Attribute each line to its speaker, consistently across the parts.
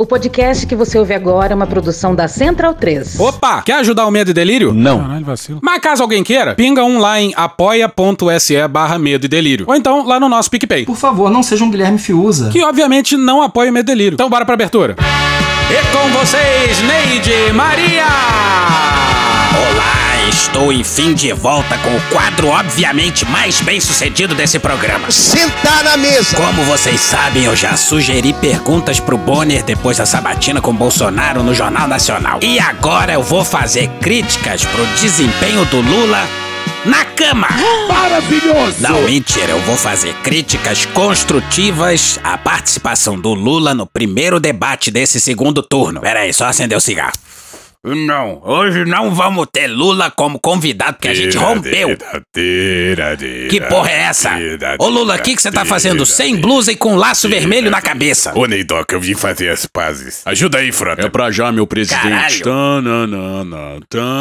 Speaker 1: O podcast que você ouve agora é uma produção da Central 3.
Speaker 2: Opa! Quer ajudar o Medo e Delírio?
Speaker 3: Não.
Speaker 2: Caralho, vacilo. Mas caso alguém queira, pinga um lá em apoia.se barra Medo e Delírio. Ou então lá no nosso PicPay.
Speaker 3: Por favor, não seja um Guilherme Fiuza.
Speaker 2: Que obviamente não apoia o Medo e Delírio. Então bora pra abertura. E com vocês, Neide Maria!
Speaker 4: Olá, estou enfim de volta com o quadro obviamente mais bem sucedido desse programa.
Speaker 5: Sentar na mesa.
Speaker 4: Como vocês sabem, eu já sugeri perguntas pro Bonner depois da sabatina com Bolsonaro no Jornal Nacional. E agora eu vou fazer críticas pro desempenho do Lula na cama.
Speaker 5: Maravilhoso.
Speaker 4: Não, mentira, eu vou fazer críticas construtivas à participação do Lula no primeiro debate desse segundo turno. Pera aí, só acender o cigarro. Não, hoje não vamos ter Lula como convidado, porque a gente rompeu. Que porra é essa? Ô Lula, o que que você tá fazendo? Sem blusa e com laço vermelho na cabeça.
Speaker 6: Ô Neidoc, eu vim fazer as pazes. Ajuda aí, Frota.
Speaker 2: É pra já, meu presidente.
Speaker 4: Caralho.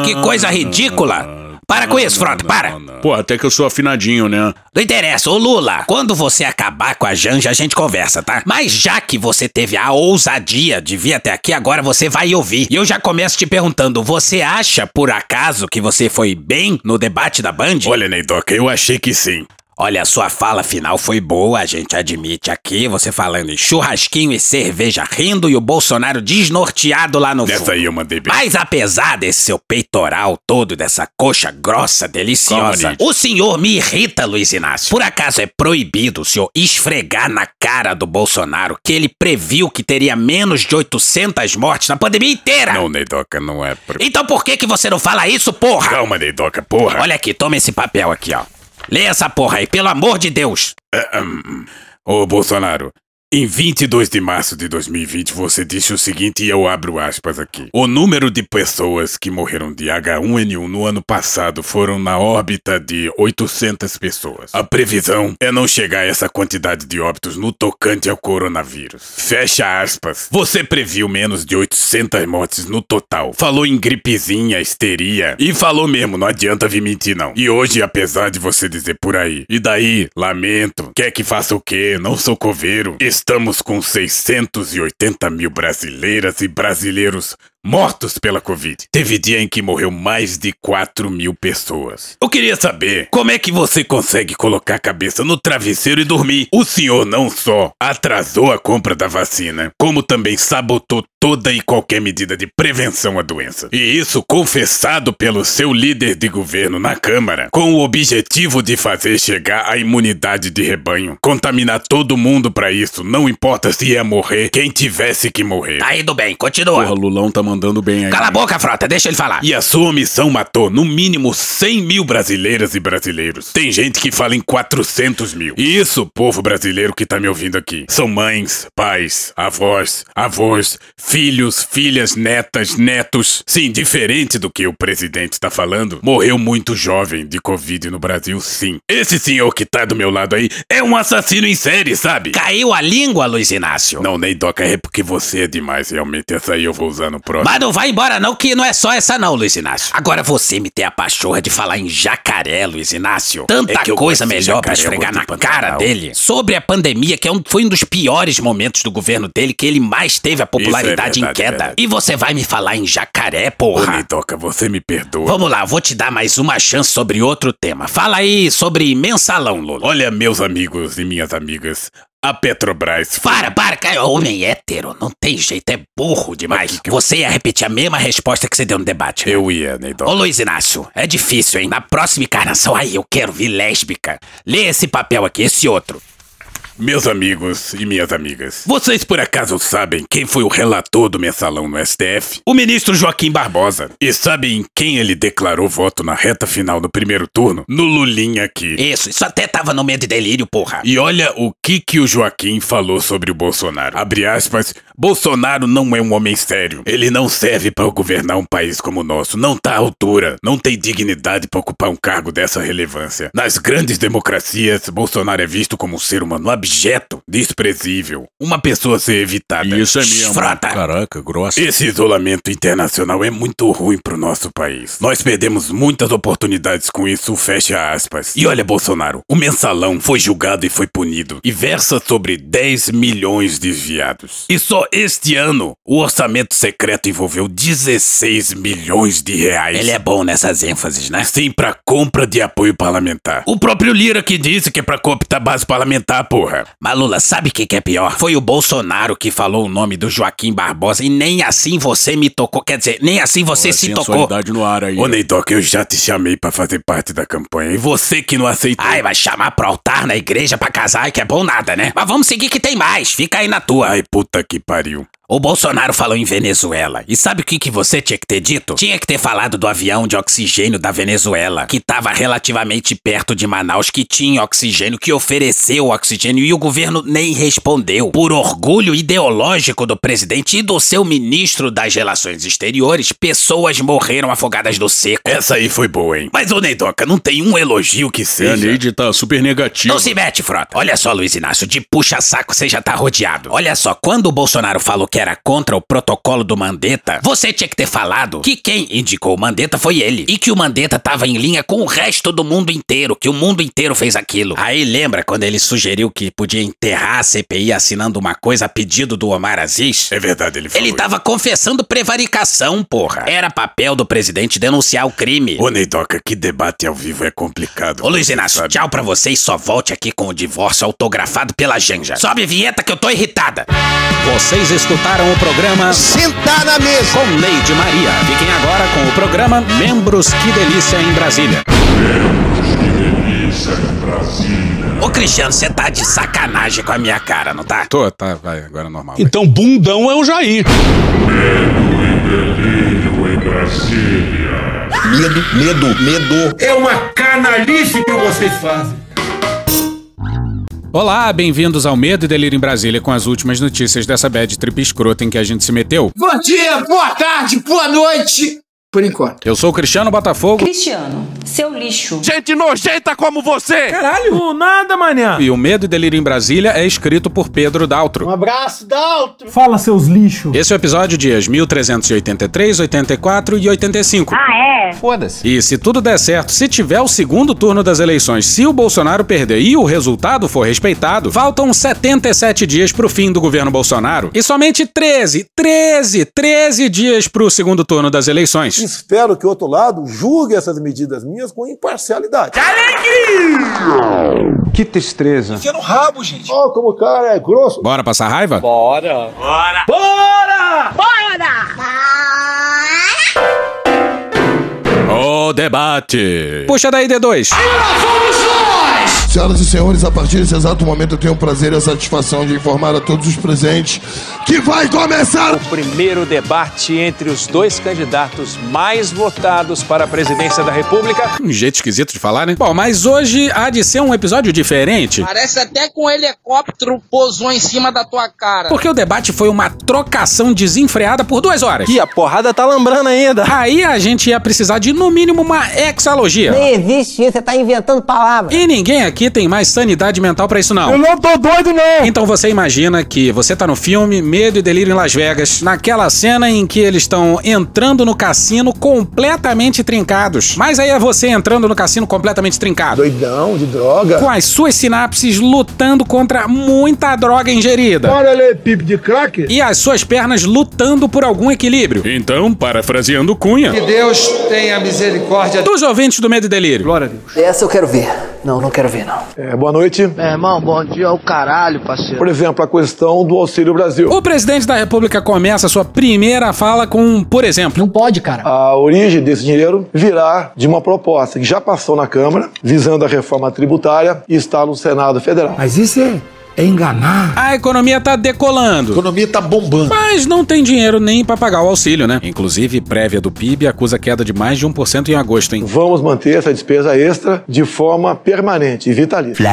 Speaker 4: Que coisa ridícula. Para com isso, Frota, para.
Speaker 2: Pô, até que eu sou afinadinho, né?
Speaker 4: Não interessa, ô Lula. Quando você acabar com a Janja, a gente conversa, tá? Mas já que você teve a ousadia de vir até aqui, agora você vai ouvir. E eu já começo te perguntando: você acha, por acaso, que você foi bem no debate da Band?
Speaker 6: Olha, Neidoc, eu achei que sim.
Speaker 4: Olha, sua fala final foi boa, a gente admite aqui, você falando em churrasquinho e cerveja rindo e o Bolsonaro desnorteado lá no
Speaker 6: Dessa
Speaker 4: fundo.
Speaker 6: aí eu mandei bem.
Speaker 4: Mas apesar desse seu peitoral todo, dessa coxa grossa, deliciosa, o senhor me irrita, Luiz Inácio. Por acaso é proibido o senhor esfregar na cara do Bolsonaro que ele previu que teria menos de 800 mortes na pandemia inteira?
Speaker 6: Não, Neidoca, não é pro...
Speaker 4: Então por que que você não fala isso, porra?
Speaker 6: Calma, Neidoca, porra.
Speaker 4: Olha aqui, toma esse papel aqui, ó. Lê essa porra aí, pelo amor de Deus.
Speaker 6: Ô, Bolsonaro, em 22 de março de 2020 você disse o seguinte e eu abro aspas aqui. O número de pessoas que morreram de H1N1 no ano passado foram na órbita de 800 pessoas. A previsão é não chegar a essa quantidade de óbitos no tocante ao coronavírus. Fecha aspas. Você previu menos de 800 mortes no total. Falou em gripezinha, histeria. E falou mesmo, não adianta vir mentir não. E hoje, apesar de você dizer por aí, e daí, lamento, quer que faça o quê? Não sou coveiro. Estamos com 680 mil brasileiras e brasileiros mortos pela Covid. Teve dia em que morreu mais de 4 mil pessoas. Eu queria saber como é que você consegue colocar a cabeça no travesseiro e dormir. O senhor não só atrasou a compra da vacina, como também sabotou toda e qualquer medida de prevenção à doença. E isso confessado pelo seu líder de governo na Câmara, com o objetivo de fazer chegar a imunidade de rebanho, contaminar todo mundo pra isso, não importa se ia morrer quem tivesse que morrer.
Speaker 4: Tá indo bem, continua.
Speaker 2: Porra, Lulão tá mandando bem aí.
Speaker 4: Cala a boca, Frota, deixa ele falar.
Speaker 6: E a sua missão matou no mínimo 100 mil brasileiras e brasileiros. Tem gente que fala em 400 mil. E isso, povo brasileiro que tá me ouvindo aqui, são mães, pais, avós, avós, filhos, filhas, netas, netos. Sim, diferente do que o presidente tá falando, morreu muito jovem de Covid no Brasil, sim. Esse senhor que tá do meu lado aí é um assassino em série, sabe?
Speaker 4: Caiu a língua, Luiz Inácio.
Speaker 6: Não, nem doca, é porque você é demais, realmente. Essa aí eu vou usar no próximo.
Speaker 4: Mas não vai embora não, que não é só essa não, Luiz Inácio. Agora você me tem a pachorra de falar em jacaré, Luiz Inácio. Tanta
Speaker 6: É que eu
Speaker 4: coisa melhor
Speaker 6: eu
Speaker 4: esfregar na cara
Speaker 6: Pantanal.
Speaker 4: dele. Sobre a pandemia, que é um- foi um dos piores momentos do governo dele, que ele mais teve a popularidade
Speaker 6: Isso é
Speaker 4: em
Speaker 6: verdade,
Speaker 4: queda.
Speaker 6: verdade.
Speaker 4: E você vai me falar em jacaré,
Speaker 6: Ô,
Speaker 4: porra?
Speaker 6: Neidoca, você me perdoa.
Speaker 4: Vamos lá, vou te dar mais uma chance sobre outro tema. Fala aí sobre mensalão, Lula.
Speaker 6: Olha, meus amigos e minhas amigas, a Petrobras.
Speaker 4: Para, para, cara. Homem hétero, não tem jeito, é burro demais. Você ia repetir a mesma resposta que você deu no debate. né?
Speaker 6: Eu ia,
Speaker 4: Ô
Speaker 6: Neidoca.
Speaker 4: Luiz Inácio, é difícil, hein? Na próxima encarnação, aí eu quero vir lésbica. Lê esse papel aqui, esse outro.
Speaker 6: Meus amigos e minhas amigas, vocês por acaso sabem quem foi o relator do mensalão no STF? O ministro Joaquim Barbosa. E sabem em quem ele declarou voto na reta final do primeiro turno? No Lulinha aqui.
Speaker 4: Isso, isso até tava no medo e delírio, porra.
Speaker 6: E olha o que que o Joaquim falou sobre o Bolsonaro. Abre aspas, Bolsonaro não é um homem sério. Ele não serve para governar um país como o nosso. Não tá à altura. Não tem dignidade para ocupar um cargo dessa relevância. Nas grandes democracias, Bolsonaro é visto como um ser humano objeto desprezível. Uma pessoa ser evitada.
Speaker 2: Isso é mesmo. Caraca, grossa.
Speaker 6: Esse isolamento internacional é muito ruim pro nosso país. Nós perdemos muitas oportunidades com isso, fecha aspas. E olha, Bolsonaro, o mensalão foi julgado e foi punido. E versa sobre 10 milhões desviados. E só este ano, o orçamento secreto envolveu 16 milhões de reais.
Speaker 4: Ele é bom nessas ênfases, né?
Speaker 6: Sim, pra compra de apoio parlamentar. O próprio Lira que disse que é pra cooptar base parlamentar, porra.
Speaker 4: Malula, sabe o que, que é pior? Foi o Bolsonaro que falou o nome do Joaquim Barbosa e nem assim você me tocou. Quer dizer, nem assim você se tocou.
Speaker 2: No ar aí.
Speaker 6: Ô, Neidoc, eu já te chamei pra fazer parte da campanha. E você que não aceitou.
Speaker 4: Ai, vai chamar pro altar na igreja pra casar, que é bom nada, né? Mas vamos seguir que tem mais. Fica aí na tua.
Speaker 6: Ai, puta que pariu.
Speaker 4: O Bolsonaro falou em Venezuela. E sabe o que, que você tinha que ter dito? Tinha que ter falado do avião de oxigênio da Venezuela, que estava relativamente perto de Manaus, que tinha oxigênio, que ofereceu oxigênio e o governo nem respondeu. Por orgulho ideológico do presidente e do seu ministro das Relações Exteriores, pessoas morreram afogadas no seco.
Speaker 6: Essa aí foi boa, hein? Mas, ô Neidoca, não tem um elogio que
Speaker 2: É, a
Speaker 6: seja.
Speaker 2: Neide tá super negativa.
Speaker 4: Não se mete, Frota. Olha só, Luiz Inácio, de puxa-saco você já tá rodeado. Olha só, quando o Bolsonaro falou que era contra o protocolo do Mandetta, você tinha que ter falado que quem indicou o Mandetta foi ele. E que o Mandetta tava em linha com o resto do mundo inteiro, que o mundo inteiro fez aquilo. Aí lembra quando ele sugeriu que podia enterrar a CPI assinando uma coisa a pedido do Omar Aziz?
Speaker 6: É verdade, ele falou.
Speaker 4: Ele tava confessando prevaricação, porra. Era papel do presidente denunciar o crime.
Speaker 6: Ô, Neidoca, que debate ao vivo é complicado.
Speaker 4: Ô Luiz Inácio,
Speaker 6: sabe?
Speaker 4: tchau pra você e só volte aqui com o divórcio autografado pela Janja. Sobe vinheta que eu tô irritada. Vocês escutaram o programa
Speaker 5: Sentar na mesa.
Speaker 4: com Neide Maria. Fiquem agora com o programa Membros Que Delícia em Brasília. Ô Cristiano, você tá de sacanagem com a minha cara, não tá?
Speaker 2: Tô, tá, vai, agora é normal. vai.
Speaker 7: Então, bundão é o Jair.
Speaker 5: Medo, medo, medo.
Speaker 8: É uma canalice que vocês fazem.
Speaker 2: Olá, bem-vindos ao Medo e Delírio em Brasília com as últimas notícias dessa bad trip escrota em que a gente se meteu.
Speaker 8: Bom dia, boa tarde, boa noite. Por enquanto.
Speaker 2: Eu sou o Cristiano Botafogo
Speaker 9: Cristiano, seu lixo.
Speaker 5: Gente nojenta como você.
Speaker 8: Caralho, nada, manhã.
Speaker 2: e o Medo e Delírio em Brasília é escrito por Pedro Daltro.
Speaker 8: abraço, Daltro.
Speaker 10: Fala, seus lixos.
Speaker 2: Esse é o episódio dias 1383, 84 e 85.
Speaker 9: Ah, é?
Speaker 8: Foda-se.
Speaker 2: E se tudo der certo, se tiver o segundo turno das eleições, se o Bolsonaro perder e o resultado for respeitado, faltam 77 dias pro fim do governo Bolsonaro e somente 13, 13, 13 dias pro segundo turno das eleições.
Speaker 11: Espero que o outro lado julgue essas medidas minhas com imparcialidade.
Speaker 10: Que tristeza.
Speaker 8: Enfia no rabo, gente.
Speaker 11: Ó, como o cara é grosso.
Speaker 2: Bora passar raiva?
Speaker 8: Bora.
Speaker 2: O debate. Puxa daí, D2.
Speaker 5: Senhoras e senhores, a partir desse exato momento eu tenho o prazer e a satisfação de informar a todos os presentes que vai começar
Speaker 12: o primeiro debate entre os dois candidatos mais votados para a presidência da República.
Speaker 2: Um jeito esquisito de falar, né? Bom, mas hoje há de ser um episódio diferente.
Speaker 13: Parece até que um helicóptero pousou em cima da tua cara.
Speaker 2: Porque o debate foi uma trocação desenfreada por duas horas.
Speaker 12: E a porrada tá lambrando ainda.
Speaker 2: Aí a gente ia precisar de, no mínimo, uma exalogia.
Speaker 13: Nem existe isso, você tá inventando palavras.
Speaker 2: E ninguém aqui tem mais sanidade mental pra isso, não.
Speaker 10: Eu não tô doido, não.
Speaker 2: Então você imagina que você tá no filme Medo e Delírio em Las Vegas, naquela cena em que eles estão entrando no cassino completamente trincados. Mas aí é você entrando no cassino completamente trincado.
Speaker 11: Doidão, de droga.
Speaker 2: Com as suas sinapses lutando contra muita droga ingerida.
Speaker 10: Olha ali, pipe de crack.
Speaker 2: E as suas pernas lutando por algum equilíbrio. Então, parafraseando Cunha.
Speaker 8: Que Deus tenha misericórdia.
Speaker 2: Dos ouvintes do Medo e Delírio.
Speaker 10: Glória a Deus.
Speaker 13: Essa eu quero ver. Não, não quero ver, não.
Speaker 11: É, boa noite.
Speaker 13: Meu irmão, bom dia ao caralho, parceiro.
Speaker 11: Por exemplo, a questão do Auxílio Brasil.
Speaker 2: O presidente da República começa sua primeira fala com, por exemplo,
Speaker 13: Não pode, cara.
Speaker 11: A origem desse dinheiro virá de uma proposta que já passou na Câmara, visando a reforma tributária e está no Senado Federal.
Speaker 10: Mas isso é, é enganar.
Speaker 2: a economia tá
Speaker 5: A
Speaker 2: decolando.
Speaker 5: economia tá bombando.
Speaker 2: Mas não tem dinheiro nem pra pagar o auxílio, né? Inclusive, prévia do PIB acusa queda de mais de 1% em agosto, hein?
Speaker 11: Vamos manter essa despesa extra de forma permanente e vitalícia.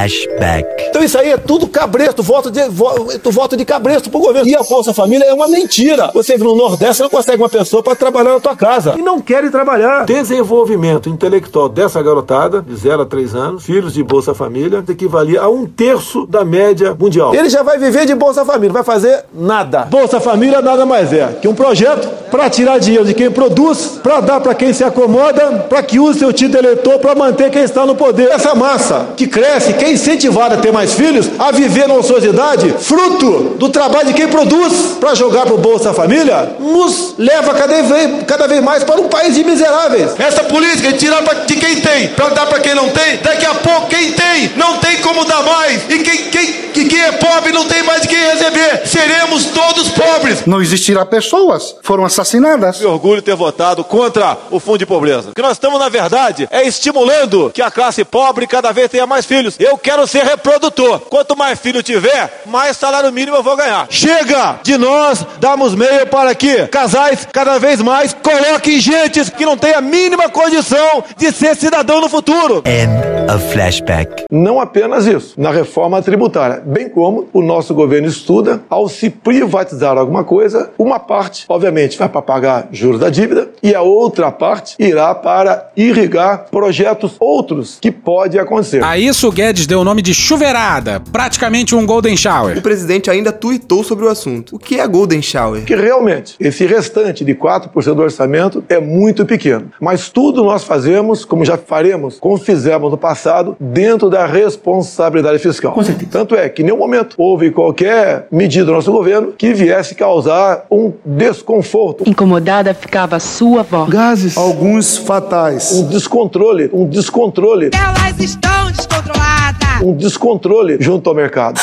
Speaker 11: Então isso aí é tudo cabresto, voto de, vo, voto de cabresto pro governo. E a Bolsa Família é uma mentira. Você no Nordeste não consegue uma pessoa para trabalhar na tua casa. E não querem trabalhar. Desenvolvimento intelectual dessa garotada, de 0 a 3 anos, filhos de Bolsa Família, equivalia a um terço da média mundial. Ele já vai viver de Bolsa Família, vai fazer nada. Bolsa Família nada mais é que um projeto para tirar dinheiro de quem produz, para dar para quem se acomoda, para que use seu título eleitor para manter quem está no poder. Essa massa que cresce, que é incentivada a ter mais filhos, a viver na ociosidade, fruto do trabalho de quem produz para jogar para o Bolsa Família, nos leva cada vez, cada vez mais para um país de miseráveis. Essa política de tirar de quem tem para dar para quem não tem, daqui a pouco quem tem não tem como dar mais e quem, quem, quem é pobre não tem mais de quem receber. Seremos todos pobres.
Speaker 10: Não existirá pessoas, foram assassinadas.
Speaker 11: Me orgulho ter votado contra o fundo de pobreza. O que nós estamos, na verdade, é estimulando que a classe pobre cada vez tenha mais filhos. Eu quero ser reprodutor. Quanto mais filho tiver, mais salário mínimo eu vou ganhar. Chega de nós darmos meio para que casais cada vez mais coloquem gente que não tem a mínima condição de ser cidadão no futuro.
Speaker 7: End of flashback.
Speaker 11: Não apenas isso, na reforma tributária, bem como o nosso governo estuda, ao se privatizar alguma coisa, uma parte, obviamente, vai para pagar juros da dívida e a outra parte irá para irrigar projetos outros que pode acontecer.
Speaker 2: A isso o Guedes deu o nome de chuveirada, praticamente um golden shower.
Speaker 14: O presidente ainda tuitou sobre o assunto. O que é golden shower?
Speaker 11: Que realmente esse restante de 4% do orçamento é muito pequeno, mas tudo nós fazemos, como já faremos, como fizemos no passado, dentro da responsabilidade fiscal.
Speaker 10: Com certeza.
Speaker 11: Tanto é que em nenhum momento houve qualquer medida do nosso governo que viesse causar um desconforto.
Speaker 1: Incomodada ficava a sua voz.
Speaker 10: Gases, alguns fatais.
Speaker 11: Um descontrole, um descontrole.
Speaker 15: Elas estão descontroladas.
Speaker 11: Um descontrole junto ao mercado.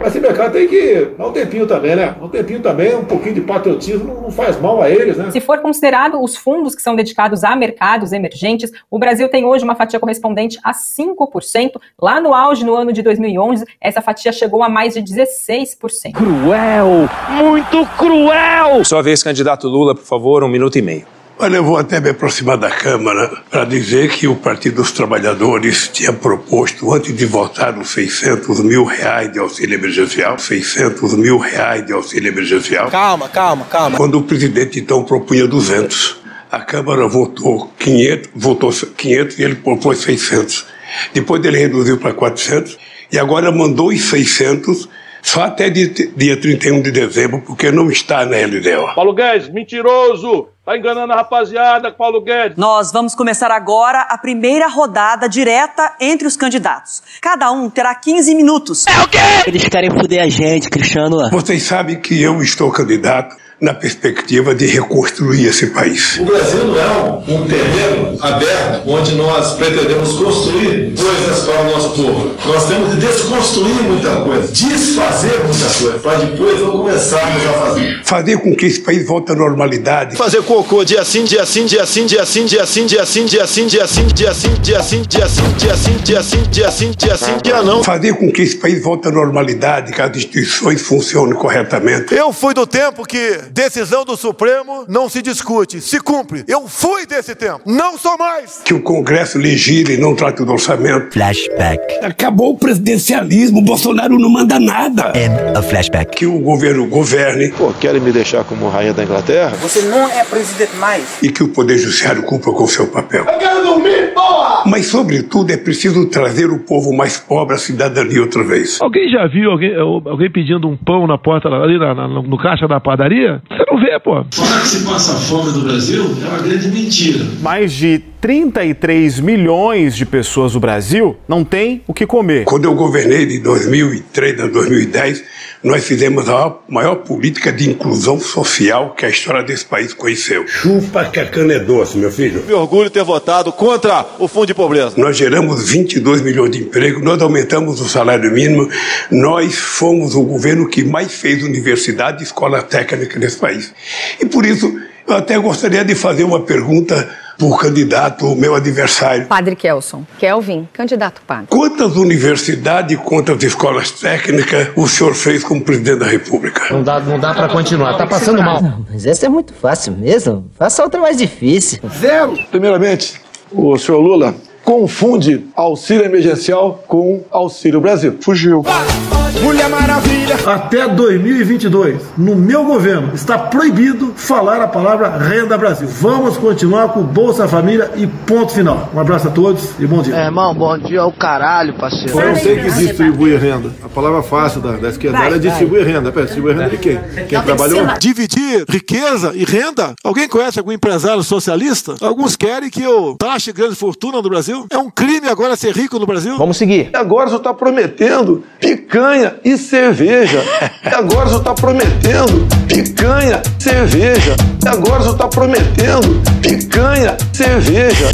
Speaker 16: Mas esse mercado tem que dar um tempinho também, né? Um tempinho também, um pouquinho de patriotismo não faz mal a eles, né?
Speaker 17: Se for considerado os fundos que são dedicados a mercados emergentes, o Brasil tem hoje uma fatia correspondente a 5%. Lá no auge, no ano de 2011, essa fatia chegou a mais de 16%.
Speaker 12: Cruel! Muito cruel! Sua vez, candidato Lula, por favor, um minuto e meio.
Speaker 18: Olha, eu vou até me aproximar da Câmara para dizer que o Partido dos Trabalhadores tinha proposto, antes de votar os 600 mil reais de auxílio emergencial, 600 mil reais de auxílio emergencial.
Speaker 8: Calma, calma, calma.
Speaker 18: Quando o presidente então propunha 200, a Câmara votou 500, votou 500 e ele propôs 600. Depois ele reduziu para 400 e agora mandou os 600 só até dia 31 de dezembro, porque não está na LDO.
Speaker 16: Paulo Guedes, mentiroso! Tá enganando a rapaziada, Paulo Guedes.
Speaker 19: Nós vamos começar agora a primeira rodada direta entre os candidatos. Cada um terá 15 minutos.
Speaker 8: É o quê?
Speaker 7: Eles querem foder a gente, Cristiano.
Speaker 18: Vocês sabem que eu estou candidato na perspectiva de reconstruir esse país.
Speaker 5: O Brasil não é um, um terreno aberto onde nós pretendemos construir coisas para o nosso povo. Nós temos de desconstruir muita coisa, desfazer muita coisa, para depois não começarmos a fazer.
Speaker 18: Fazer com que esse país volte à normalidade.
Speaker 11: Fazer cocô dia sim, dia sim, dia sim, dia sim, dia sim, dia sim, dia sim, dia sim, dia sim, dia sim, dia sim, dia sim, dia sim, dia sim, dia sim, dia não.
Speaker 18: Fazer com que esse país volte à normalidade, que as instituições funcionem corretamente.
Speaker 11: Eu fui do tempo que decisão do Supremo não se discute, se cumpre. Eu fui desse tempo, não sou mais.
Speaker 18: Que o Congresso legisle e não trate do orçamento.
Speaker 7: Flashback.
Speaker 18: Acabou o presidencialismo, o Bolsonaro não manda nada.
Speaker 7: End of flashback.
Speaker 18: Que o governo governe.
Speaker 11: Pô, querem me deixar como rainha da Inglaterra?
Speaker 8: Você não é presidente mais.
Speaker 18: E que o Poder Judiciário cumpra com seu papel.
Speaker 5: Eu quero dormir, porra!
Speaker 18: Mas, sobretudo, é preciso trazer o povo mais pobre à cidadania outra vez.
Speaker 16: Alguém já viu alguém, alguém pedindo um pão na porta, ali na, na, no caixa da padaria? Você não vê, pô.
Speaker 5: Falar que se passa fome no Brasil é uma grande mentira.
Speaker 20: Mais de 33 milhões de pessoas no Brasil não têm o que comer.
Speaker 18: Quando eu governei de 2003 a 2010, nós fizemos a maior política de inclusão social que a história desse país conheceu.
Speaker 5: Chupa que a cana é doce, meu filho.
Speaker 11: Me orgulho ter votado contra o fundo de pobreza.
Speaker 18: Nós geramos 22 milhões de empregos, nós aumentamos o salário mínimo, nós fomos o governo que mais fez universidade e escola técnica nesse país. E por isso, eu até gostaria de fazer uma pergunta por candidato, o meu adversário.
Speaker 17: Padre Kelson. Kelvin, candidato padre.
Speaker 18: Quantas universidades e quantas escolas técnicas o senhor fez como presidente da República?
Speaker 21: Não dá, não dá para continuar, tá passando mal.
Speaker 7: Não, mas essa é muito fácil mesmo. Faça outra mais difícil.
Speaker 11: Zero. Primeiramente, o senhor Lula confunde auxílio emergencial com auxílio Brasil.
Speaker 10: Fugiu.
Speaker 15: Pode
Speaker 10: Mulher Maravilha.
Speaker 16: Até 2022, no meu governo, está proibido falar a palavra Renda Brasil. Vamos continuar com Bolsa Família e ponto final. Um abraço a todos e bom dia.
Speaker 21: É, irmão, bom dia ao caralho, parceiro.
Speaker 11: Eu sei que distribui renda. A palavra fácil da, da esquerda é distribuir renda. Pera, distribuir renda de quem? Quem trabalhou? Dividir riqueza e renda? Alguém conhece algum empresário socialista? Alguns querem que eu taxe grande fortuna no Brasil? É um crime agora ser rico no Brasil?
Speaker 21: Vamos seguir.
Speaker 11: Agora você está prometendo picanha e cerveja. E agora você está prometendo picanha, cerveja. E agora você está prometendo picanha, cerveja.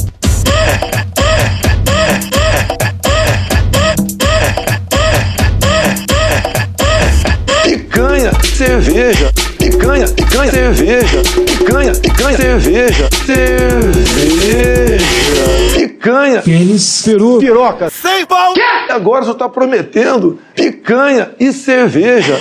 Speaker 11: Picanha, cerveja. Picanha, picanha, cerveja. Picanha, picanha, cerveja. Cerveja. Picanha.
Speaker 10: Pênis.
Speaker 11: Peru. Piroca. Sem pau. E agora você está prometendo picanha e cerveja.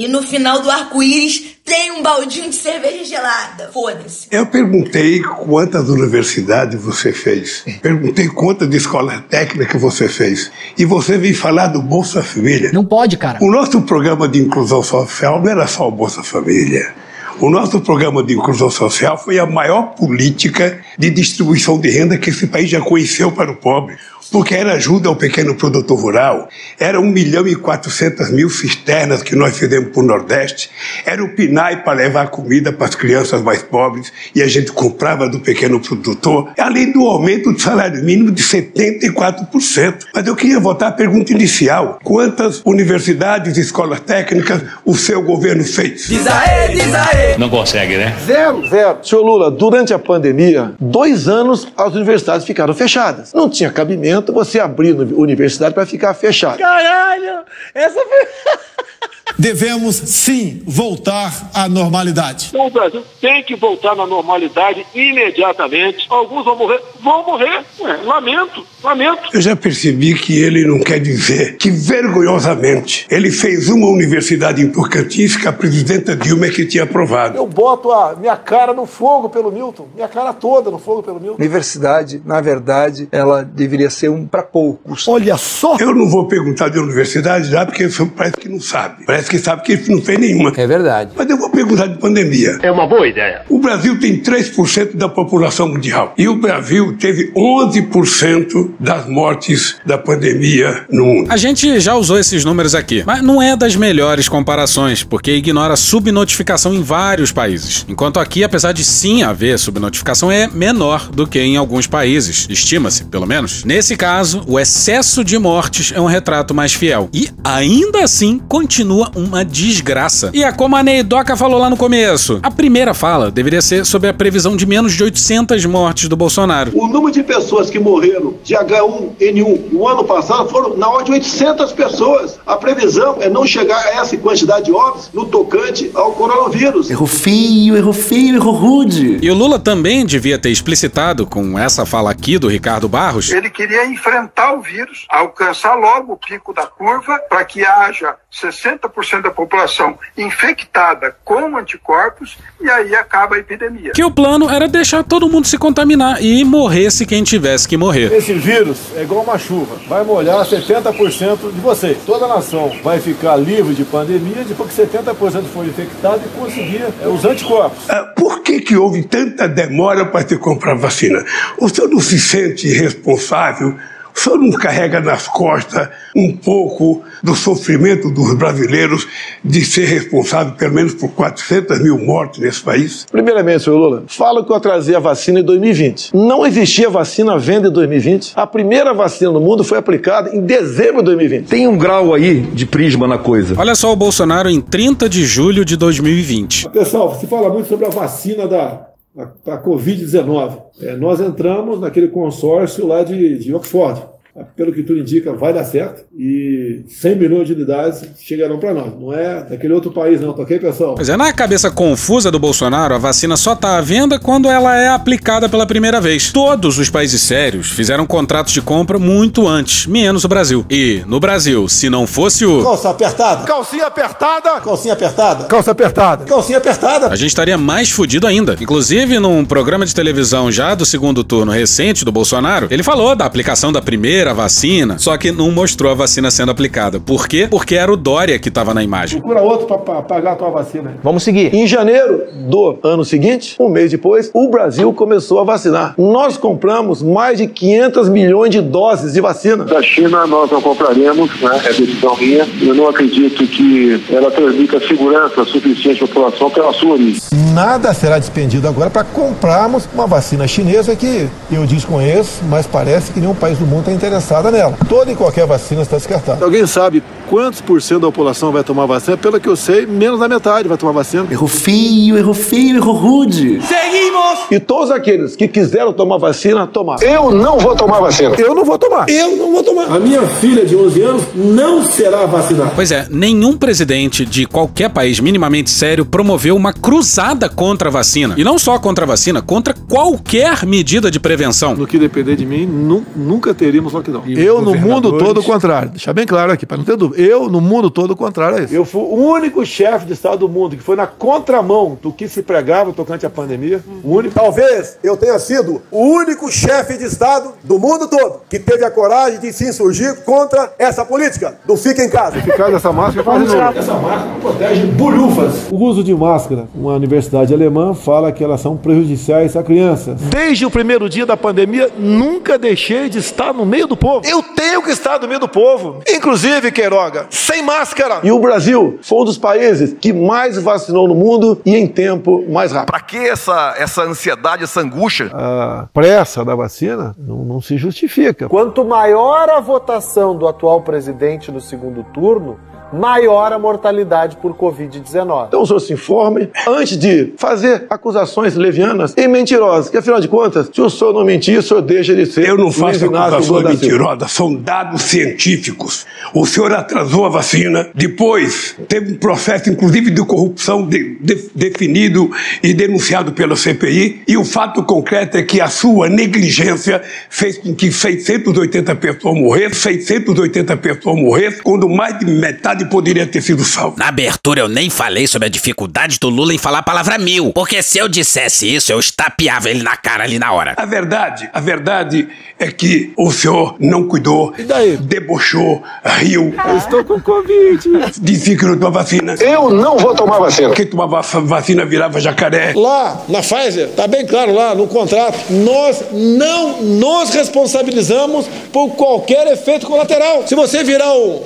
Speaker 22: E no final do arco-íris tem um baldinho de cerveja gelada. Foda-se.
Speaker 18: Eu perguntei quantas universidades você fez. Perguntei quantas escolas técnicas você fez. E você veio falar do Bolsa Família.
Speaker 21: Não pode, cara.
Speaker 18: O nosso programa de inclusão social não era só o Bolsa Família. O nosso programa de inclusão social foi a maior política de distribuição de renda que esse país já conheceu para o pobre. Porque era ajuda ao pequeno produtor rural, era 1 milhão e 400 mil cisternas que nós fizemos para o Nordeste, era o PNAE para levar comida para as crianças mais pobres e a gente comprava do pequeno produtor, além do aumento do salário mínimo de 74%. Mas eu queria voltar à pergunta inicial: quantas universidades e escolas técnicas o seu governo fez?
Speaker 22: Diz aê, diz aê.
Speaker 6: Não consegue, né?
Speaker 11: Zero, zero. Senhor Lula, durante a pandemia, dois anos as universidades ficaram fechadas. Não tinha cabimento você abrir universidade para ficar fechada.
Speaker 21: Caralho! Essa foi.
Speaker 10: Devemos sim voltar à normalidade.
Speaker 16: O Brasil tem que voltar na normalidade imediatamente. Alguns vão morrer. Vão morrer. Ué, lamento, lamento.
Speaker 18: Eu já percebi que ele não quer dizer que, vergonhosamente, ele fez uma universidade importantíssima que a presidenta Dilma é que tinha aprovado.
Speaker 11: Eu boto a minha cara no fogo pelo Milton, minha cara toda no fogo pelo Milton.
Speaker 14: Universidade, na verdade, ela deveria ser um para poucos.
Speaker 11: Olha só!
Speaker 18: Eu não vou perguntar de universidade já, porque parece que não sabe. Parece que sabe que não fez nenhuma.
Speaker 21: É verdade.
Speaker 18: Mas eu vou perguntar de pandemia.
Speaker 21: É uma boa ideia.
Speaker 18: O Brasil tem 3% da população mundial. E o Brasil teve 11% das mortes da pandemia no mundo.
Speaker 2: A gente já usou esses números aqui, mas não é das melhores comparações, porque ignora subnotificação em vários países. Enquanto aqui, apesar de sim haver subnotificação, é menor do que em alguns países. Estima-se, pelo menos. Nesse caso, o excesso de mortes é um retrato mais fiel. E ainda assim, continua uma desgraça. E é como a Neidoca falou lá no começo. A primeira fala deveria ser sobre a previsão de menos de 800 mortes do Bolsonaro.
Speaker 16: O número de pessoas que morreram de H1N1 no ano passado foram na ordem de 800 pessoas. A previsão é não chegar a essa quantidade de óbitos no tocante ao coronavírus.
Speaker 21: Errou feio, errou feio, errou rude.
Speaker 2: E o Lula também devia ter explicitado com essa fala aqui do Ricardo Barros.
Speaker 16: Ele queria enfrentar o vírus, alcançar logo o pico da curva para que haja 60% da população infectada com anticorpos e aí acaba a epidemia.
Speaker 2: Que o plano era deixar todo mundo se contaminar e morresse quem tivesse que morrer.
Speaker 11: Esse vírus é igual uma chuva. Vai molhar 70% de vocês. Toda a nação vai ficar livre de pandemia depois que 70% for infectado e conseguir é, os anticorpos.
Speaker 18: Ah, Por que, que houve tanta demora para se comprar vacina? O senhor não se sente responsável? O senhor não carrega nas costas um pouco do sofrimento dos brasileiros de ser responsável pelo menos por 400 mil mortes nesse país?
Speaker 11: Primeiramente, senhor Lula, fala que eu atrasei a vacina em 2020. Não existia vacina à venda em 2020. A primeira vacina no mundo foi aplicada em dezembro de 2020.
Speaker 21: Tem um grau aí de prisma na coisa.
Speaker 2: Olha só o Bolsonaro em 30 de julho de 2020.
Speaker 16: Pessoal, se fala muito sobre a vacina da, da, da Covid-19. É, nós entramos naquele consórcio lá de, de Oxford. Pelo que tudo indica, vai dar certo. E 100 milhões de unidades chegarão para nós. Não é daquele outro país, não, tá ok, pessoal?
Speaker 2: Pois é, na cabeça confusa do Bolsonaro, a vacina só tá à venda quando ela é aplicada pela primeira vez. Todos os países sérios fizeram contratos de compra muito antes, menos o Brasil. E, no Brasil, se não fosse o.
Speaker 11: Calça apertada.
Speaker 10: Calcinha apertada.
Speaker 11: Calcinha apertada.
Speaker 10: Calça apertada.
Speaker 11: Calcinha apertada.
Speaker 2: A gente estaria mais fudido ainda. Inclusive, num programa de televisão já do segundo turno recente do Bolsonaro, ele falou da aplicação da primeira ter a vacina, só que não mostrou a vacina sendo aplicada. Por quê? Porque era o Dória que tava na imagem.
Speaker 16: Procura outro pra pagar a tua vacina.
Speaker 7: Vamos seguir.
Speaker 11: Em janeiro do ano seguinte, um mês depois, o Brasil começou a vacinar. Nós compramos mais de 500 milhões de doses de vacina.
Speaker 5: Da China nós não compraremos, né? é decisão minha. Eu não acredito que ela transmita segurança suficiente à população pela sua origem.
Speaker 16: Nada será despendido agora para comprarmos uma vacina chinesa que eu desconheço, mas parece que nenhum país do mundo está interessado nela. Toda e qualquer vacina está descartada. Alguém sabe quantos por cento da população vai tomar vacina? Pelo que eu sei, menos da metade vai tomar vacina.
Speaker 21: Errou feio, errou feio, errou rude.
Speaker 11: Seguimos! E todos aqueles que quiseram tomar vacina, tomaram.
Speaker 5: Eu não vou tomar vacina.
Speaker 16: Eu não vou tomar. Eu não vou tomar. A minha filha de 11 anos não será vacinada.
Speaker 2: Pois é, nenhum presidente de qualquer país minimamente sério promoveu uma cruzada contra a vacina. E não só contra a vacina, contra qualquer medida de prevenção.
Speaker 16: No que depender de mim, nu nunca teríamos lockdown. eu, no mundo todo, o contrário. Deixar bem claro aqui, para não ter dúvida. Eu, no mundo todo, o contrário é isso. Eu fui o único chefe de Estado do mundo que foi na contramão do que se pregava tocante à pandemia. O único. Talvez eu tenha sido o único chefe de Estado do mundo todo que teve a coragem de se insurgir contra essa política do fica em casa. Ficar dessa máscara faz Essa máscara protege bolhufas. O uso de máscara. Uma universidade alemã fala que elas são prejudiciais a crianças. Desde o primeiro dia da pandemia, nunca deixei de estar no meio do povo. Eu tenho que estar no meio do povo. Inclusive, Queiroga, sem máscara.
Speaker 11: E o Brasil foi um dos países que mais vacinou no mundo e em tempo mais rápido.
Speaker 21: Pra que essa, essa ansiedade, essa angústia?
Speaker 16: A pressa da vacina não, não se justifica. Quanto maior a votação do atual presidente no segundo turno, maior a mortalidade por Covid-19.
Speaker 11: Então o senhor se informe antes de fazer acusações levianas e mentirosas, que afinal de contas, se o senhor não mentir, o senhor deixa de ser.
Speaker 18: Eu não faço acusações mentirosas, são dados científicos. O senhor atrasou a vacina, depois teve um processo, inclusive, de corrupção de- de- definido e denunciado pela CPI, e o fato concreto é que a sua negligência fez com que 680 pessoas morressem, 680 pessoas morressem, quando mais de metade poderia ter sido salvo.
Speaker 23: Na abertura eu nem falei sobre a dificuldade do Lula em falar a palavra mil, porque se eu dissesse isso, eu estapeava ele na cara ali na hora.
Speaker 18: A verdade, a verdade é que o senhor não cuidou, debochou, riu.
Speaker 16: Eu estou com Covid.
Speaker 18: Dizia que não tomava vacina.
Speaker 5: Eu não vou tomar vacina.
Speaker 18: Quem tomava va- vacina virava jacaré.
Speaker 16: Lá, na Pfizer, tá bem claro lá no contrato, nós não nos responsabilizamos por qualquer efeito colateral. Se você virar um,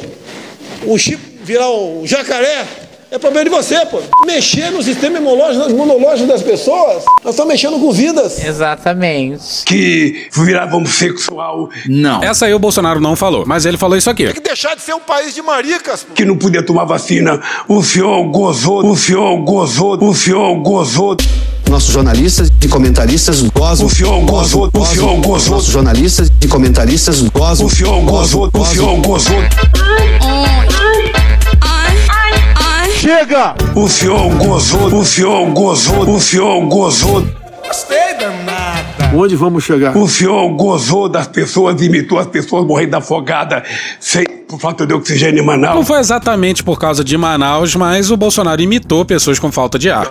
Speaker 16: um chip, virar um jacaré, é problema de você, pô. Mexer no sistema imunológico, imunológico das pessoas, nós estamos mexendo com vidas.
Speaker 23: Exatamente.
Speaker 18: Que virava homossexual.
Speaker 23: Não.
Speaker 2: Essa aí o Bolsonaro não falou, mas ele falou isso aqui.
Speaker 16: Tem que deixar de ser um país de maricas, pô.
Speaker 18: Que não podia tomar vacina. O senhor gozou, o senhor gozou, o senhor gozou.
Speaker 24: Nossos jornalistas e comentaristas gozam.
Speaker 18: O senhor gozou, o senhor gozou.
Speaker 24: Nossos jornalistas e comentaristas gozam.
Speaker 18: O senhor gozou, o senhor gozou.
Speaker 16: Chega!
Speaker 18: O senhor gozou, o senhor gozou, o senhor gozou.
Speaker 16: Gostei danada. Onde vamos chegar?
Speaker 18: O senhor gozou das pessoas, imitou as pessoas morrendo afogada sem, por falta de oxigênio em Manaus.
Speaker 2: Não foi exatamente por causa de Manaus, mas o Bolsonaro imitou pessoas com falta de ar.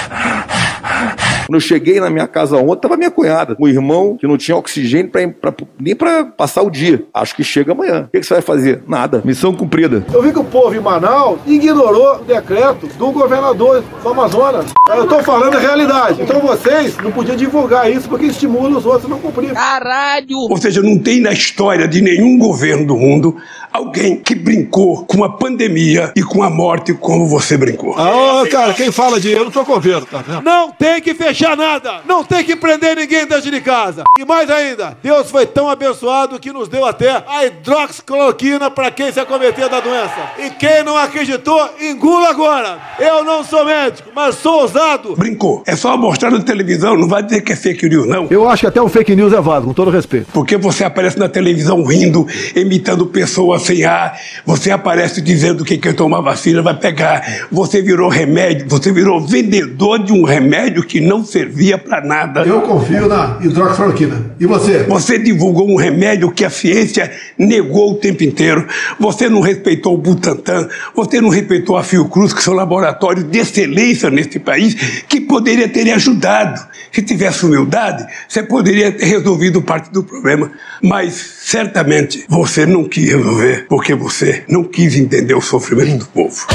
Speaker 21: Quando eu cheguei na minha casa ontem, tava minha cunhada, um irmão que não tinha oxigênio pra, pra- nem pra passar o dia. Acho que chega amanhã. O que, que você vai fazer? Nada. Missão cumprida.
Speaker 16: Eu vi que o povo em Manaus ignorou o decreto do governador do Amazonas. Eu tô falando a realidade. Então vocês não podiam divulgar isso porque estimula os outros a não cumprir.
Speaker 13: Caralho!
Speaker 18: Ou seja, não tem na história de nenhum governo do mundo alguém que brincou com a pandemia e com a morte como você brincou.
Speaker 16: Ah, cara, quem fala de eu não sou governo, tá vendo? Não tem que fechar nada. Não tem que prender ninguém dentro de casa. E mais ainda, Deus foi tão abençoado que nos deu até a hidroxicloroquina para quem se acometer da doença. E quem não acreditou, engula agora. Eu não sou médico, mas sou ousado.
Speaker 18: Brincou. É só mostrar na televisão, não vai dizer que é fake news, não.
Speaker 16: Eu acho que até o fake news é válido, com todo respeito.
Speaker 18: Porque você aparece na televisão rindo, imitando pessoas sem ar, você aparece dizendo que quem tomar vacina vai pegar. Você virou remédio, você virou vendedor de um remédio que não não servia para nada.
Speaker 16: Eu confio na hidroxicloroquina. E você?
Speaker 18: Você divulgou um remédio que a ciência negou o tempo inteiro. Você não respeitou o Butantan, você não respeitou a Fiocruz, que são laboratórios de excelência neste país, que poderia ter ajudado. Se tivesse humildade, você poderia ter resolvido parte do problema. Mas certamente você não quis resolver, porque você não quis entender o sofrimento do povo.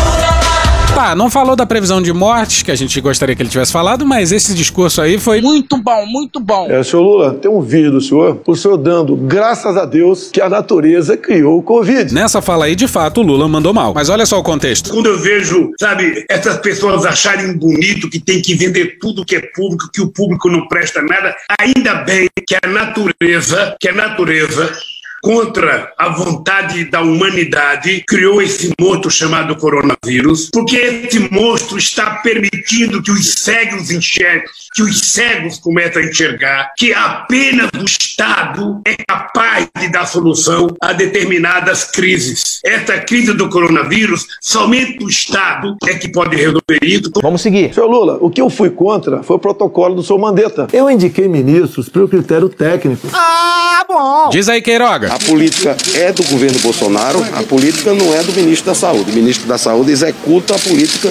Speaker 2: Tá, não falou da previsão de mortes, que a gente gostaria que ele tivesse falado, mas esse discurso aí foi.
Speaker 13: Muito bom, muito bom.
Speaker 16: É, senhor Lula, tem um vídeo do senhor, o senhor dando graças a Deus que a natureza criou o Covid.
Speaker 2: Nessa fala aí, de fato, o Lula mandou mal. Mas olha só o contexto.
Speaker 18: Quando eu vejo, sabe, essas pessoas acharem bonito que tem que vender tudo que é público, que o público não presta nada, ainda bem que a natureza, que a natureza contra a vontade da humanidade, criou esse monstro chamado coronavírus, porque esse monstro está permitindo que os cegos enxerguem, que os cegos comecem a enxergar que apenas o Estado é capaz de dar solução a determinadas crises. Essa crise do coronavírus, somente o Estado é que pode resolver isso.
Speaker 11: Vamos seguir. Senhor Lula, o que eu fui contra foi o protocolo do senhor Mandetta. Eu indiquei ministros pelo critério técnico.
Speaker 17: Ah, bom!
Speaker 2: Diz aí, Queiroga.
Speaker 21: A política é do governo Bolsonaro, a política não é do ministro da Saúde. O ministro da Saúde executa a política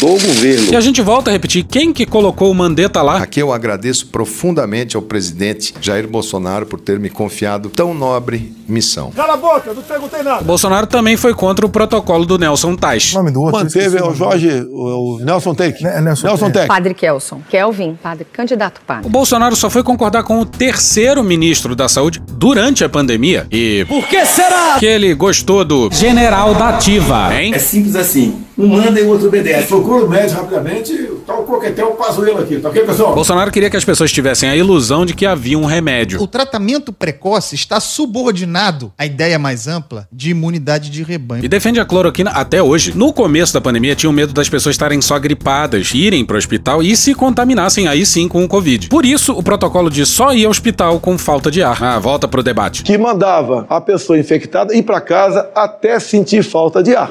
Speaker 21: do governo.
Speaker 2: E a gente volta a repetir, quem que colocou o Mandetta lá?
Speaker 25: Aqui eu agradeço profundamente ao presidente Jair Bolsonaro por ter me confiado tão nobre missão.
Speaker 16: Cala a boca, não perguntei nada.
Speaker 2: O Bolsonaro também foi contra o protocolo do Nelson Tais.
Speaker 11: nome do outro. Manteve é o Jorge, o, o Nelson Take. Nelson, Nelson.
Speaker 17: Padre Kelson. Kelvin, padre, candidato padre.
Speaker 2: O Bolsonaro só foi concordar com o terceiro ministro da Saúde durante a pandemia. E.
Speaker 8: Por que será?
Speaker 2: Que ele gostou do general da ativa, hein?
Speaker 5: É simples assim. Um manda e o outro obedece.
Speaker 16: Procura o médico rapidamente, tá o coquetel Pazuello aqui, tá ok, pessoal?
Speaker 2: Bolsonaro queria que as pessoas tivessem a ilusão de que havia um remédio.
Speaker 26: O tratamento precoce está subordinado à ideia mais ampla de imunidade de rebanho.
Speaker 2: E defende a cloroquina até hoje. No começo da pandemia, tinham medo das pessoas estarem só gripadas, irem pro hospital e se contaminassem aí sim com o Covid. Por isso, o protocolo de só ir ao hospital com falta de ar. Ah, volta pro debate.
Speaker 11: Que mandava a pessoa infectada ir para casa até sentir falta de ar.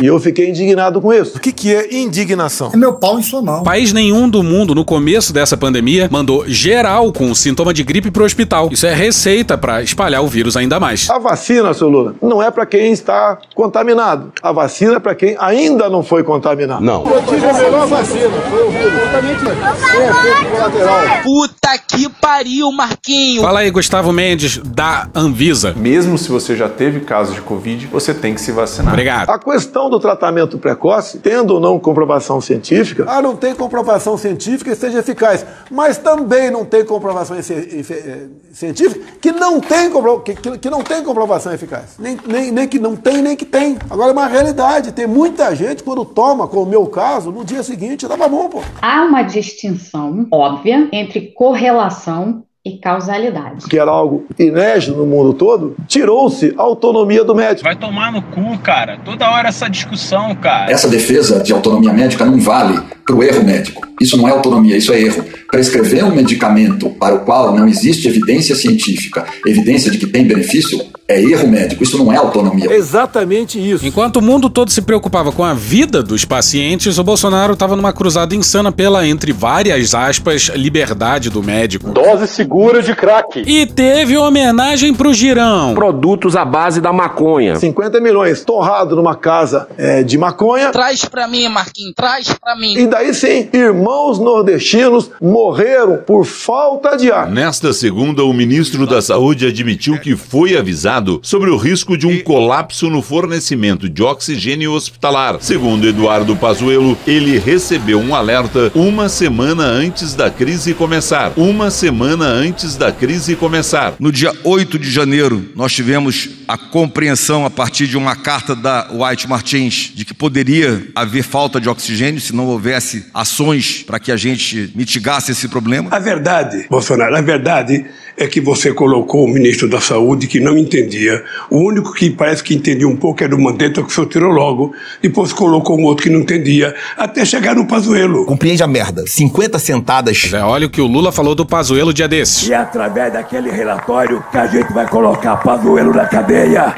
Speaker 11: E eu fiquei indignado com isso.
Speaker 10: O que, que é indignação?
Speaker 11: É meu pau em sua mão.
Speaker 2: País nenhum do mundo, no começo dessa pandemia, mandou geral com sintoma de gripe pro hospital. Isso é receita para espalhar o vírus ainda mais.
Speaker 11: A vacina, seu Lula, não é para quem está contaminado. A vacina é para quem ainda não foi contaminado.
Speaker 21: Não.
Speaker 16: Eu tive a melhor vacina, foi o vírus.
Speaker 13: Puta que pariu, Marquinho.
Speaker 2: Fala aí, Gustavo Mendes, da Anvisa.
Speaker 20: Mesmo se você já teve caso de Covid, você tem que se vacinar.
Speaker 2: Obrigado.
Speaker 11: A questão do tratamento precoce, tendo ou não comprovação científica, ah, não tem comprovação científica que seja eficaz, mas também não tem comprovação eh, científica que não tem, compro- que, que- que não tem comprovação eficaz. Nem, nem, nem que não tem, nem que tem. Agora é uma realidade. Tem muita gente, quando toma, como o meu caso, no dia seguinte, tava bom, pô.
Speaker 27: Há uma distinção óbvia entre correlação e causalidade.
Speaker 11: Que era algo inédito no mundo todo, tirou-se a autonomia do médico.
Speaker 28: Vai tomar no cu, cara. Toda hora essa discussão, cara.
Speaker 29: Essa defesa de autonomia médica não vale para o erro médico. Isso não é autonomia, isso é erro. Prescrever um medicamento para o qual não existe evidência científica, evidência de que tem benefício, é erro médico. Isso não é autonomia.
Speaker 11: Exatamente isso.
Speaker 2: Enquanto o mundo todo se preocupava com a vida dos pacientes, o Bolsonaro estava numa cruzada insana pela, entre várias aspas, liberdade do médico.
Speaker 11: Dose segura de crack.
Speaker 2: E teve homenagem pro Girão.
Speaker 30: Produtos à base da maconha.
Speaker 11: 50 milhões torrado numa casa eh, de maconha.
Speaker 13: Traz pra mim, Marquinhos, traz pra mim.
Speaker 11: E daí sim, irmãos nordestinos morreram por falta de ar.
Speaker 31: Nesta segunda, o ministro da Saúde admitiu que foi avisado sobre o risco de um colapso no fornecimento de oxigênio hospitalar. Segundo Eduardo Pazuello, ele recebeu um alerta uma semana antes da crise começar. Uma semana antes da crise começar.
Speaker 32: No dia 8 de janeiro, nós tivemos a compreensão a partir de uma carta da White Martins de que poderia haver falta de oxigênio se não houvesse ações para que a gente mitigasse esse problema.
Speaker 18: A verdade, Bolsonaro, a verdade é que você colocou o ministro da Saúde que não entendia. O único que parece que entendia um pouco era o Mandetta, que o senhor tirou logo. Depois colocou um outro que não entendia, até chegar no Pazuello.
Speaker 33: Compreende a merda. 50 sentadas.
Speaker 2: É, olha o que o Lula falou do Pazuello dia desses.
Speaker 18: E é através daquele relatório que a gente vai colocar Pazuello na cadeia.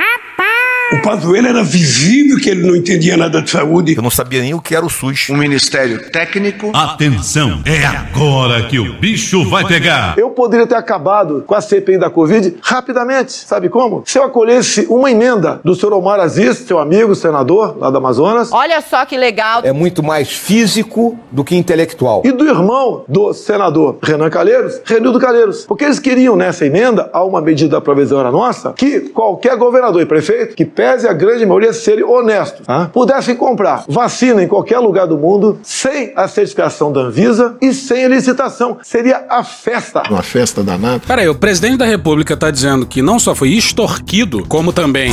Speaker 18: O Pazuello era visível que ele não entendia nada de saúde.
Speaker 32: Eu não sabia nem o que era o SUS.
Speaker 34: Um ministério técnico.
Speaker 35: Atenção, é agora que o bicho vai pegar.
Speaker 11: Eu poderia ter acabado com a CPI da Covid rapidamente. Sabe como? Se eu acolhesse uma emenda do senhor Omar Aziz, seu amigo, senador lá do Amazonas.
Speaker 36: Olha só que legal.
Speaker 32: É muito mais físico do que intelectual.
Speaker 11: E do irmão do senador Renan Calheiros, Renildo Calheiros. Porque eles queriam nessa emenda, a uma medida provisória nossa, que qualquer governador e prefeito, que pese a grande maioria serem honestos, tá? pudessem comprar vacina em qualquer lugar do mundo sem a certificação da Anvisa e sem a licitação. Seria a festa.
Speaker 25: Uma festa danada.
Speaker 2: Peraí, o presidente da república tá dizendo que não só foi extorquido, como também.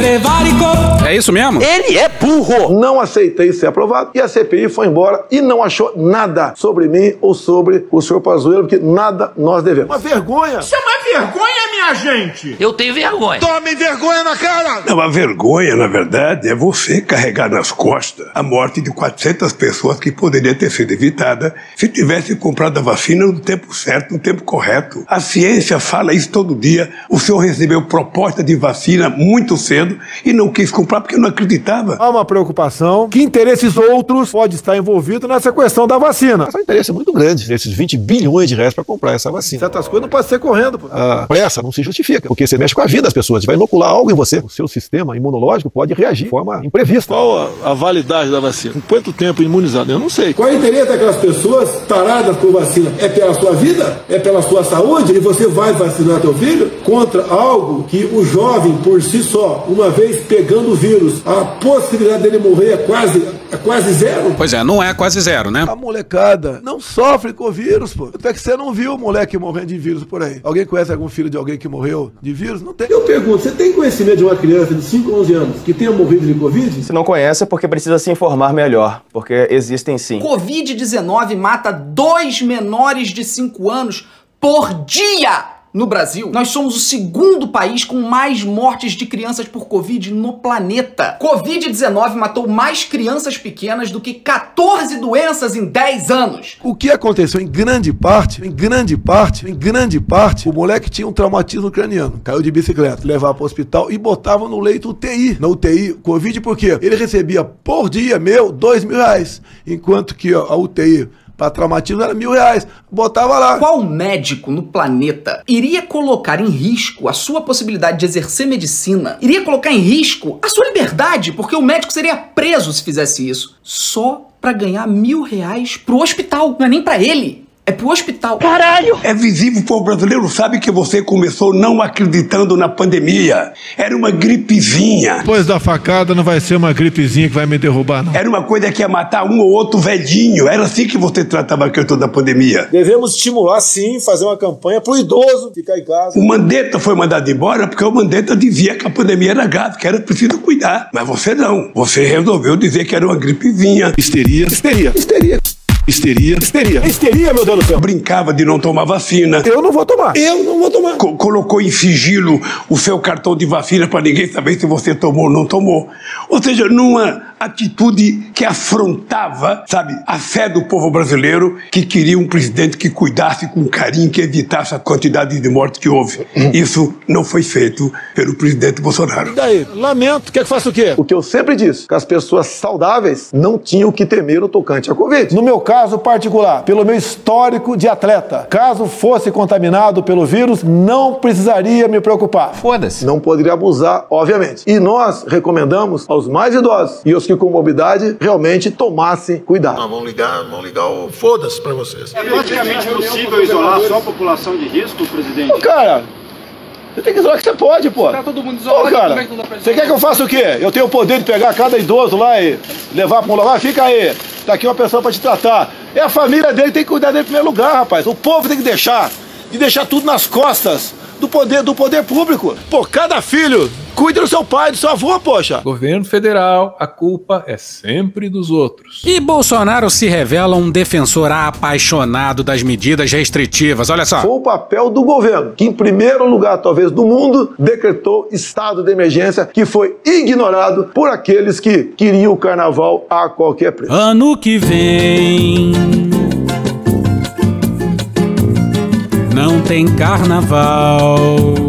Speaker 2: É isso mesmo?
Speaker 11: Ele é burro! Não aceitei ser aprovado e a CPI foi embora e não achou nada sobre mim ou sobre o senhor Pazuello, porque nada nós devemos.
Speaker 10: Uma vergonha. Isso é uma vergonha, minha gente.
Speaker 13: Eu tenho vergonha.
Speaker 10: Tomem vergonha na cara.
Speaker 18: Não, a vergonha, na verdade, é você carregar nas costas a morte de 400 pessoas que poderia ter sido evitada se tivesse comprado a vacina no tempo certo, no tempo correto. A ciência fala isso todo dia. O senhor recebeu proposta de vacina muito cedo e não quis comprar porque não acreditava.
Speaker 16: Há uma preocupação que interesses outros podem estar envolvidos nessa questão da vacina.
Speaker 11: Um interesse muito grande nesses 20 bilhões de reais para comprar essa vacina.
Speaker 16: Certas coisas não podem ser correndo. Pô.
Speaker 11: A pressa não se justifica, porque você mexe com a vida das pessoas, vai inocular algo em você. O seu sistema imunológico pode reagir de forma imprevista.
Speaker 16: Qual a, a validade da vacina? Com quanto tempo imunizado? Eu não sei.
Speaker 5: Qual é o interesse daquelas pessoas taradas por vacina? É pela sua vida? É pela sua saúde? E você vai vacinar teu filho contra algo que o jovem por si só, uma vez pegando o vírus, a possibilidade dele morrer é quase, é quase zero?
Speaker 2: Pois é, não é quase zero, né?
Speaker 16: A molecada não sofre com vírus, pô. Até que você não viu moleque morrendo de vírus por aí. Alguém conhece algum filho de alguém que morreu de vírus? Não tem.
Speaker 5: Eu pergunto, você tem conhecimento de uma criança de 5, 11 anos que tenha morrido de Covid?
Speaker 37: Se não conhece é porque precisa se informar melhor, porque existem sim.
Speaker 13: Covid-19 mata dois menores de 5 anos por dia no Brasil. Nós somos o segundo país com mais mortes de crianças por Covid no planeta. Covid-19 matou mais crianças pequenas do que 14 doenças em 10 anos.
Speaker 16: O que aconteceu em grande parte, em grande parte, em grande parte, o moleque tinha um traumatismo craniano, caiu de bicicleta, levava para o hospital e botava no leito UTI. Na UTI, Covid, por quê? Ele recebia por dia meu dois mil reais, enquanto que a UTI para traumatismo era mil reais. Botava lá.
Speaker 13: Qual médico no planeta iria colocar em risco a sua possibilidade de exercer medicina? Iria colocar em risco a sua liberdade, porque o médico seria preso se fizesse isso. Só para ganhar mil reais pro hospital. Não é nem para ele. É pro hospital.
Speaker 18: Caralho! É visível, o povo brasileiro sabe que você começou não acreditando na pandemia. Era uma gripezinha.
Speaker 16: Depois da facada não vai ser uma gripezinha que vai me derrubar, não.
Speaker 18: Era uma coisa que ia matar um ou outro velhinho. Era assim que você tratava a questão da pandemia.
Speaker 5: Devemos estimular, sim, fazer uma campanha pro idoso ficar em casa.
Speaker 18: O Mandetta foi mandado embora porque o Mandetta dizia que a pandemia era grave, que era preciso cuidar. Mas você não. Você resolveu dizer que era uma gripezinha.
Speaker 16: Histeria.
Speaker 18: Histeria.
Speaker 16: Histeria. Histeria. Histeria. Histeria, meu Deus do céu.
Speaker 18: Brincava de não tomar vacina.
Speaker 16: Eu não vou tomar.
Speaker 18: Eu não vou tomar. Co colocou em sigilo o seu cartão de vacina para ninguém saber se você tomou ou não tomou. Ou seja, numa atitude que afrontava, sabe, a fé do povo brasileiro que queria um presidente que cuidasse com carinho, que evitasse a quantidade de mortes que houve. Isso não foi feito pelo presidente Bolsonaro.
Speaker 16: E daí? Lamento. Quer que faça o quê?
Speaker 11: O que eu sempre disse, que as pessoas saudáveis não tinham que temer o tocante à Covid.
Speaker 16: No meu caso particular, pelo meu histórico de atleta, caso fosse contaminado pelo vírus, não precisaria me preocupar.
Speaker 37: Foda-se.
Speaker 11: Não poderia abusar, obviamente. E nós recomendamos aos mais idosos e aos que com morbidade realmente tomassem cuidado.
Speaker 10: Não, vamos ligar, vamos ligar o foda-se pra vocês.
Speaker 38: É praticamente possível isolar só a população de risco, presidente?
Speaker 16: Ô, cara, você tem que isolar que você pode, pô.
Speaker 38: Tá todo mundo
Speaker 16: Ô,
Speaker 38: isolado,
Speaker 16: cara,
Speaker 38: como é
Speaker 16: você quer que eu faça o quê? Eu tenho o poder de pegar cada idoso lá e levar pra um lugar? Fica aí, tá aqui uma pessoa pra te tratar. É a família dele, tem que cuidar dele em primeiro lugar, rapaz. O povo tem que deixar, de deixar tudo nas costas do poder, do poder público. Pô, cada filho cuida do seu pai, do seu avô, poxa.
Speaker 39: Governo federal, a culpa é sempre dos outros.
Speaker 2: E Bolsonaro se revela um defensor apaixonado das medidas restritivas. Olha só.
Speaker 11: Foi o papel do governo, que em primeiro lugar, talvez do mundo, decretou estado de emergência, que foi ignorado por aqueles que queriam o carnaval a qualquer preço.
Speaker 2: Ano que vem. Tem carnaval.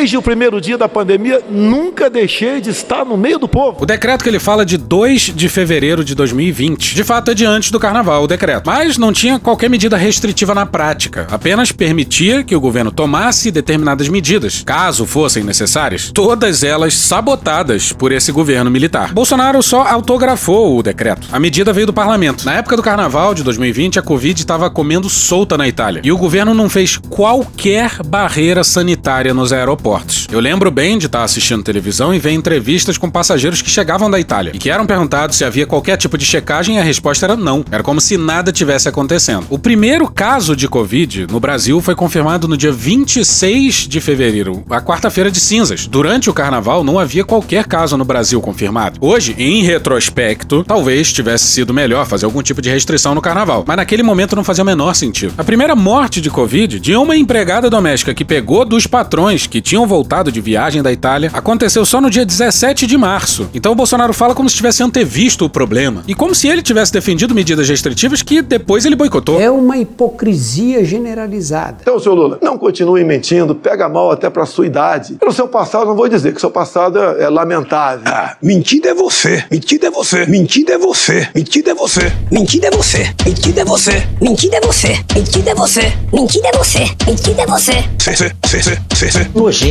Speaker 11: Desde o primeiro dia da pandemia, nunca deixei de estar no meio do povo.
Speaker 2: O decreto que ele fala de 2 de fevereiro de 2020. De fato, é de antes do carnaval o decreto. Mas não tinha qualquer medida restritiva na prática. Apenas permitia que o governo tomasse determinadas medidas, caso fossem necessárias. Todas elas sabotadas por esse governo militar. Bolsonaro só autografou o decreto. A medida veio do parlamento. Na época do carnaval de 2020, a Covid estava comendo solta na Itália. E o governo não fez qualquer barreira sanitária nos aeroportos. Eu lembro bem de estar assistindo televisão e ver entrevistas com passageiros que chegavam da Itália e que eram perguntados se havia qualquer tipo de checagem e a resposta era não. Era como se nada tivesse acontecendo. O primeiro caso de Covid no Brasil foi confirmado no dia 26 de fevereiro, a quarta-feira de cinzas. Durante o carnaval não havia qualquer caso no Brasil confirmado. Hoje, em retrospecto, talvez tivesse sido melhor fazer algum tipo de restrição no carnaval, mas naquele momento não fazia o menor sentido. A primeira morte de Covid de uma empregada doméstica que pegou dos patrões que tinham voltado de viagem da Itália aconteceu só no dia 17 de março. Então o Bolsonaro fala como se tivesse antevisto o problema e como se ele tivesse defendido medidas restritivas que depois ele boicotou.
Speaker 34: É uma hipocrisia generalizada.
Speaker 11: Então, senhor Lula, não continue mentindo, pega mal até pra sua idade. Pelo seu passado, não vou dizer que seu passado é, é lamentável.
Speaker 18: Ah, mentida é você. Mentida é você. Mentida é você. Mentida é você.
Speaker 36: Mentida é você. Mentida é você. Mentida é você. Mentida é você. Mentida é você. Mentida é você.
Speaker 18: Cê, cê, cê, cê, cê, cê.
Speaker 36: Nojento.
Speaker 18: Cê, cê, cê, cê, cê, cê.
Speaker 36: Nojento.
Speaker 18: Cê,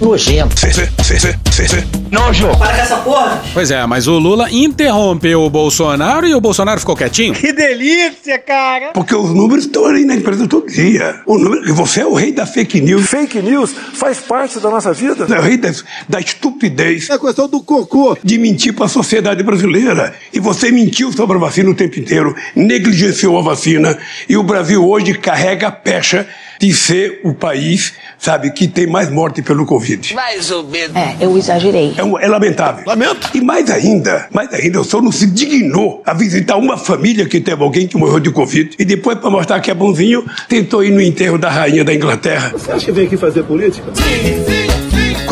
Speaker 36: Nojento.
Speaker 18: Cê, cê.
Speaker 36: Nojo. Para com essa porra.
Speaker 2: Pois é, mas o Lula interrompeu o Bolsonaro e o Bolsonaro ficou quietinho.
Speaker 36: Que delícia, cara.
Speaker 18: Porque os números estão ali na empresa todo dia. O número, você é o rei da fake news.
Speaker 11: Fake news faz parte da nossa vida.
Speaker 18: É o rei da, da estupidez.
Speaker 11: É a questão do cocô.
Speaker 18: De mentir para a sociedade brasileira. E você mentiu sobre a vacina o tempo inteiro, negligenciou a vacina. E o Brasil hoje carrega a pecha de ser o país, sabe, que tem mais morte pelo Covid.
Speaker 36: Mais ou menos. É, eu exagerei.
Speaker 18: É, um- é lamentável.
Speaker 11: Lamento.
Speaker 18: E mais ainda, mais ainda, o senhor não se dignou a visitar uma família que teve alguém que morreu de Covid e depois, para mostrar que é bonzinho, tentou ir no enterro da rainha da Inglaterra.
Speaker 11: Você acha que veio aqui fazer política?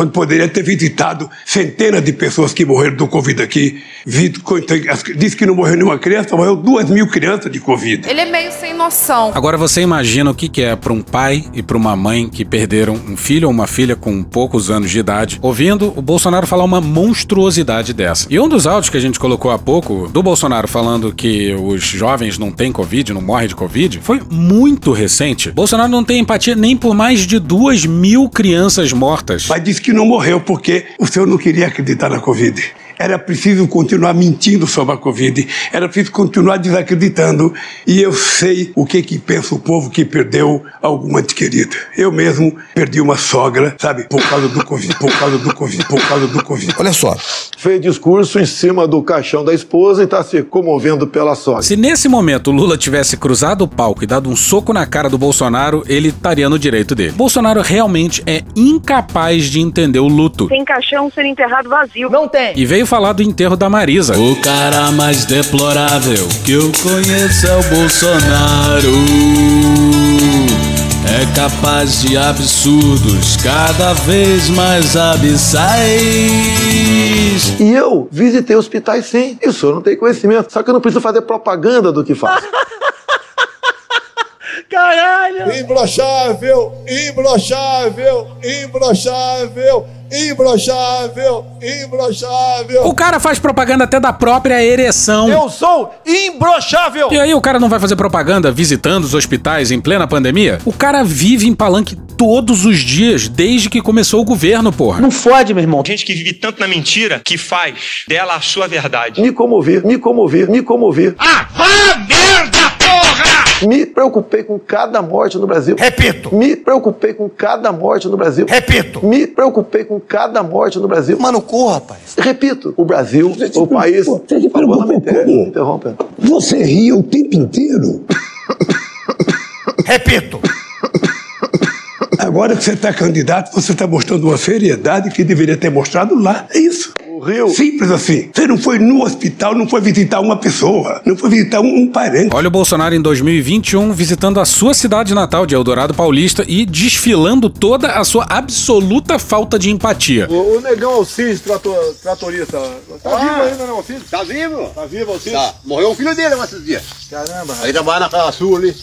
Speaker 18: Quando poderia ter visitado centenas de pessoas que morreram do Covid aqui. Vi- Disse que não morreu nenhuma criança, morreu duas mil crianças de Covid.
Speaker 40: Ele é meio sem noção.
Speaker 2: Agora você imagina o que que é para um pai e para uma mãe que perderam um filho ou uma filha com poucos anos de idade, ouvindo o Bolsonaro falar uma monstruosidade dessa. E um dos áudios que a gente colocou há pouco do Bolsonaro falando que os jovens não têm Covid, não morrem de Covid, foi muito recente. Bolsonaro não tem empatia nem por mais de duas mil crianças mortas.
Speaker 18: Mas disse que não morreu porque o senhor não queria acreditar na Covid. Era preciso continuar mentindo sobre a Covid. Era preciso continuar desacreditando. E eu sei o que que pensa o povo que perdeu alguma ente querida. Eu mesmo perdi uma sogra, sabe, por causa do Covid, por causa do Covid, por causa do Covid.
Speaker 33: Olha só.
Speaker 11: Fez discurso em cima do caixão da esposa e está se comovendo pela sogra.
Speaker 2: Se nesse momento o Lula tivesse cruzado o palco e dado um soco na cara do Bolsonaro, ele estaria no direito dele. Bolsonaro realmente é incapaz de entender o luto.
Speaker 41: Tem caixão sendo enterrado vazio.
Speaker 34: Não tem.
Speaker 2: E veio falar do enterro da Marisa.
Speaker 42: O cara mais deplorável que eu conheço é o Bolsonaro. É capaz de absurdos cada vez mais abissais.
Speaker 11: E eu visitei hospitais sim. E o senhor não tem conhecimento. Só que eu não preciso fazer propaganda do que faço.
Speaker 34: Caralho!
Speaker 10: Imbrochável, imbrochável, imbrochável, imbrochável, imbrochável.
Speaker 2: O cara faz propaganda até da própria ereção.
Speaker 11: Eu sou imbrochável!
Speaker 2: E aí o cara não vai fazer propaganda visitando os hospitais em plena pandemia? O cara vive em palanque todos os dias, desde que começou o governo, porra.
Speaker 34: Não fode, meu irmão.
Speaker 38: Gente que vive tanto na mentira que faz dela a sua verdade.
Speaker 11: Me comover, me comover, me comover.
Speaker 10: Ah, vá merda!
Speaker 11: Me preocupei com cada morte no Brasil.
Speaker 10: Repito.
Speaker 11: Me preocupei com cada morte no Brasil.
Speaker 10: Repito.
Speaker 11: Me preocupei com cada morte no Brasil.
Speaker 33: Mano, corra, rapaz.
Speaker 11: Repito, o Brasil, o país. Não me inter- me interrompa.
Speaker 18: Você ria o tempo inteiro.
Speaker 10: Repito.
Speaker 18: Agora que você está candidato, você está mostrando uma seriedade que deveria ter mostrado lá. É isso.
Speaker 11: Rio.
Speaker 18: Simples assim. Você não foi no hospital, não foi visitar uma pessoa, não foi visitar um, um parente.
Speaker 2: Olha o Bolsonaro em 2021 visitando a sua cidade natal de Eldorado Paulista e desfilando toda a sua absoluta falta de empatia.
Speaker 11: O, o negão Alcides, trator, tratorista. Tá
Speaker 10: Ah.
Speaker 11: vivo ainda, não, Alcides?
Speaker 10: Tá vivo?
Speaker 11: Tá vivo, Alcides?
Speaker 10: Tá. Morreu o filho dele há esses dias.
Speaker 11: Caramba,
Speaker 10: Aí trabalha naquela sul ali.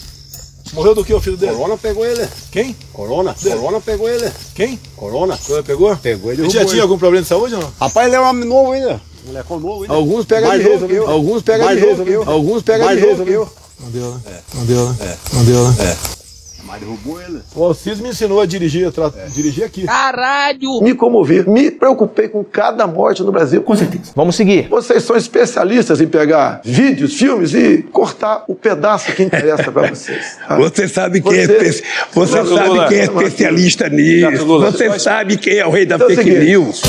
Speaker 11: Morreu do que o filho dele?
Speaker 40: Corona pegou ele.
Speaker 11: Quem?
Speaker 40: Corona. Corona pegou ele.
Speaker 11: Quem?
Speaker 40: Corona.
Speaker 11: Corona pegou?
Speaker 40: Pegou ele.
Speaker 11: Ele já tinha algum problema de saúde ou não?
Speaker 40: Rapaz, ele é um homem novo ainda. Molecão novo ainda.
Speaker 11: Alguns pegam de
Speaker 40: que
Speaker 11: né? Alguns pegam de
Speaker 40: novo
Speaker 11: rezo,
Speaker 40: que
Speaker 11: né?
Speaker 40: eu.
Speaker 11: Alguns pegam de
Speaker 40: que
Speaker 11: né? Não deu, né?
Speaker 40: É.
Speaker 11: Não deu, né?
Speaker 40: É.
Speaker 11: Não deu, né?
Speaker 40: É. Mas derrubou ele.
Speaker 11: O Alcides me ensinou a dirigir, a tra... dirigir aqui.
Speaker 36: Caralho!
Speaker 11: Me comovi, me preocupei com cada morte no Brasil. Com certeza.
Speaker 34: Vamos seguir.
Speaker 11: Vocês são especialistas em pegar vídeos, filmes e cortar o pedaço que interessa pra vocês. tá?
Speaker 18: Você sabe quem,
Speaker 11: Você-
Speaker 18: é, você
Speaker 11: Lula,
Speaker 18: sabe
Speaker 11: Lula,
Speaker 18: quem é
Speaker 11: Lula,
Speaker 18: especialista nisso.
Speaker 11: Lula.
Speaker 18: Você sabe quem é o rei da
Speaker 11: Então é
Speaker 18: fake news.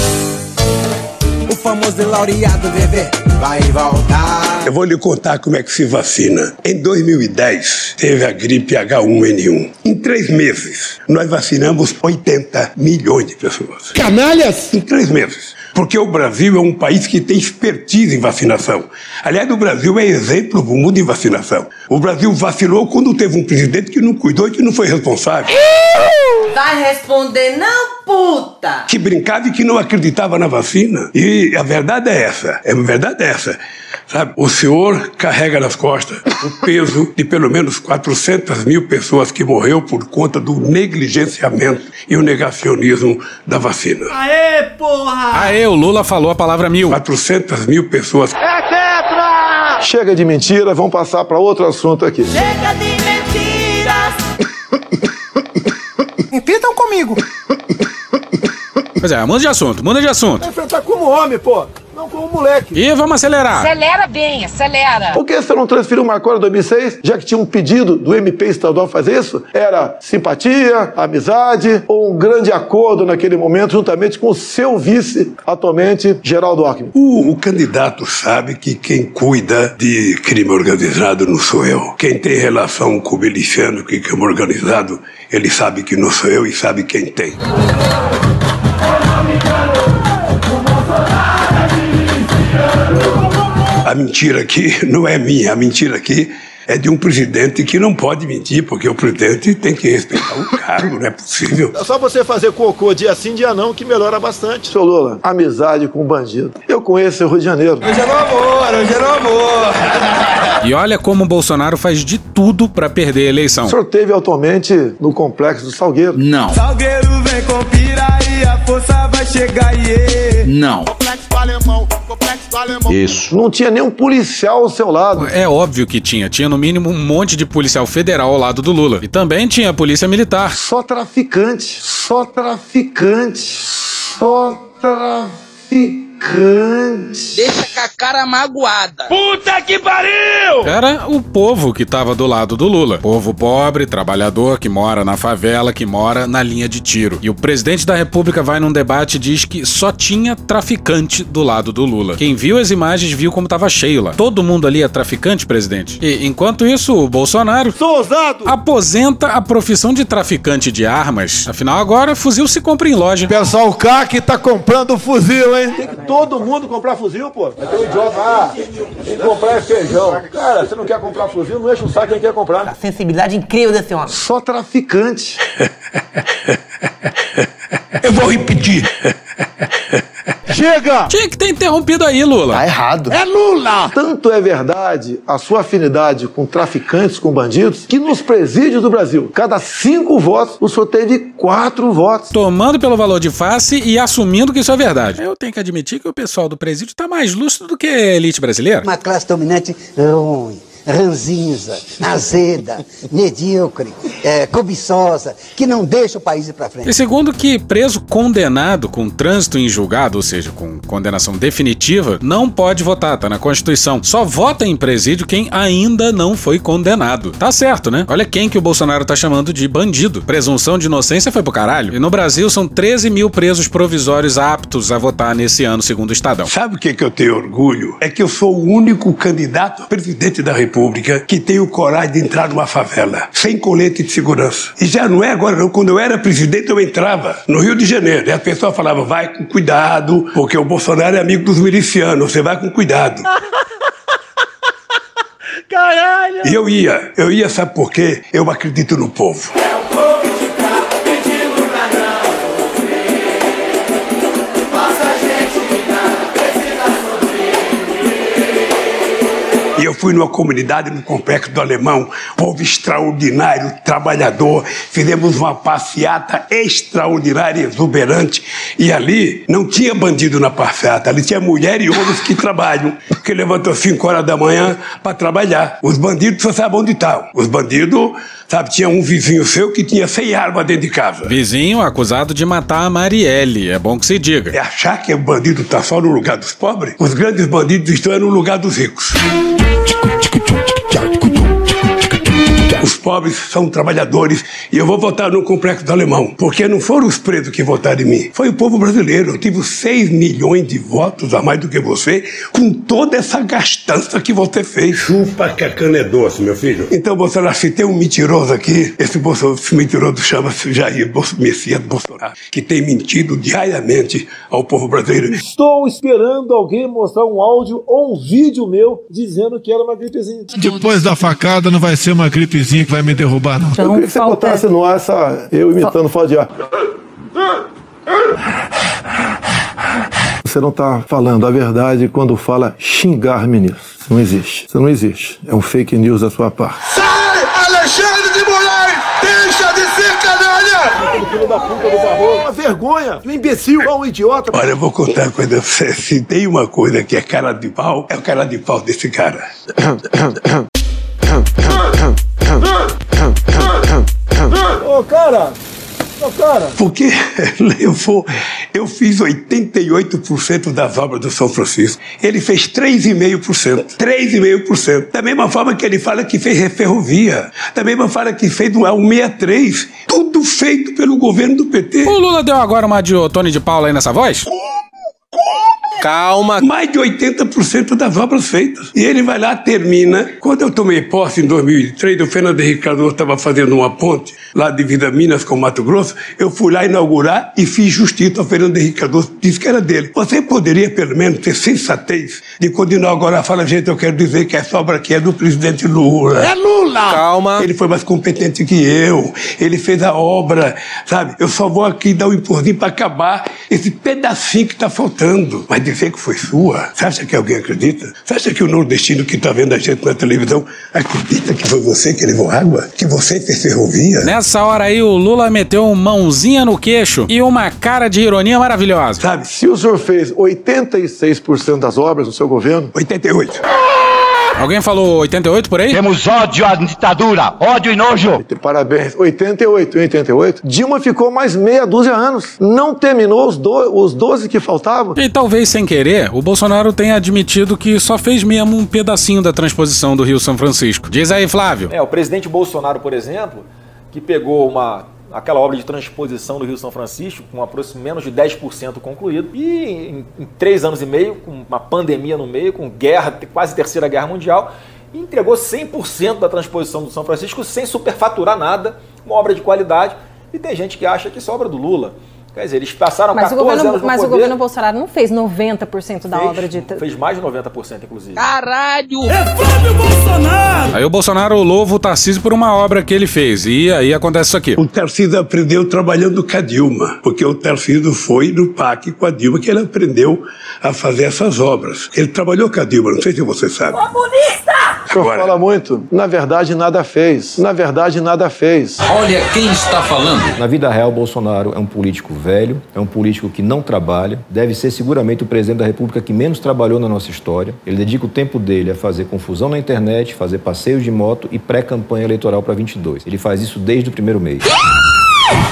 Speaker 36: O famoso laureado bebê vai voltar.
Speaker 18: Eu vou lhe contar como é que se vacina. Em 2010, teve a gripe H1N1. Em três meses, nós vacinamos 80 milhões de pessoas.
Speaker 11: Canalhas!
Speaker 18: Em três meses. Porque o Brasil é um país que tem expertise em vacinação. Aliás, o Brasil é exemplo do mundo em vacinação. O Brasil vacilou quando teve um presidente que não cuidou e que não foi responsável.
Speaker 43: Vai responder não, puta!
Speaker 18: que brincava e que não acreditava na vacina. E a verdade é essa, a verdade é essa. Sabe, o senhor carrega nas costas o peso de pelo menos 400 mil pessoas que morreu por conta do negligenciamento e o negacionismo da vacina.
Speaker 43: Aê, porra!
Speaker 2: Aê, o Lula falou a palavra mil.
Speaker 18: 400 mil pessoas.
Speaker 43: É tetra!
Speaker 11: Chega de mentira, vamos passar para outro assunto aqui.
Speaker 43: Chega de mentiras!
Speaker 34: Repitam comigo.
Speaker 2: Pois é, muda de assunto, muda de assunto.
Speaker 11: Enfrentar como homem, pô, não como moleque.
Speaker 2: E vamos acelerar.
Speaker 43: Acelera bem, acelera!
Speaker 11: Por que você não transferiu o Marconi em 2006, já que tinha um pedido do MP estadual fazer isso? Era simpatia, amizade ou um grande acordo naquele momento, juntamente com o seu vice, atualmente, Geraldo Alckmin?
Speaker 18: O, o candidato sabe que quem cuida de crime organizado não sou eu. Quem tem relação com o miliciano, que crime organizado, ele sabe que não sou eu e sabe quem tem. A mentira aqui não é minha, a mentira aqui é de um presidente que não pode mentir, porque o presidente tem que respeitar o cargo, não é possível.
Speaker 11: É só você fazer cocô dia sim, dia não, que melhora bastante. Seu Lula, amizade com bandido. Eu conheço o Rio de Janeiro.
Speaker 40: Hoje é no amor, hoje é no amor.
Speaker 2: E olha como o Bolsonaro faz de tudo pra perder a eleição.
Speaker 11: O senhor teve atualmente no complexo do Salgueiro?
Speaker 42: Não.
Speaker 10: Salgueiro vem com piraí, a força vai chegar e
Speaker 42: Não.
Speaker 10: Alemão, complexo do alemão.
Speaker 2: Isso.
Speaker 11: Não tinha nenhum policial ao seu lado.
Speaker 2: É óbvio que tinha. Tinha no mínimo um monte de policial federal ao lado do Lula. E também tinha a polícia militar.
Speaker 11: Só traficante, só traficante, só traficante.
Speaker 43: Deixa com a cara magoada.
Speaker 10: Puta que pariu!
Speaker 2: Era o povo que tava do lado do Lula. Povo pobre, trabalhador, que mora na favela, que mora na linha de tiro. E o presidente da república vai num debate e diz que só tinha traficante do lado do Lula. Quem viu as imagens viu como tava cheio lá. Todo mundo ali é traficante, presidente. E enquanto isso, o Bolsonaro
Speaker 11: Sou ousado!
Speaker 2: aposenta a profissão de traficante de armas. Afinal, agora fuzil se compra em loja.
Speaker 11: Pessoal, o CAC tá comprando fuzil, hein? Tem todo mundo comprar fuzil, pô. Vai ter um idiota. Ah, tem que comprar é feijão. Cara, você não quer comprar fuzil, não enche o saco quem quer comprar.
Speaker 43: Sensibilidade incrível desse homem.
Speaker 11: Só traficante.
Speaker 18: Eu vou repetir.
Speaker 11: Chega!
Speaker 2: Tinha que ter interrompido aí, Lula.
Speaker 33: Tá errado.
Speaker 11: É Lula! Tanto é verdade a sua afinidade com traficantes, com bandidos, que nos presídios do Brasil, cada cinco votos, o senhor teve quatro votos.
Speaker 2: Tomando pelo valor de face e assumindo que isso é verdade. Eu tenho que admitir que o pessoal do presídio tá mais lúcido do que a elite brasileira.
Speaker 34: Uma classe dominante ruim, ranzinza, azeda, medíocre, é, cobiçosa, que não deixa o país ir pra frente.
Speaker 2: E segundo que preso condenado com trânsito em julgado, ou seja, com condenação definitiva, não pode votar, tá na Constituição. Só vota em presídio quem ainda não foi condenado. Tá certo, né? Olha quem que o Bolsonaro tá chamando de bandido. Presunção de inocência foi pro caralho. E no Brasil são 13 mil presos provisórios aptos a votar nesse ano, segundo o Estadão.
Speaker 18: Sabe o que, que eu tenho orgulho? É que eu sou o único candidato a presidente da República que tenho coragem de entrar numa favela, sem colete de segurança. E já não é agora, não. Quando eu era presidente, eu entrava no Rio de Janeiro. E a pessoa falava, vai com cuidado, porque o Bolsonaro é amigo dos milicianos, você vai com cuidado.
Speaker 10: Caralho!
Speaker 18: E eu ia, eu ia, sabe por quê? Eu acredito no povo. E eu fui numa comunidade no complexo do Alemão, povo extraordinário, trabalhador, fizemos uma passeata extraordinária, exuberante, e ali não tinha bandido na passeata, ali tinha mulher e homens que trabalham, que levantou 5 horas da manhã para trabalhar. Os bandidos só sabem onde estão. Os bandidos, sabe, tinha um vizinho seu que tinha 100 armas dentro de casa.
Speaker 2: Vizinho acusado de matar a Marielle, é bom que se diga.
Speaker 18: É achar que o bandido está só no lugar dos pobres? Os grandes bandidos estão no lugar dos ricos. chick chick chick chick chick Os pobres são trabalhadores e eu vou votar no complexo do alemão, porque não foram os presos que votaram em mim, foi o povo brasileiro. Eu tive 6 milhões de votos a mais do que você, com toda essa gastança que você fez.
Speaker 5: Chupa que a cana é doce, meu filho.
Speaker 18: Então, Bolsonaro, se tem um mentiroso aqui, esse, Bolsonaro, esse mentiroso chama-se Jair Bolso- Messias Bolsonaro, que tem mentido diariamente ao povo brasileiro.
Speaker 11: Estou esperando alguém mostrar um áudio ou um vídeo meu dizendo que era uma gripezinha.
Speaker 44: Depois da facada não vai ser uma gripezinha que vai me derrubar, não.
Speaker 11: eu queria que você botasse no ar essa, eu imitando fora de ar. Você não está falando a verdade quando fala xingar ministro. Isso não existe. Isso não existe. É um fake news da sua parte.
Speaker 10: Sai, Alexandre de Moraes! Deixa de ser canalha!
Speaker 11: Filho da puta do Barroso. Uma vergonha. Um imbecil. Um idiota.
Speaker 18: Olha, eu vou contar uma coisa pra você. Se tem uma coisa que é cara de pau, é o cara de pau desse cara.
Speaker 11: Ô, cara. Ô, cara.
Speaker 18: Porque levou. Eu fiz 88% das obras do São Francisco. Ele fez 3,5%. 3,5%. Da mesma forma que ele fala que fez ferrovia. Da mesma forma que fez o 163. Tudo feito pelo governo do PT.
Speaker 2: O Lula deu agora uma de Tony de Paula aí nessa voz?
Speaker 18: Calma. Mais de 80% das obras feitas. E ele vai lá, termina. Quando eu tomei posse em 2003, o Fernando Henrique Cardoso estava fazendo uma ponte lá de Vida Minas com Mato Grosso. Eu fui lá inaugurar e fiz justiça ao Fernando Henrique Cardoso. Disse que era dele. Você poderia, pelo menos, ter sensatez de quando inaugurar, fala, gente, eu quero dizer que essa obra aqui é do presidente Lula.
Speaker 10: É Lula!
Speaker 18: Calma. Ele foi mais competente que eu. Ele fez a obra, sabe? Eu só vou aqui dar um empurrinho para acabar esse pedacinho que está faltando. Mas dizer que foi sua, você acha que alguém acredita? Você acha que o nordestino que está vendo a gente na televisão acredita que foi você que levou água? Que você fez ferrovia?
Speaker 2: Nessa hora aí, o Lula meteu uma mãozinha no queixo e uma cara de ironia maravilhosa.
Speaker 18: Sabe?
Speaker 11: Se o senhor fez 86% das obras no seu governo.
Speaker 18: 88.
Speaker 2: Alguém falou 88 por aí?
Speaker 11: Temos ódio à ditadura, ódio e nojo. Parabéns. 88 em 88. Dilma ficou mais meia dúzia anos. Não terminou os, do, os 12 que faltavam.
Speaker 2: E talvez sem querer, o Bolsonaro tenha admitido que só fez mesmo um pedacinho da transposição do Rio São Francisco. Diz aí, Flávio.
Speaker 45: É, o presidente Bolsonaro, por exemplo, que pegou uma aquela obra de transposição do Rio São Francisco, com menos de 10% concluído, e em, em, três anos e meio, com uma pandemia no meio, com guerra, quase terceira guerra mundial, entregou 100% da transposição do São Francisco sem superfaturar nada, uma obra de qualidade, e tem gente que acha que isso é obra do Lula. Quer dizer, eles passaram
Speaker 46: mas
Speaker 45: 14
Speaker 46: o governo,
Speaker 45: anos no
Speaker 46: Mas
Speaker 45: poder,
Speaker 46: o governo Bolsonaro não fez 90% da
Speaker 45: fez,
Speaker 46: obra de...
Speaker 45: Fez mais de 90%, inclusive.
Speaker 43: Caralho!
Speaker 46: É
Speaker 43: Flávio Bolsonaro!
Speaker 2: Aí o Bolsonaro louva o Tarcísio por uma obra que ele fez. E aí acontece isso aqui.
Speaker 18: O Tarcísio aprendeu trabalhando com a Dilma, porque o Tarcísio foi no PAC com a Dilma que ele aprendeu a fazer essas obras. Ele trabalhou com a Dilma, não sei se você sabe.
Speaker 46: Comunista!
Speaker 11: O senhor fala muito. Na verdade, nada fez. Na verdade, nada fez.
Speaker 42: Olha quem está falando.
Speaker 47: Na vida real, Bolsonaro é um político velho, é um político que não trabalha, deve ser seguramente o presidente da República que menos trabalhou na nossa história. Ele dedica o tempo dele a fazer confusão na internet, fazer passeios de moto e pré-campanha eleitoral para 22. Ele faz isso desde o primeiro mês.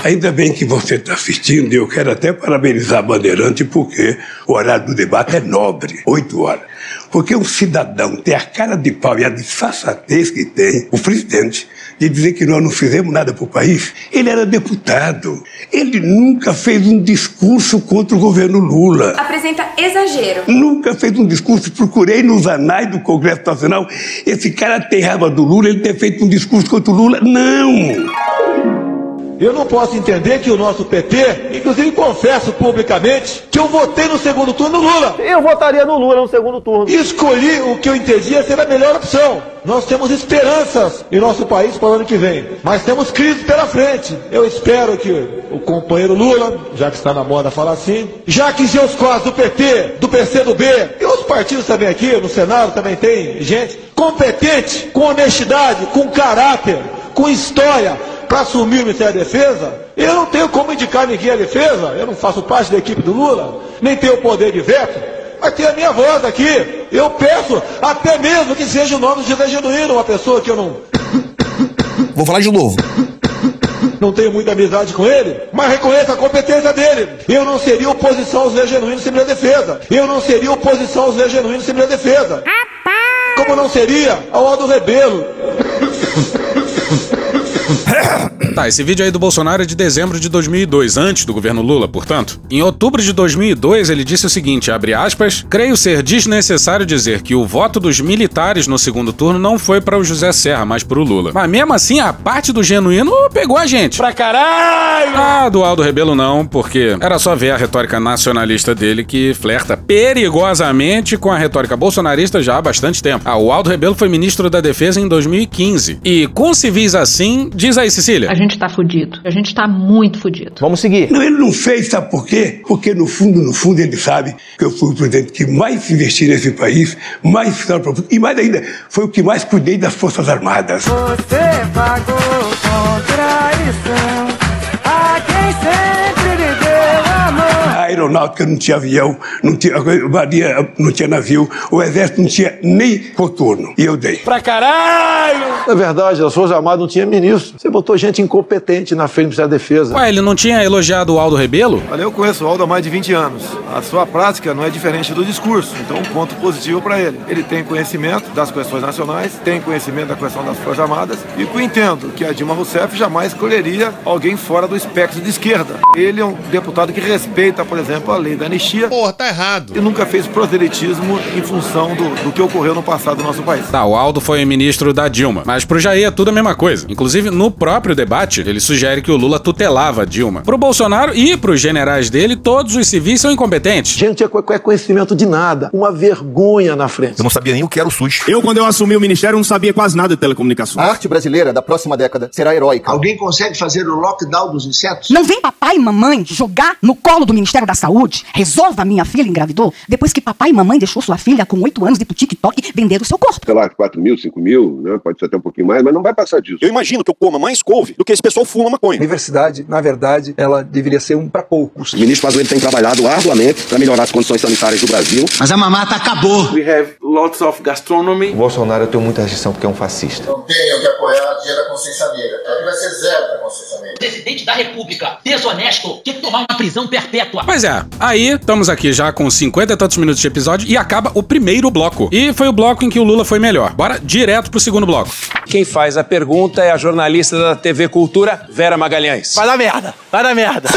Speaker 18: Ainda bem que você está assistindo e eu quero até parabenizar a Bandeirante porque o horário do debate é nobre, oito horas. Porque um cidadão tem a cara de pau e a disfarçatez que tem, o presidente, de dizer que nós não fizemos nada para o país. Ele era deputado. Ele nunca fez um discurso contra o governo Lula.
Speaker 48: Apresenta exagero.
Speaker 18: Nunca fez um discurso. Procurei nos anais do Congresso Nacional. Esse cara tem raiva do Lula, ele ter feito um discurso contra o Lula. Não!
Speaker 11: Eu não posso entender que o nosso PT, inclusive confesso publicamente, que eu votei no segundo turno no Lula. Eu votaria no Lula no segundo turno. Escolhi o que eu entendia ser a melhor opção. Nós temos esperanças em nosso país para o ano que vem, mas temos crise pela frente. Eu espero que o companheiro Lula, já que está na moda falar assim, já que os quadros do PT, do PCdoB e os partido também aqui, no Senado, também tem gente competente, com honestidade, com caráter, com história, para assumir o Ministério da Defesa. Eu não tenho como indicar ninguém à defesa, eu não faço parte da equipe do Lula, nem tenho o poder de veto, mas tem a minha voz aqui. Eu peço até mesmo que seja o nome de José Genuíno, uma pessoa que eu não.
Speaker 33: Vou falar de novo.
Speaker 11: Não tenho muita amizade com ele, mas reconheço a competência dele. Eu não seria oposição ao Zé Genuíno sem minha defesa. Eu não seria oposição ao Zé Genuíno sem minha defesa. Como não seria ao Aldo Rebelo.
Speaker 2: Tá, esse vídeo aí do Bolsonaro é de dezembro de 2002, antes do governo Lula, portanto. Em outubro de 2002, ele disse o seguinte, abre aspas, creio ser desnecessário dizer que o voto dos militares no segundo turno não foi para o José Serra, mas para o Lula. Mas mesmo assim, a parte do genuíno pegou a gente.
Speaker 11: Pra caralho!
Speaker 2: Ah, do Aldo Rebelo não, porque era só ver a retórica nacionalista dele que flerta perigosamente com a retórica bolsonarista já há bastante tempo. Ah, o Aldo Rebelo foi ministro da Defesa em 2015. E com civis assim, diz aí, Cecília.
Speaker 49: A gente tá fudido. A gente tá muito fudido.
Speaker 50: Vamos seguir.
Speaker 18: Não, ele não fez, sabe por quê? Porque no fundo, no fundo, ele sabe que eu fui o presidente que mais investi nesse país, mais fizeram para e mais ainda, foi o que mais cuidei das Forças Armadas.
Speaker 10: Você pagou com traição
Speaker 18: aeronáutica não tinha avião, não tinha, a marinha não tinha navio, o exército não tinha nem coturno. E eu dei.
Speaker 11: Pra caralho! Na verdade, as Forças Armadas não tinha ministro. Você botou gente incompetente na frente do Ministério da Defesa.
Speaker 2: Ué, ele não tinha elogiado o Aldo Rebelo?
Speaker 51: Olha, eu conheço o Aldo há mais de 20 anos. A sua prática não é diferente do discurso, então um ponto positivo para ele. Ele tem conhecimento das questões nacionais, tem conhecimento da questão das Forças Armadas e eu entendo que a Dilma Rousseff jamais escolheria alguém fora do espectro de esquerda. Ele é um deputado que respeita, por exemplo, a lei da anistia.
Speaker 44: Porra, tá errado.
Speaker 51: E nunca fez proselitismo em função do, do que ocorreu no passado no nosso país.
Speaker 2: Tá, o Aldo foi ministro da Dilma, mas pro Jair é tudo a mesma coisa. Inclusive, no próprio debate, ele sugere que o Lula tutelava a Dilma. Pro Bolsonaro e pros generais dele, todos os civis são incompetentes.
Speaker 11: Gente, é é conhecimento de nada. Uma vergonha na frente.
Speaker 33: Eu não sabia nem o que era o SUS.
Speaker 52: Eu, quando eu assumi o ministério, não sabia quase nada de telecomunicações.
Speaker 33: A arte brasileira da próxima década será heróica.
Speaker 48: Alguém consegue fazer o lockdown dos insetos?
Speaker 53: Não vem papai e mamãe jogar no colo do Ministério da Saúde. Resolva minha filha engravidou depois que papai e mamãe deixou sua filha com oito anos de TikTok vender o seu corpo.
Speaker 54: Sei lá, 4 mil, 5 mil, né? pode ser até um pouquinho mais, mas não vai passar disso.
Speaker 33: Eu imagino que eu coma mais couve do que esse pessoal fuma maconha.
Speaker 55: A universidade, na verdade, ela deveria ser um para poucos.
Speaker 33: O ministro Pazuello tem trabalhado arduamente para melhorar as condições sanitárias do Brasil.
Speaker 48: Mas a mamata acabou.
Speaker 56: We have lots of gastronomy.
Speaker 57: O Bolsonaro eu tenho muita restrição porque é um fascista.
Speaker 58: Não tenho que apoiar a dia da consciência negra. Aqui vai ser zero da consciência negra.
Speaker 59: Presidente da República, desonesto, tem que tomar uma prisão perpétua.
Speaker 2: Pois é, aí estamos aqui já com 50 e tantos minutos de episódio e acaba o primeiro bloco. E foi o bloco em que o Lula foi melhor. Bora direto pro segundo bloco.
Speaker 60: Quem faz a pergunta é a jornalista da TV Cultura, Vera Magalhães.
Speaker 11: Vai dar merda, vai dar merda.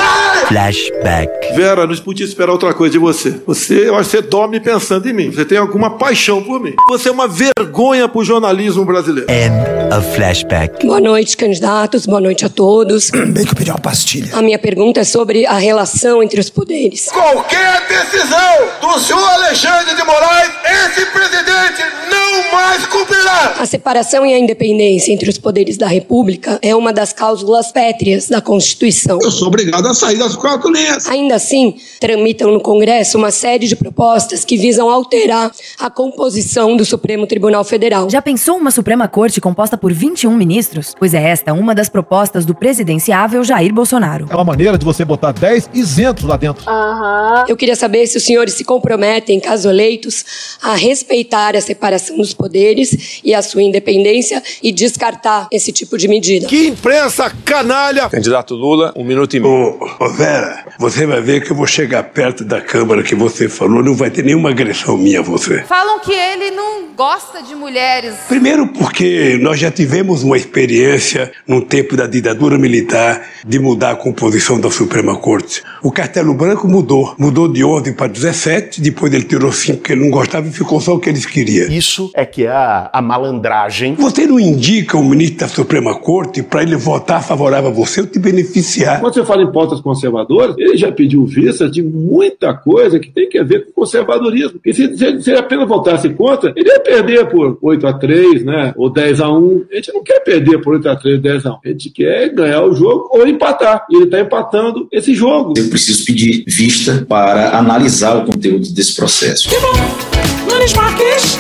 Speaker 33: Flashback.
Speaker 16: Vera, não podia esperar outra coisa de você. Você, eu acho que você dorme pensando em mim. Você tem alguma paixão por mim. Você é uma vergonha pro jornalismo brasileiro.
Speaker 33: End of flashback.
Speaker 61: Boa noite, candidatos. Boa noite a todos.
Speaker 33: Bem que eu pedi uma pastilha.
Speaker 61: A minha pergunta é sobre a relação entre os poderes.
Speaker 10: Qualquer decisão do senhor Alexandre de Moraes, esse presidente não mais cumprirá.
Speaker 61: A separação e a independência entre os poderes da República é uma das cláusulas pétreas da Constituição.
Speaker 10: Eu sou obrigado a sair das quatro linhas.
Speaker 61: Ainda assim, tramitam no Congresso uma série de propostas que visam alterar a composição do Supremo Tribunal Federal.
Speaker 62: Já pensou uma Suprema Corte composta por 21 ministros? Pois é esta uma das propostas do presidenciável Jair Bolsonaro.
Speaker 44: É uma maneira de você botar 10 isentos lá dentro.
Speaker 61: Aham. Eu queria saber se os senhores se comprometem, caso eleitos, a respeitar a separação dos poderes e a sua independência e descartar esse tipo de medida.
Speaker 16: Que imprensa canalha!
Speaker 60: Candidato Lula, um minuto e meio.
Speaker 18: Ô, ô, Vera, você vai ver que eu vou chegar perto da Câmara que você falou, não vai ter nenhuma agressão minha a você.
Speaker 63: Falam que ele não gosta de mulheres.
Speaker 18: Primeiro porque nós já tivemos uma experiência no tempo da ditadura militar de mudar a composição da Suprema Corte. O Castelo Branco mudou, mudou de 11 para 17, depois ele tirou 5 que ele não gostava e ficou só o que eles queriam.
Speaker 33: Isso é que é a, a malandragem
Speaker 64: malandragem.
Speaker 18: Você não indica o ministro da Suprema Corte para ele votar favorável a você ou te beneficiar?
Speaker 16: Quando você fala em pautas conservadoras, ele já pediu vista de muita coisa que tem a ver com conservadorismo. E se, se, se ele apenas votasse contra, ele ia perder por 8 a 3 né? Ou 10 a 1 A gente não quer perder por 8 a 3 10 a 1 A gente quer ganhar o jogo ou empatar. E ele está empatando esse jogo.
Speaker 65: Eu preciso pedir vista para analisar o conteúdo desse processo.
Speaker 66: Que bom! Nunes Marques!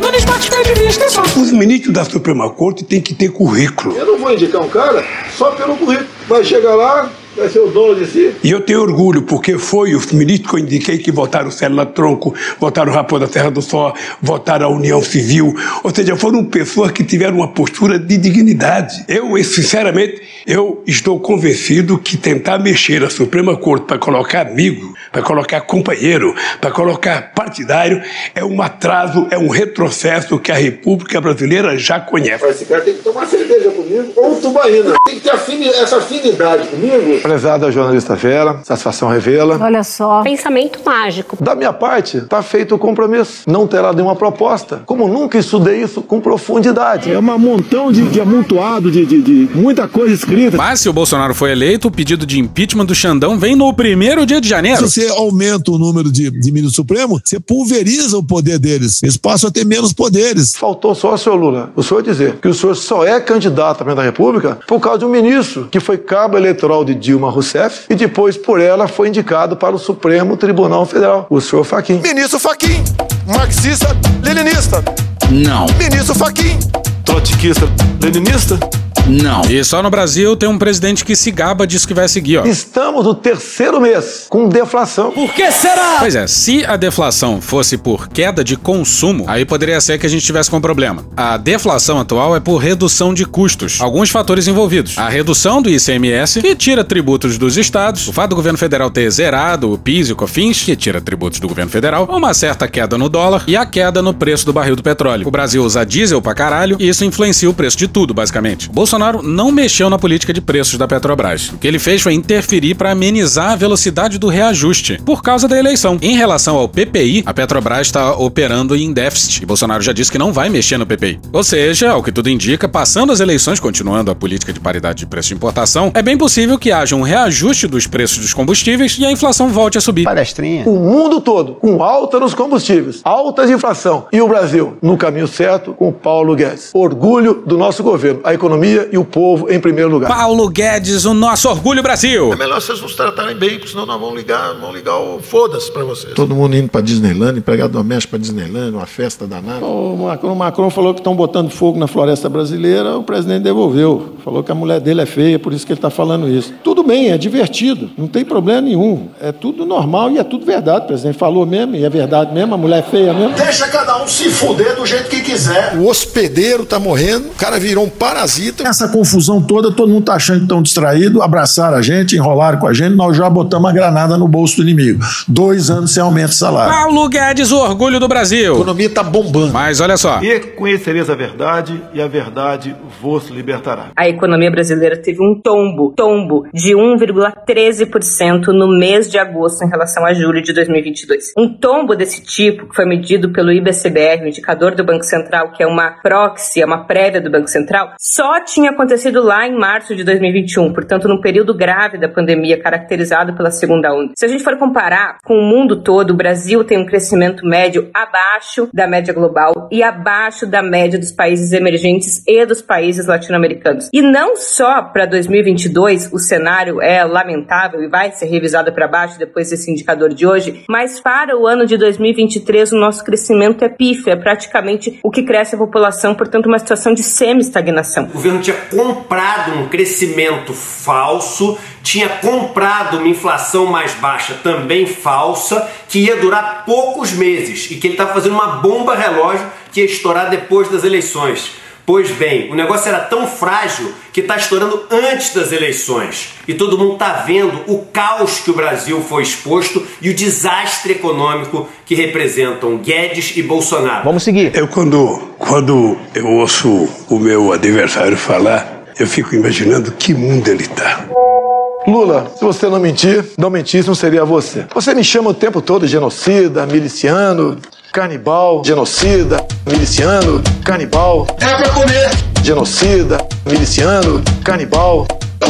Speaker 66: Nunes Marques pede vista só.
Speaker 18: Os ministros da Suprema Corte têm que ter currículo.
Speaker 16: Eu não vou indicar um cara só pelo currículo. Vai chegar lá, vai ser o dono de si.
Speaker 18: E eu tenho orgulho, porque foi os ministros que eu indiquei que votaram Célula Tronco, votaram Raposa Serra do Sol, votaram a União Civil. Ou seja, foram pessoas que tiveram uma postura de dignidade. Eu, sinceramente, eu estou convencido que tentar mexer a Suprema Corte para colocar amigo, para colocar companheiro, para colocar partidário, é um atraso, é um retrocesso que a República Brasileira já conhece.
Speaker 16: Esse cara tem que tomar cerveja comigo ou tubaína. Tem que ter afini essa afinidade comigo.
Speaker 11: Prezada jornalista Vera, satisfação revela.
Speaker 67: Olha só. Pensamento mágico.
Speaker 11: Da minha parte, está feito o compromisso. Não terá nenhuma proposta. Como nunca estudei isso com profundidade.
Speaker 16: É um montão de, de amontoado, de, de, de muita coisa escrita.
Speaker 2: Mas se o Bolsonaro foi eleito, o pedido de impeachment do Xandão vem no primeiro dia de janeiro.
Speaker 44: Se você aumenta o número de, de ministros supremos, você pulveriza o poder deles. Eles passam a ter menos poderes.
Speaker 11: Faltou só o senhor Lula, o senhor dizer que o senhor só é candidato a presidente da República por causa de um ministro que foi cabo eleitoral de Dilma Rousseff e depois por ela foi indicado para o Supremo Tribunal Federal, o senhor Faquim.
Speaker 10: Ministro Faquim, marxista, leninista.
Speaker 65: Não.
Speaker 10: Ministro Faquim, trotskista, leninista.
Speaker 65: Não.
Speaker 2: E só no Brasil tem um presidente que se gaba disso que vai seguir, ó.
Speaker 11: Estamos no terceiro mês com deflação.
Speaker 66: Por que será?
Speaker 2: Pois é, se a deflação fosse por queda de consumo, aí poderia ser que a gente tivesse com problema. A deflação atual é por redução de custos. Alguns fatores envolvidos. A redução do ICMS, que tira tributos dos estados, o fato do governo federal ter zerado o PIS e o COFINS, que tira tributos do governo federal, uma certa queda no dólar e a queda no preço do barril do petróleo. O Brasil usa diesel pra caralho e isso influencia o preço de tudo, basicamente. O Bolsonaro não mexeu na política de preços da Petrobras. O que ele fez foi interferir para amenizar a velocidade do reajuste, por causa da eleição. Em relação ao PPI, a Petrobras está operando em déficit e Bolsonaro já disse que não vai mexer no PPI. Ou seja, ao que tudo indica, passando as eleições, continuando a política de paridade de preço de importação, é bem possível que haja um reajuste dos preços dos combustíveis e a inflação volte a subir.
Speaker 11: Palestrinha. O mundo todo com alta nos combustíveis, alta de inflação e o Brasil no caminho certo com Paulo Guedes. Orgulho do nosso governo, a economia e o povo em primeiro lugar.
Speaker 2: Paulo Guedes, o nosso orgulho Brasil.
Speaker 10: É melhor vocês nos tratarem bem, porque senão nós vamos ligar, vamos ligar o foda-se pra vocês.
Speaker 44: Todo mundo indo pra Disneyland, empregado doméstico pra Disneyland, uma festa danada.
Speaker 16: O Macron, o Macron falou que estão botando fogo na floresta brasileira, o presidente devolveu. Falou que a mulher dele é feia, por isso que ele está falando isso. Tudo bem, é divertido, não tem problema nenhum. É tudo normal e é tudo verdade. O presidente falou mesmo, e é verdade mesmo, a mulher é feia mesmo.
Speaker 10: Deixa cada um se fuder do jeito que quiser.
Speaker 44: O hospedeiro tá morrendo, o cara virou um parasita.
Speaker 16: Essa confusão toda, todo mundo tá achando que estão distraídos, abraçaram a gente, enrolaram com a gente, nós já botamos a granada no bolso do inimigo. Dois anos sem aumento de salário.
Speaker 2: Paulo Guedes, o orgulho do Brasil.
Speaker 44: A economia tá bombando.
Speaker 2: Mas olha só.
Speaker 16: E conhecereis a verdade, e a verdade vos libertará.
Speaker 67: A economia brasileira teve um tombo, tombo de 1,13% no mês de agosto em relação a julho de 2022. Um tombo desse tipo, que foi medido pelo IBCBR, o indicador do Banco Central, que é uma proxy, é uma prévia do Banco Central, só tinha acontecido lá em março de 2021, portanto, num período grave da pandemia, caracterizado pela segunda onda. Se a gente for comparar com o mundo todo, o Brasil tem um crescimento médio abaixo da média global e abaixo da média dos países emergentes e dos países latino-americanos. E não só para 2022 o cenário é lamentável e vai ser revisado para baixo depois desse indicador de hoje, mas para o ano de 2023 o nosso crescimento é pífio, é praticamente o que cresce a população, portanto, uma situação de semi-estagnação.
Speaker 68: O governo tinha comprado um crescimento falso, tinha comprado uma inflação mais baixa também falsa, que ia durar poucos meses e que ele estava fazendo uma bomba relógio que ia estourar depois das eleições. Pois bem, o negócio era tão frágil que está estourando antes das eleições. E todo mundo está vendo o caos que o Brasil foi exposto e o desastre econômico que representam Guedes e Bolsonaro.
Speaker 65: Vamos seguir.
Speaker 18: Eu, quando, quando eu ouço o meu adversário falar, eu fico imaginando que mundo ele está.
Speaker 11: Lula, se você não mentir, não mentisse, não seria você. Você me chama o tempo todo de genocida, miliciano. Canibal, genocida, miliciano, canibal.
Speaker 10: É pra comer.
Speaker 11: Genocida, miliciano, canibal.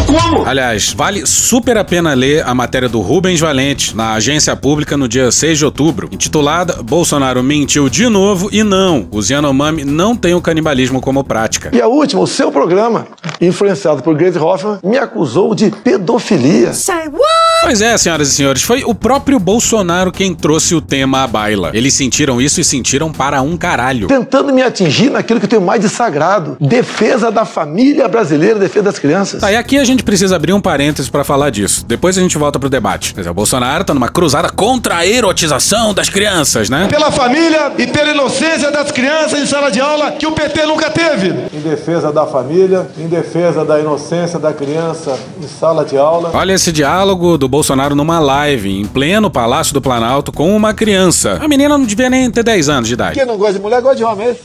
Speaker 10: Como?
Speaker 2: Aliás, vale super a pena ler a matéria do Rubens Valente na agência pública no dia 6 de outubro, intitulada Bolsonaro mentiu de novo e não, os Yanomami não têm o canibalismo como prática.
Speaker 11: E a última, o seu programa, influenciado por Grace Hoffman, me acusou de pedofilia.
Speaker 2: Say what? Pois é, senhoras e senhores, foi o próprio Bolsonaro quem trouxe o tema à baila. Eles sentiram isso e sentiram para um caralho.
Speaker 11: Tentando me atingir naquilo que eu tenho mais de sagrado: defesa da família brasileira, defesa das crianças.
Speaker 2: Tá, e aqui a gente precisa abrir um parênteses para falar disso. Depois a gente volta pro debate. Mas o Bolsonaro tá numa cruzada contra a erotização das crianças, né?
Speaker 10: Pela família e pela inocência das crianças em sala de aula que o PT nunca teve.
Speaker 16: Em defesa da família, em defesa da inocência da criança em sala de aula.
Speaker 2: Olha esse diálogo do Bolsonaro numa live em pleno Palácio do Planalto com uma criança. A menina não devia nem ter 10 anos de idade.
Speaker 16: Quem não gosta de mulher gosta de homem, é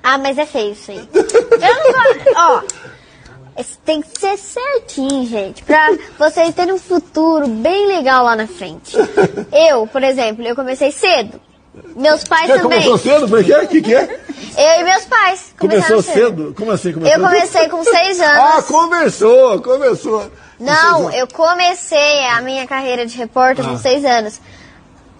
Speaker 64: Ah, mas é feio isso aí. Eu não gosto. Ó. Esse tem que ser certinho, gente, pra vocês terem um futuro bem legal lá na frente. Eu, por exemplo, eu comecei cedo. Meus pais
Speaker 16: Você
Speaker 64: também.
Speaker 16: começou cedo? Por quê? O que, que é?
Speaker 64: Eu e meus pais
Speaker 16: Começou cedo? Como assim? Começou
Speaker 64: Eu comecei com seis anos.
Speaker 16: Ah, começou, começou.
Speaker 64: Não, eu comecei a minha carreira de repórter
Speaker 16: Ah.
Speaker 64: com seis anos.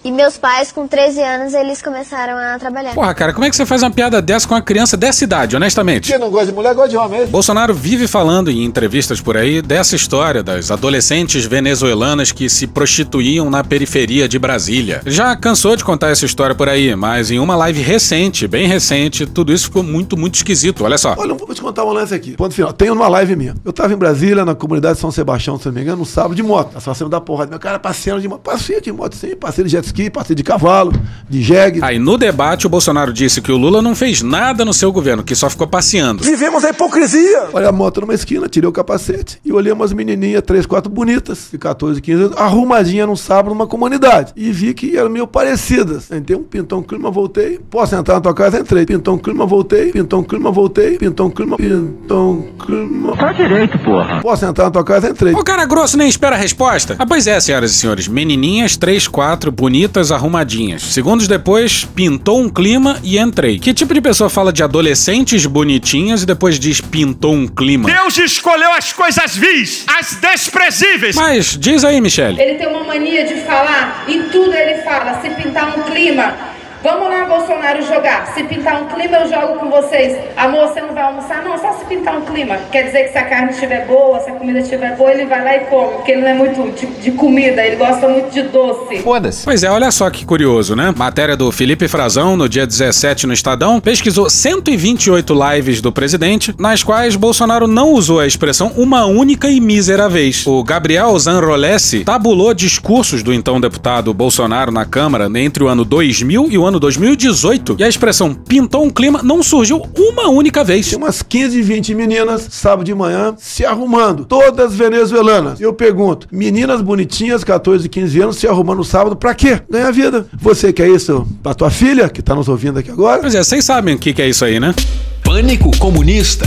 Speaker 64: E meus pais, com 13 anos, eles começaram a trabalhar.
Speaker 2: Porra, cara, como é que você faz uma piada dessa com uma criança dessa idade, honestamente?
Speaker 16: Quem não gosta de mulher gosta de homem, é
Speaker 2: Bolsonaro vive falando em entrevistas por aí dessa história das adolescentes venezuelanas que se prostituíam na periferia de Brasília. Já cansou de contar essa história por aí, mas em uma live recente, bem recente, tudo isso ficou muito, muito esquisito. Olha só.
Speaker 16: Olha, eu vou te contar um lance aqui. Ponto final. Tem uma live minha. Eu tava em Brasília, na comunidade de São Sebastião, se não me engano, no sábado de moto. A situação da porra. Meu cara passeando de moto. Passeio de moto, sim. Passeio de jet ski, passeio de cavalo, de jegue.
Speaker 2: Aí no debate o Bolsonaro disse que o Lula não fez nada no seu governo, que só ficou passeando.
Speaker 16: Vivemos a hipocrisia. Olha a moto numa esquina, tirei o capacete e olhei umas menininhas, três, quatro bonitas, de 14, 15 anos, arrumadinha num sábado numa comunidade. E vi que eram meio parecidas. Entrei um pintão clima, voltei. Posso entrar na tua casa? Entrei. Pintão clima, voltei. Pintão clima, voltei. Pintão clima, pintão clima.
Speaker 59: Tá direito, porra.
Speaker 16: Posso entrar na tua casa? Entrei.
Speaker 2: O cara grosso nem espera a resposta. Ah, pois é, senhoras e senhores. Menininhas, três, quatro, bonitas, arrumadinhas. Segundos depois, pintou um clima e entrei. Que tipo de pessoa fala de adolescentes bonitinhas e depois diz pintou um clima?
Speaker 10: Deus escolheu as coisas vis, as desprezíveis.
Speaker 2: Mas, diz aí, Michele.
Speaker 69: Ele tem uma mania de falar, em tudo ele fala, se pintar um clima, vamos lá, Bolsonaro, jogar. Se pintar um clima, eu jogo com vocês. Amor, você não vai almoçar? Não, só se pintar um clima. Quer dizer que se a carne estiver boa, se a comida estiver boa, ele vai lá e come, porque ele não é muito de, de comida, ele gosta muito de doce.
Speaker 2: Foda-se. Pois é, olha só que curioso, né? Matéria do Felipe Frazão, no dia 17 no Estadão, pesquisou 128 lives do presidente, nas quais Bolsonaro não usou a expressão uma única e mísera vez. O Gabriel Zanrolesi tabulou discursos do então deputado Bolsonaro na Câmara entre o ano 2000 e o ano 2018, e a expressão pintou um clima não surgiu uma única vez.
Speaker 16: Tinha umas 15, 20 meninas, sábado de manhã, se arrumando. Todas venezuelanas. Eu pergunto, meninas bonitinhas, 14, 15 anos, se arrumando no sábado, pra quê? Ganhar vida. Você quer isso pra tua filha, que tá nos ouvindo aqui agora?
Speaker 2: Pois é, vocês sabem o que, que é isso aí, né?
Speaker 70: Pânico comunista.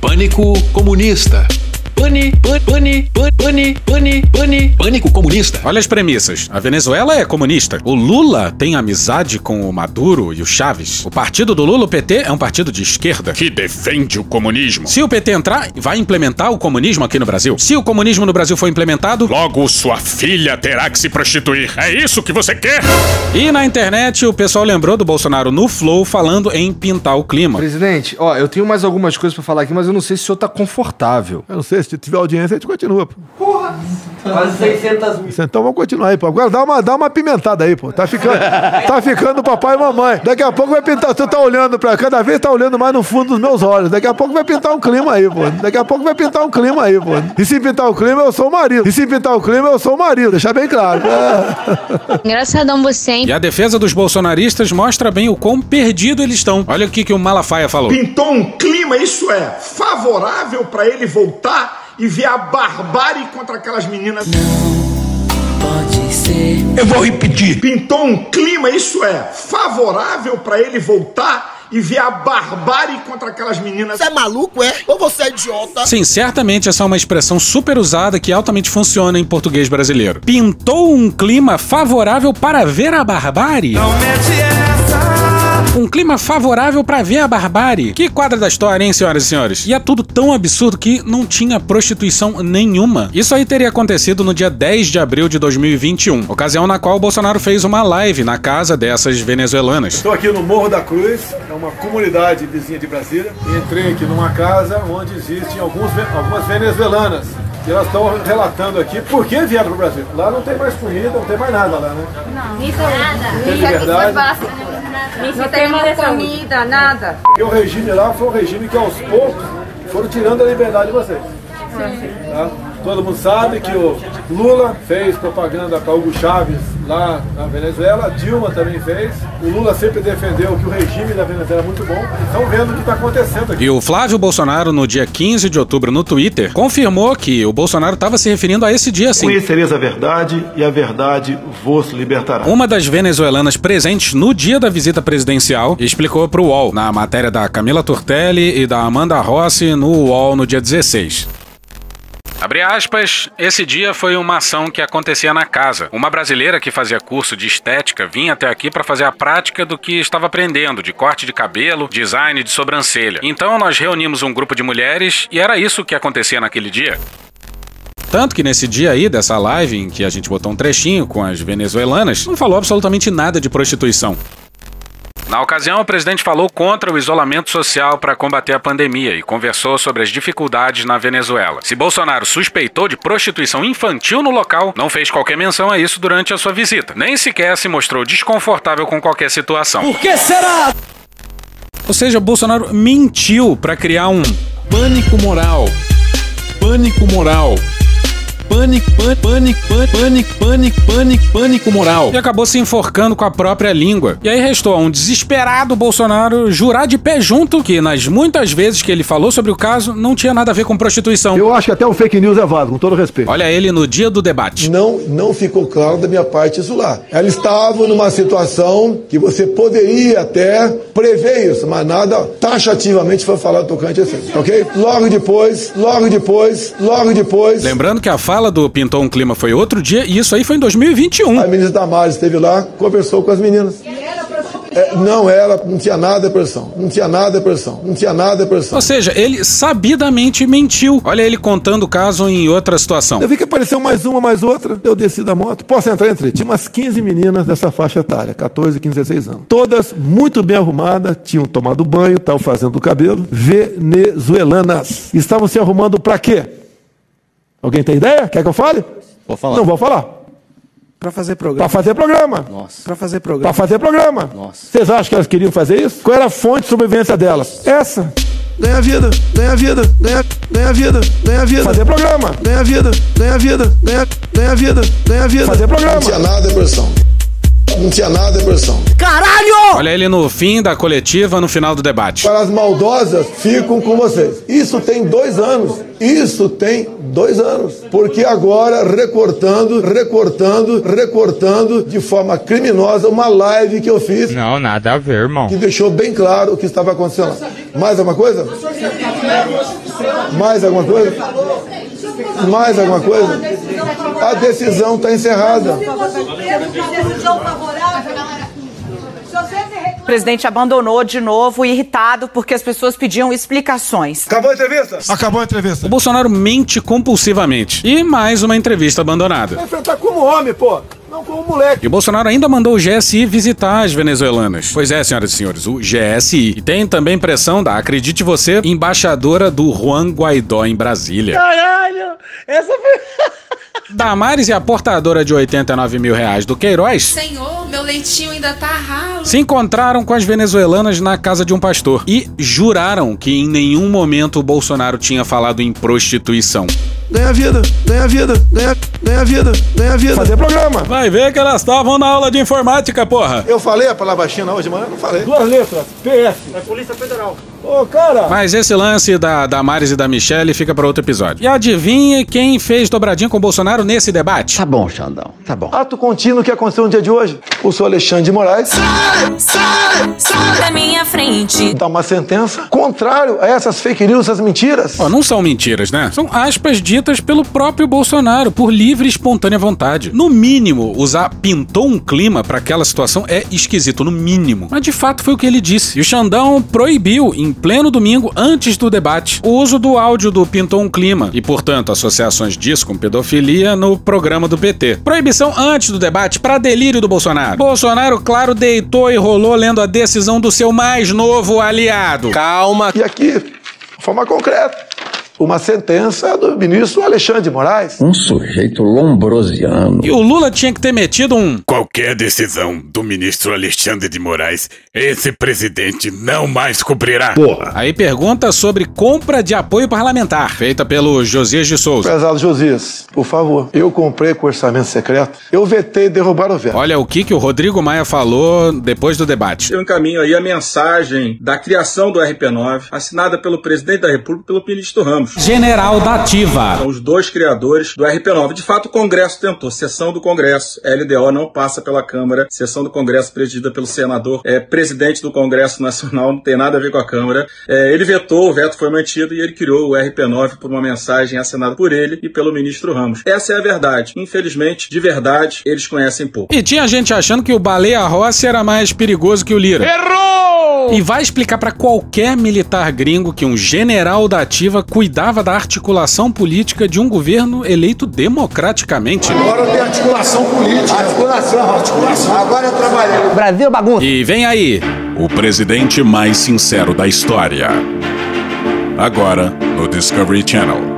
Speaker 70: Pânico comunista. Pane, pane, pane, pane, pane, pane, pânico comunista.
Speaker 2: Olha as premissas. A Venezuela é comunista. O Lula tem amizade com o Maduro e o Chaves. O partido do Lula, o PT, é um partido de esquerda que defende o comunismo. Se o PT entrar, vai implementar o comunismo aqui no Brasil. Se o comunismo no Brasil for implementado, logo sua filha terá que se prostituir. É isso que você quer? E na internet, o pessoal lembrou do Bolsonaro no Flow falando em pintar o clima.
Speaker 71: Presidente, ó, eu tenho mais algumas coisas pra falar aqui, mas eu não sei se o senhor tá confortável.
Speaker 16: Eu não sei, se tiver audiência, a gente continua. Pô.
Speaker 71: Porra!
Speaker 72: Quase 600 mil.
Speaker 16: Então vamos continuar aí, pô. Agora dá uma, dá uma pimentada aí, pô. Tá ficando, tá ficando papai e mamãe. Daqui a pouco vai pintar. Tu tá olhando pra. Cada vez tá olhando mais no fundo dos meus olhos. Daqui a pouco vai pintar um clima aí, pô. Daqui a pouco vai pintar um clima aí, pô. E se pintar o clima, eu sou o marido. E se pintar o clima, eu sou o marido. Deixar bem claro. É.
Speaker 73: Engraçadão você, hein?
Speaker 2: E a defesa dos bolsonaristas mostra bem o quão perdido eles estão. Olha o que, que o Malafaia falou.
Speaker 10: Pintou um clima, isso é, favorável pra ele voltar e ver a barbárie contra aquelas meninas.
Speaker 73: Pode ser.
Speaker 10: Eu vou repetir. Pintou um clima, isso é, favorável pra ele voltar e ver a barbárie contra aquelas meninas.
Speaker 72: Você é maluco, é? Ou você é idiota?
Speaker 2: Sim, certamente essa é uma expressão super usada que altamente funciona em português brasileiro. Pintou um clima favorável para ver a barbárie?
Speaker 10: Não mete essa.
Speaker 2: Um clima favorável pra ver a barbárie. Que quadra da história, hein, senhoras e senhores? E é tudo tão absurdo que não tinha prostituição nenhuma. Isso aí teria acontecido no dia 10 de abril de 2021, ocasião na qual o Bolsonaro fez uma live na casa dessas venezuelanas.
Speaker 16: Estou aqui no Morro da Cruz, é uma comunidade vizinha de Brasília. Entrei aqui numa casa onde existem alguns, algumas venezuelanas. E elas estão relatando aqui por que vieram para o Brasil. Lá não tem mais comida, não tem mais nada lá, né?
Speaker 63: Não, isso nada.
Speaker 16: Tem
Speaker 63: Isso aqui
Speaker 16: liberdade.
Speaker 69: Não
Speaker 63: tem
Speaker 69: temos
Speaker 63: comida, nada.
Speaker 16: E o regime lá foi um regime que aos poucos foram tirando a liberdade de vocês. Tá? Todo mundo sabe que o Lula fez propaganda para Hugo Chávez lá na Venezuela, a Dilma também fez. O Lula sempre defendeu que o regime da Venezuela é muito bom. Estão vendo o que está acontecendo aqui.
Speaker 2: E o Flávio Bolsonaro, no dia 15 de outubro, no Twitter, confirmou que o Bolsonaro estava se referindo a esse dia sim.
Speaker 10: Conhecereis a verdade e a verdade vos libertará.
Speaker 2: Uma das venezuelanas presentes no dia da visita presidencial explicou para o UOL, na matéria da Camila Tortelli e da Amanda Rossi no UOL no dia 16. Abre aspas, esse dia foi uma ação que acontecia na casa. Uma brasileira que fazia curso de estética vinha até aqui para fazer a prática do que estava aprendendo, de corte de cabelo, design de sobrancelha. Então nós reunimos um grupo de mulheres e era isso que acontecia naquele dia. Tanto que nesse dia aí, dessa live, em que a gente botou um trechinho com as venezuelanas, não falou absolutamente nada de prostituição. Na ocasião, o presidente falou contra o isolamento social para combater a pandemia e conversou sobre as dificuldades na Venezuela. Se Bolsonaro suspeitou de prostituição infantil no local, não fez qualquer menção a isso durante a sua visita. Nem sequer se mostrou desconfortável com qualquer situação.
Speaker 66: Por que será?
Speaker 2: Ou seja, Bolsonaro mentiu para criar um
Speaker 44: Pânico moral. Pânico moral. Pânico, pânico, pânico, pânico, pânico, pânico, pânico moral.
Speaker 2: e acabou se enforcando com a própria língua. E aí restou a um desesperado Bolsonaro jurar de pé junto que nas muitas vezes que ele falou sobre o caso não tinha nada a ver com prostituição.
Speaker 11: Eu acho que até o fake news é válido, com todo respeito.
Speaker 2: Olha ele no dia do debate.
Speaker 11: Não, não ficou claro da minha parte isso lá. Ela estava numa situação que você poderia até prever isso, mas nada taxativamente foi falado tocante a isso, ok? Logo depois, logo depois, logo depois.
Speaker 2: Lembrando que a fala do Pintou um Clima foi outro dia e isso aí foi em 2021.
Speaker 11: A ministra Damares esteve lá, conversou com as meninas. É, não era, não tinha nada de pressão, não tinha nada de pressão, não tinha nada de pressão.
Speaker 2: Ou seja, ele sabidamente mentiu. Olha ele contando o caso em outra situação.
Speaker 11: Eu vi que apareceu mais uma, mais outra. Eu desci da moto. Posso entrar? Entrei. Tinha umas 15 meninas dessa faixa etária, 14, 15, 16 anos. Todas muito bem arrumadas, tinham tomado banho, estavam fazendo o cabelo. Venezuelanas. Estavam se arrumando para quê? Alguém tem ideia? Quer que eu fale?
Speaker 74: Vou falar.
Speaker 11: Não vou falar.
Speaker 74: Pra fazer programa.
Speaker 11: Para fazer programa.
Speaker 74: Nossa. Pra fazer
Speaker 11: Para
Speaker 74: programa.
Speaker 11: fazer programa.
Speaker 74: Nossa.
Speaker 11: Vocês acham que elas queriam fazer isso? Qual era a fonte de sobrevivência delas? Essa. Ganha vida, ganha vida, ganha, ganha vida, ganha vida. Fazer programa. Ganha vida, ganha vida, ganha, ganha vida, ganha vida. Fazer programa. Não tinha nada de pressão. Não tinha nada de pressão.
Speaker 66: Caralho!
Speaker 2: Olha ele no fim da coletiva, no final do debate.
Speaker 11: Para as maldosas, ficam com vocês. Isso tem dois anos. Isso tem dois anos. Porque agora, recortando, recortando, recortando de forma criminosa uma live que eu fiz.
Speaker 75: Não, nada a ver, irmão.
Speaker 11: Que deixou bem claro o que estava acontecendo. lá. Mais alguma coisa? Mais alguma coisa? Mais alguma coisa? A decisão está encerrada.
Speaker 76: O presidente abandonou de novo, irritado, porque as pessoas pediam explicações.
Speaker 11: Acabou a entrevista?
Speaker 44: Acabou a entrevista.
Speaker 2: O Bolsonaro mente compulsivamente. E mais uma entrevista abandonada.
Speaker 11: Vai enfrentar como homem, pô. Não como moleque.
Speaker 2: E o Bolsonaro ainda mandou o GSI visitar as venezuelanas. Pois é, senhoras e senhores, o GSI. E tem também pressão da, acredite você, embaixadora do Juan Guaidó em Brasília.
Speaker 66: Caralho! Essa foi.
Speaker 2: Damares e a portadora de 89 mil reais do Queiroz
Speaker 63: Senhor, meu leitinho ainda tá ralo.
Speaker 2: se encontraram com as venezuelanas na casa de um pastor e juraram que em nenhum momento o Bolsonaro tinha falado em prostituição.
Speaker 11: Ganha vida, ganha vida, ganha, ganha vida, ganha vida. Fazer programa.
Speaker 2: Vai ver que elas estavam na aula de informática, porra.
Speaker 11: Eu falei a palavra China hoje, mas eu não falei.
Speaker 16: Duas letras, PS.
Speaker 10: É Polícia Federal.
Speaker 11: Ô, cara!
Speaker 2: Mas esse lance da Damares e da Michelle fica para outro episódio. E adivinha quem fez dobradinha com o Bolsonaro nesse debate?
Speaker 11: Tá bom, Xandão, tá bom. Ato contínuo que aconteceu no dia de hoje. O senhor Alexandre de Moraes
Speaker 73: Sai, sai da minha frente.
Speaker 11: dá uma sentença contrário a essas fake news, essas mentiras.
Speaker 2: Ó, não são mentiras, né? São aspas ditas pelo próprio Bolsonaro, por livre e espontânea vontade. No mínimo, usar pintou um clima pra aquela situação é esquisito, no mínimo. Mas de fato foi o que ele disse. E o Xandão proibiu, em pleno domingo, antes do debate, o uso do áudio do pintou um clima e, portanto, associações disso com pedofilia no programa do PT. Proibição antes do debate pra delírio do Bolsonaro. Bolsonaro, claro, deitou e rolou lendo a decisão do seu mais novo aliado.
Speaker 11: Calma. E aqui, de forma concreta, uma sentença do ministro Alexandre de Moraes.
Speaker 75: Um sujeito lombrosiano.
Speaker 2: E o Lula tinha que ter metido um.
Speaker 77: Qualquer decisão do ministro Alexandre de Moraes, esse presidente não mais cumprirá.
Speaker 11: Porra.
Speaker 2: Aí pergunta sobre compra de apoio parlamentar, feita pelo Josias de Souza.
Speaker 11: Prezado Josias, por favor, eu comprei com orçamento secreto, eu vetei derrubar o veto.
Speaker 2: Olha o que, que o Rodrigo Maia falou depois do debate.
Speaker 78: Eu encaminho aí a mensagem da criação do RP9, assinada pelo presidente da República e pelo ministro Ramos.
Speaker 2: General da Ativa.
Speaker 78: São os dois criadores do RP9. De fato, o Congresso tentou. Sessão do Congresso. LDO não passa pela Câmara. Sessão do Congresso presidida pelo senador. É presidente do Congresso Nacional, não tem nada a ver com a Câmara. É, ele vetou, o veto foi mantido e ele criou o RP9 por uma mensagem assinada por ele e pelo ministro Ramos. Essa é a verdade. Infelizmente, de verdade, eles conhecem pouco.
Speaker 2: E tinha gente achando que o Baleia Rossi era mais perigoso que o Lira.
Speaker 66: Errou!
Speaker 2: E vai explicar pra qualquer militar gringo que um general da ativa cuidava da articulação política de um governo eleito democraticamente.
Speaker 10: Agora tem articulação política. Articulação, articulação. Agora eu trabalhei.
Speaker 2: Brasil bagunça. E vem aí, o presidente mais sincero da história. Agora no Discovery Channel.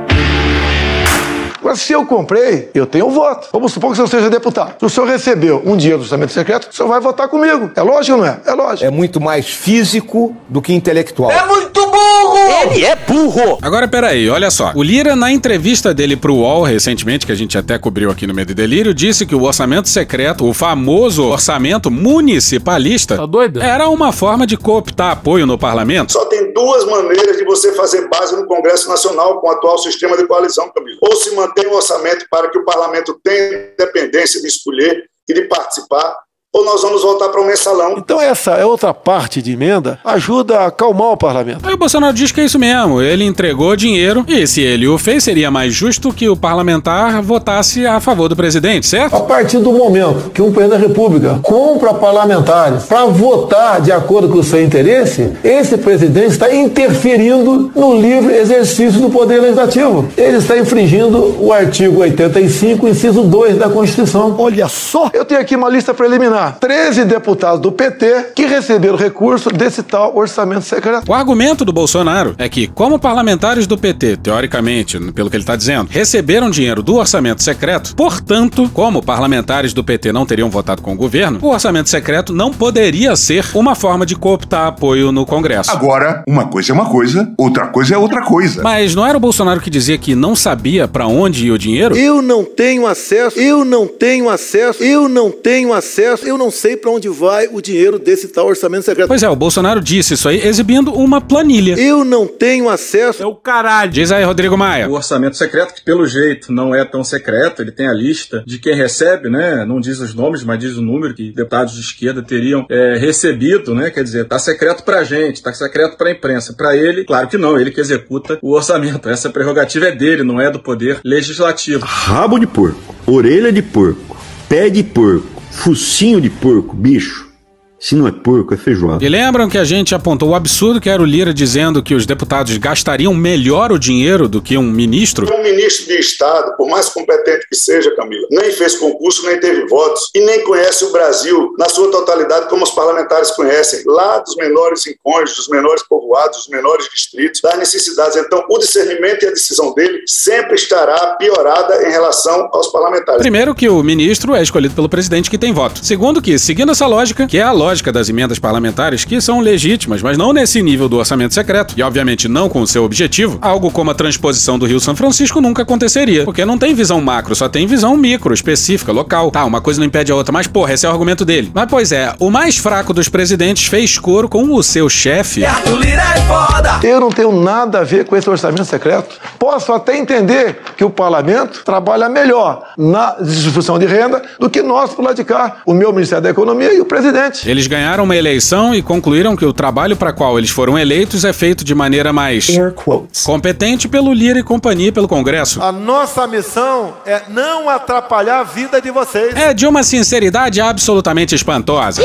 Speaker 11: Agora, se eu comprei, eu tenho voto. Vamos supor que o senhor seja deputado. Se o senhor recebeu um dinheiro do orçamento secreto, o senhor vai votar comigo. É lógico ou não é? É lógico.
Speaker 79: É muito mais físico do que intelectual.
Speaker 11: É muito burro!
Speaker 79: Ele é burro!
Speaker 2: Agora, peraí, olha só. O Lira, na entrevista dele pro UOL recentemente, que a gente até cobriu aqui no Medo e Delírio, disse que o orçamento secreto, o famoso orçamento municipalista,
Speaker 71: Tá doido?
Speaker 2: era uma forma de cooptar apoio no parlamento.
Speaker 80: Só tem duas maneiras de você fazer base no Congresso Nacional com o atual sistema de coalizão, Camilo. Ou se mantém o orçamento para que o parlamento tenha independência de escolher e de participar, ou nós vamos voltar para o mensalão.
Speaker 11: Então essa é outra parte de emenda ajuda a acalmar o parlamento.
Speaker 2: Aí o Bolsonaro diz que é isso mesmo, ele entregou dinheiro e se ele o fez, seria mais justo que o parlamentar votasse a favor do presidente, certo?
Speaker 11: A partir do momento que um presidente da República compra parlamentares para votar de acordo com o seu interesse, esse presidente está interferindo no livre exercício do poder legislativo. Ele está infringindo o artigo 85, inciso 2 da Constituição. Olha só! Eu tenho aqui uma lista preliminar. 13 deputados do PT que receberam recurso desse tal orçamento secreto.
Speaker 2: O argumento do Bolsonaro é que, como parlamentares do PT, teoricamente, pelo que ele está dizendo, receberam dinheiro do orçamento secreto, portanto, como parlamentares do PT não teriam votado com o governo, o orçamento secreto não poderia ser uma forma de cooptar apoio no Congresso.
Speaker 10: Agora, uma coisa é uma coisa, outra coisa é outra coisa.
Speaker 2: Mas não era o Bolsonaro que dizia que não sabia para onde ia o dinheiro?
Speaker 11: Eu não tenho acesso, eu não tenho acesso, eu não tenho acesso, eu não sei para onde vai o dinheiro desse tal orçamento secreto.
Speaker 2: Pois é, o Bolsonaro disse isso aí exibindo uma planilha.
Speaker 11: Eu não tenho acesso.
Speaker 71: É o caralho.
Speaker 2: Diz aí, Rodrigo Maia.
Speaker 78: O orçamento secreto, que pelo jeito não é tão secreto, ele tem a lista de quem recebe, né? Não diz os nomes, mas diz o número que deputados de esquerda teriam é, recebido, né? Quer dizer, tá secreto pra gente, tá secreto pra imprensa. Pra ele, claro que não, ele que executa o orçamento. Essa prerrogativa é dele, não é do poder legislativo.
Speaker 10: Rabo de porco, orelha de porco, pé de porco, focinho de porco, bicho. Se não é porco, é feijoada.
Speaker 2: E lembram que a gente apontou o absurdo que era o Lira dizendo que os deputados gastariam melhor o dinheiro do que um ministro?
Speaker 80: Um ministro de Estado, por mais competente que seja, Camila, nem fez concurso, nem teve votos e nem conhece o Brasil na sua totalidade como os parlamentares conhecem, lá dos menores rincões, dos menores povoados, dos menores distritos, das necessidades. Então, o discernimento e a decisão dele sempre estará piorada em relação aos parlamentares.
Speaker 2: Primeiro que o ministro é escolhido pelo presidente que tem voto. Segundo que, seguindo essa lógica, que é a lógica lógica das emendas parlamentares, que são legítimas, mas não nesse nível do orçamento secreto, e obviamente não com o seu objetivo, algo como a transposição do Rio São Francisco nunca aconteceria, porque não tem visão macro, só tem visão micro, específica, local. Tá, uma coisa não impede a outra, mas porra, esse é o argumento dele. Mas pois é, o mais fraco dos presidentes fez coro com o seu chefe.
Speaker 11: Eu não tenho nada a ver com esse orçamento secreto. Posso até entender que o parlamento trabalha melhor na distribuição de renda do que nós por lá de cá, o meu Ministério da Economia e o presidente.
Speaker 2: Eles ganharam uma eleição e concluíram que o trabalho para qual eles foram eleitos é feito de maneira mais competente pelo Lira e companhia pelo Congresso.
Speaker 81: A nossa missão é não atrapalhar a vida de vocês.
Speaker 2: É de uma sinceridade absolutamente espantosa.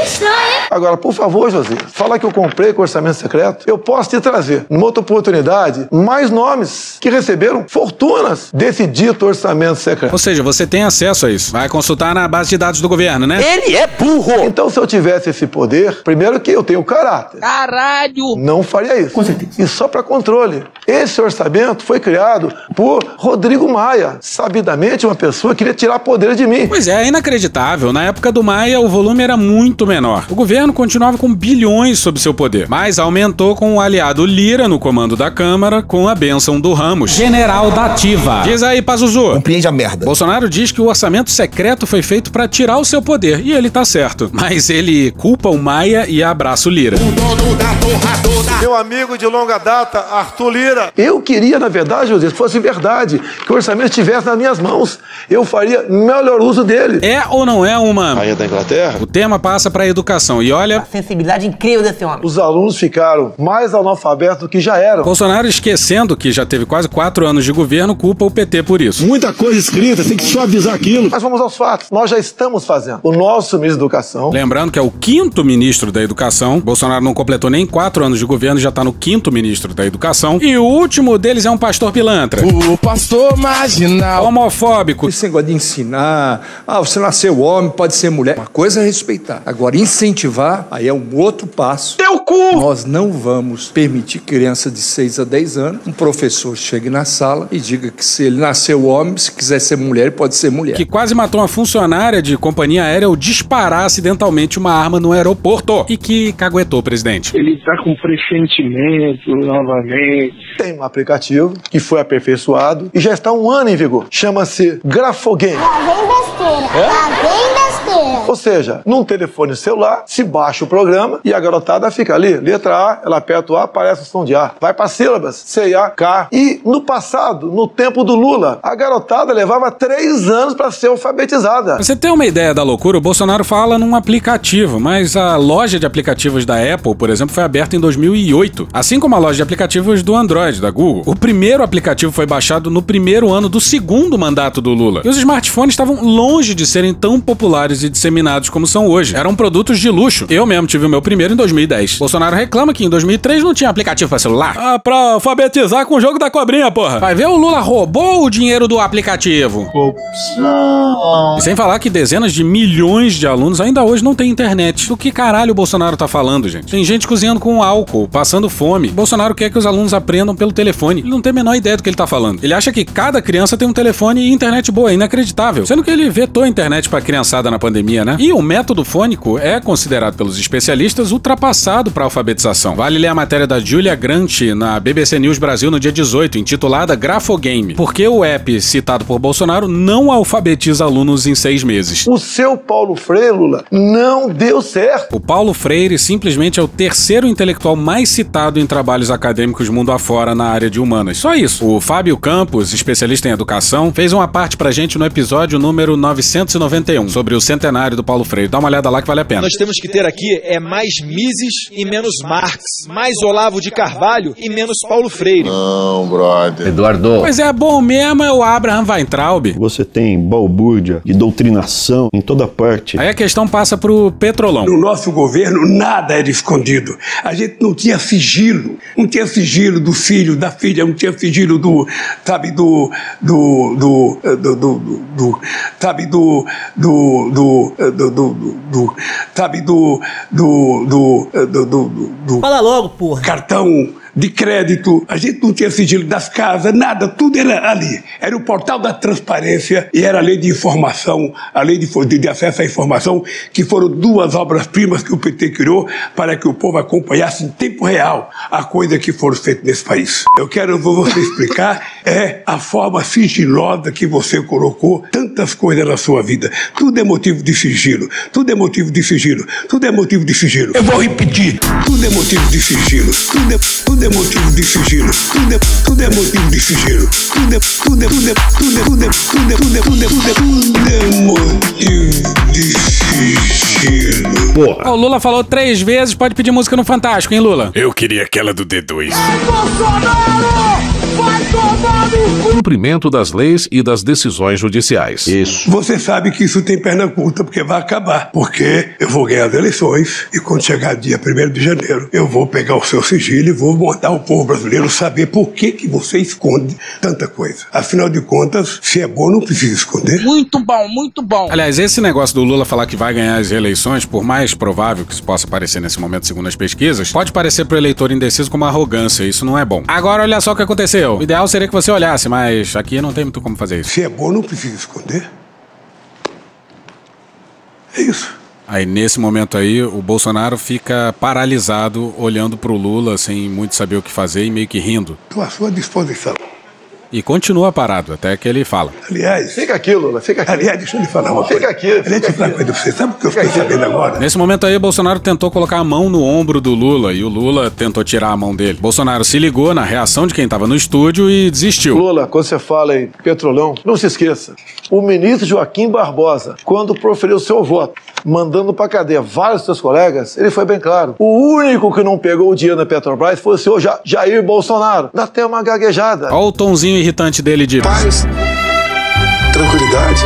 Speaker 11: Agora, por favor, José, fala que eu comprei com orçamento secreto. Eu posso te trazer, numa outra oportunidade, mais nomes que receberam fortunas desse dito orçamento secreto.
Speaker 2: Ou seja, você tem acesso a isso. Vai consultar na base de dados do governo, né?
Speaker 11: Ele é burro! Então, se eu tivesse esse poder, primeiro que eu tenho caráter.
Speaker 82: Caralho!
Speaker 11: Não faria isso. Com certeza. E só para controle. Esse orçamento foi criado por Rodrigo Maia. Sabidamente, uma pessoa queria tirar poder de mim.
Speaker 2: Pois é, é inacreditável. Na época do Maia, o volume era muito menor. O governo continuava com bilhões sob seu poder, mas aumentou com o aliado Lira no comando da Câmara, com a bênção do Ramos. General da Ativa. Diz aí, Pazuzu.
Speaker 79: Compreende a merda.
Speaker 2: Bolsonaro diz que o orçamento secreto foi feito para tirar o seu poder, e ele tá certo. Mas ele culpa o Maia e abraça o Lira.
Speaker 81: Meu amigo de longa data, Arthur Lira.
Speaker 11: Eu queria, na verdade, José, se fosse verdade, que o orçamento estivesse nas minhas mãos. Eu faria melhor uso dele.
Speaker 2: É ou não é uma.
Speaker 11: Rainha da Inglaterra?
Speaker 2: O tema passa para a educação. E olha.
Speaker 82: Sensibilidade incrível desse homem.
Speaker 11: Os alunos ficaram mais analfabetos do que já eram.
Speaker 2: Bolsonaro, esquecendo que já teve quase quatro anos de governo, culpa o PT por isso.
Speaker 11: Muita coisa escrita, tem que suavizar aquilo. Mas vamos aos fatos. Nós já estamos fazendo. O nosso ministro da Educação.
Speaker 2: Lembrando que é o quinto ministro da Educação. Bolsonaro não completou nem quatro anos de governo, já tá no quinto ministro da Educação. E o último deles é um pastor pilantra.
Speaker 83: O pastor marginal.
Speaker 2: Homofóbico.
Speaker 84: Esse negócio de ensinar, ah, você nasceu homem, pode ser mulher. Uma coisa é respeitar. Agora, incentivar, aí é um outro passo.
Speaker 10: Teu cu!
Speaker 84: Nós não vamos permitir criança de 6 a 10 anos, um professor chegue na sala e diga que se ele nasceu homem, se quiser ser mulher, pode ser mulher.
Speaker 2: Que quase matou uma funcionária de companhia aérea ao disparar acidentalmente uma arma no aeroporto. E que caguetou o presidente.
Speaker 85: Ele tá com pressentimento novamente.
Speaker 11: Tem um aplicativo que foi aperfeiçoado e já está um ano em vigor. Chama-se Grafogame. Ou seja, num telefone celular, se baixa o programa e a garotada fica ali. Letra A, ela aperta o A, aparece o som de A. Vai para sílabas, C, A, K. E no passado, no tempo do Lula, a garotada levava três anos para ser alfabetizada.
Speaker 2: Você ter uma ideia da loucura, o Bolsonaro fala num aplicativo, mas a loja de aplicativos da Apple, por exemplo, foi aberta em 2008. Assim como a loja de aplicativos do Android, da Google. O primeiro aplicativo foi baixado no primeiro ano do segundo mandato do Lula. E os smartphones estavam longe de serem tão populares e disseminados como são hoje. Eram produtos de luxo. Eu mesmo tive o meu primeiro em 2010. Bolsonaro reclama que em 2003 não tinha aplicativo para celular. Ah, pra alfabetizar com o jogo da cobrinha, porra. Vai ver, o Lula roubou o dinheiro do aplicativo. E sem falar que dezenas de milhões de alunos ainda hoje não têm internet. Do que caralho o Bolsonaro tá falando, gente? Tem gente cozinhando com álcool, passando fome. Bolsonaro quer que os alunos aprendam pelo telefone. Ele não tem a menor ideia do que ele tá falando. Ele acha que cada criança tem um telefone e internet boa, é inacreditável. Sendo que ele vetou a internet pra criançada na pandemia, né? E o método fônico é considerado pelos especialistas ultrapassado para alfabetização. Vale ler a matéria da Julia Grant na BBC News Brasil no dia 18, intitulada Grafogame. Porque o app citado por Bolsonaro não alfabetiza alunos em seis meses.
Speaker 11: O seu Paulo Freire, Lula, não deu certo.
Speaker 2: O Paulo Freire simplesmente é o terceiro intelectual mais citado em trabalhos acadêmicos mundo afora na área de humanas. Só isso. O Fábio Campos, especialista em educação, fez uma parte pra gente no episódio número 991 sobre o centenário do Paulo Freire. Dá uma olhada lá que vale a pena.
Speaker 86: Nós temos que ter aqui é mais Mises e menos Marx, mais Olavo de Carvalho e menos Paulo Freire.
Speaker 79: Não, brother.
Speaker 75: Eduardo.
Speaker 2: Pois é, bom mesmo é o Abraham Weintraub.
Speaker 87: Você tem balbúrdia e doutrinação em toda parte.
Speaker 2: Aí a questão passa pro Petrolão.
Speaker 88: No nosso governo, nada era escondido. A gente não tinha sigilo. Não tinha sigilo do filho, da filha, não tinha sigilo do, sabe, do, do, do, do, do, do sabe, do, do, do, do, do, do sabe, do, do, do, do, do, do
Speaker 82: Fala logo, porra.
Speaker 88: cartão
Speaker 18: de crédito, a gente não tinha sigilo das casas, nada, tudo era ali. Era o portal da transparência e era a lei de informação, a lei de, de, acesso à informação, que foram duas obras-primas que o PT criou para que o povo acompanhasse em tempo real a coisa que foram feitas nesse país. Eu quero você explicar é a forma sigilosa que você colocou tantas coisas na sua vida. Tudo é motivo de sigilo, tudo é motivo de sigilo, tudo é motivo de sigilo. Eu vou repetir, tudo é motivo de sigilo, tudo é, tudo é motivo de sigilo, tudo é, tudo é motivo de sigilo, tudo é, tudo é, tudo é, tudo é, tudo é, tudo é, tudo é, tudo é, tudo é, tudo é motivo de sigilo.
Speaker 2: Porra. O Lula falou três vezes, pode pedir música no Fantástico, hein, Lula?
Speaker 6: Eu queria aquela do D2.
Speaker 89: Cumprimento das leis e das decisões judiciais.
Speaker 3: Isso.
Speaker 18: Você sabe que isso tem perna curta, porque vai acabar. Porque eu vou ganhar as eleições e quando chegar dia 1 de janeiro, eu vou pegar o seu sigilo e vou mandar o povo brasileiro saber por que, que você esconde tanta coisa. Afinal de contas, se é bom, não precisa esconder.
Speaker 43: Muito bom, muito bom.
Speaker 2: Aliás, esse negócio do Lula falar que vai ganhar as eleições, por mais provável que isso possa parecer nesse momento, segundo as pesquisas, pode parecer pro eleitor indeciso como arrogância. Isso não é bom. Agora, olha só o que aconteceu. O ideal seria que você olhasse, mas aqui não tem muito como fazer isso.
Speaker 18: Se é bom, não precisa esconder. É isso.
Speaker 2: Aí, nesse momento aí, o Bolsonaro fica paralisado, olhando pro Lula, sem muito saber o que fazer e meio que rindo.
Speaker 18: Estou à sua disposição.
Speaker 2: E continua parado, até que ele fala.
Speaker 18: Aliás,
Speaker 16: Fica aqui, Lula, fica aqui.
Speaker 18: aliás, deixa eu lhe falar uma
Speaker 16: Fica
Speaker 18: coisa.
Speaker 16: aqui,
Speaker 18: Aliás,
Speaker 16: fica
Speaker 18: deixa eu falar uma coisa você. Sabe o que eu fiquei sabendo agora?
Speaker 2: Nesse momento aí, Bolsonaro tentou colocar a mão no ombro do Lula e o Lula tentou tirar a mão dele. Bolsonaro se ligou na reação de quem tava no estúdio e desistiu.
Speaker 11: Lula, quando você fala em petrolão, não se esqueça. O ministro Joaquim Barbosa, quando proferiu seu voto, mandando pra cadeia vários dos seus colegas, ele foi bem claro. O único que não pegou o dinheiro da Petrobras foi o senhor Ja- Jair Bolsonaro. Dá até uma gaguejada.
Speaker 2: Olha o tonzinho irritante dele de.
Speaker 11: Paz.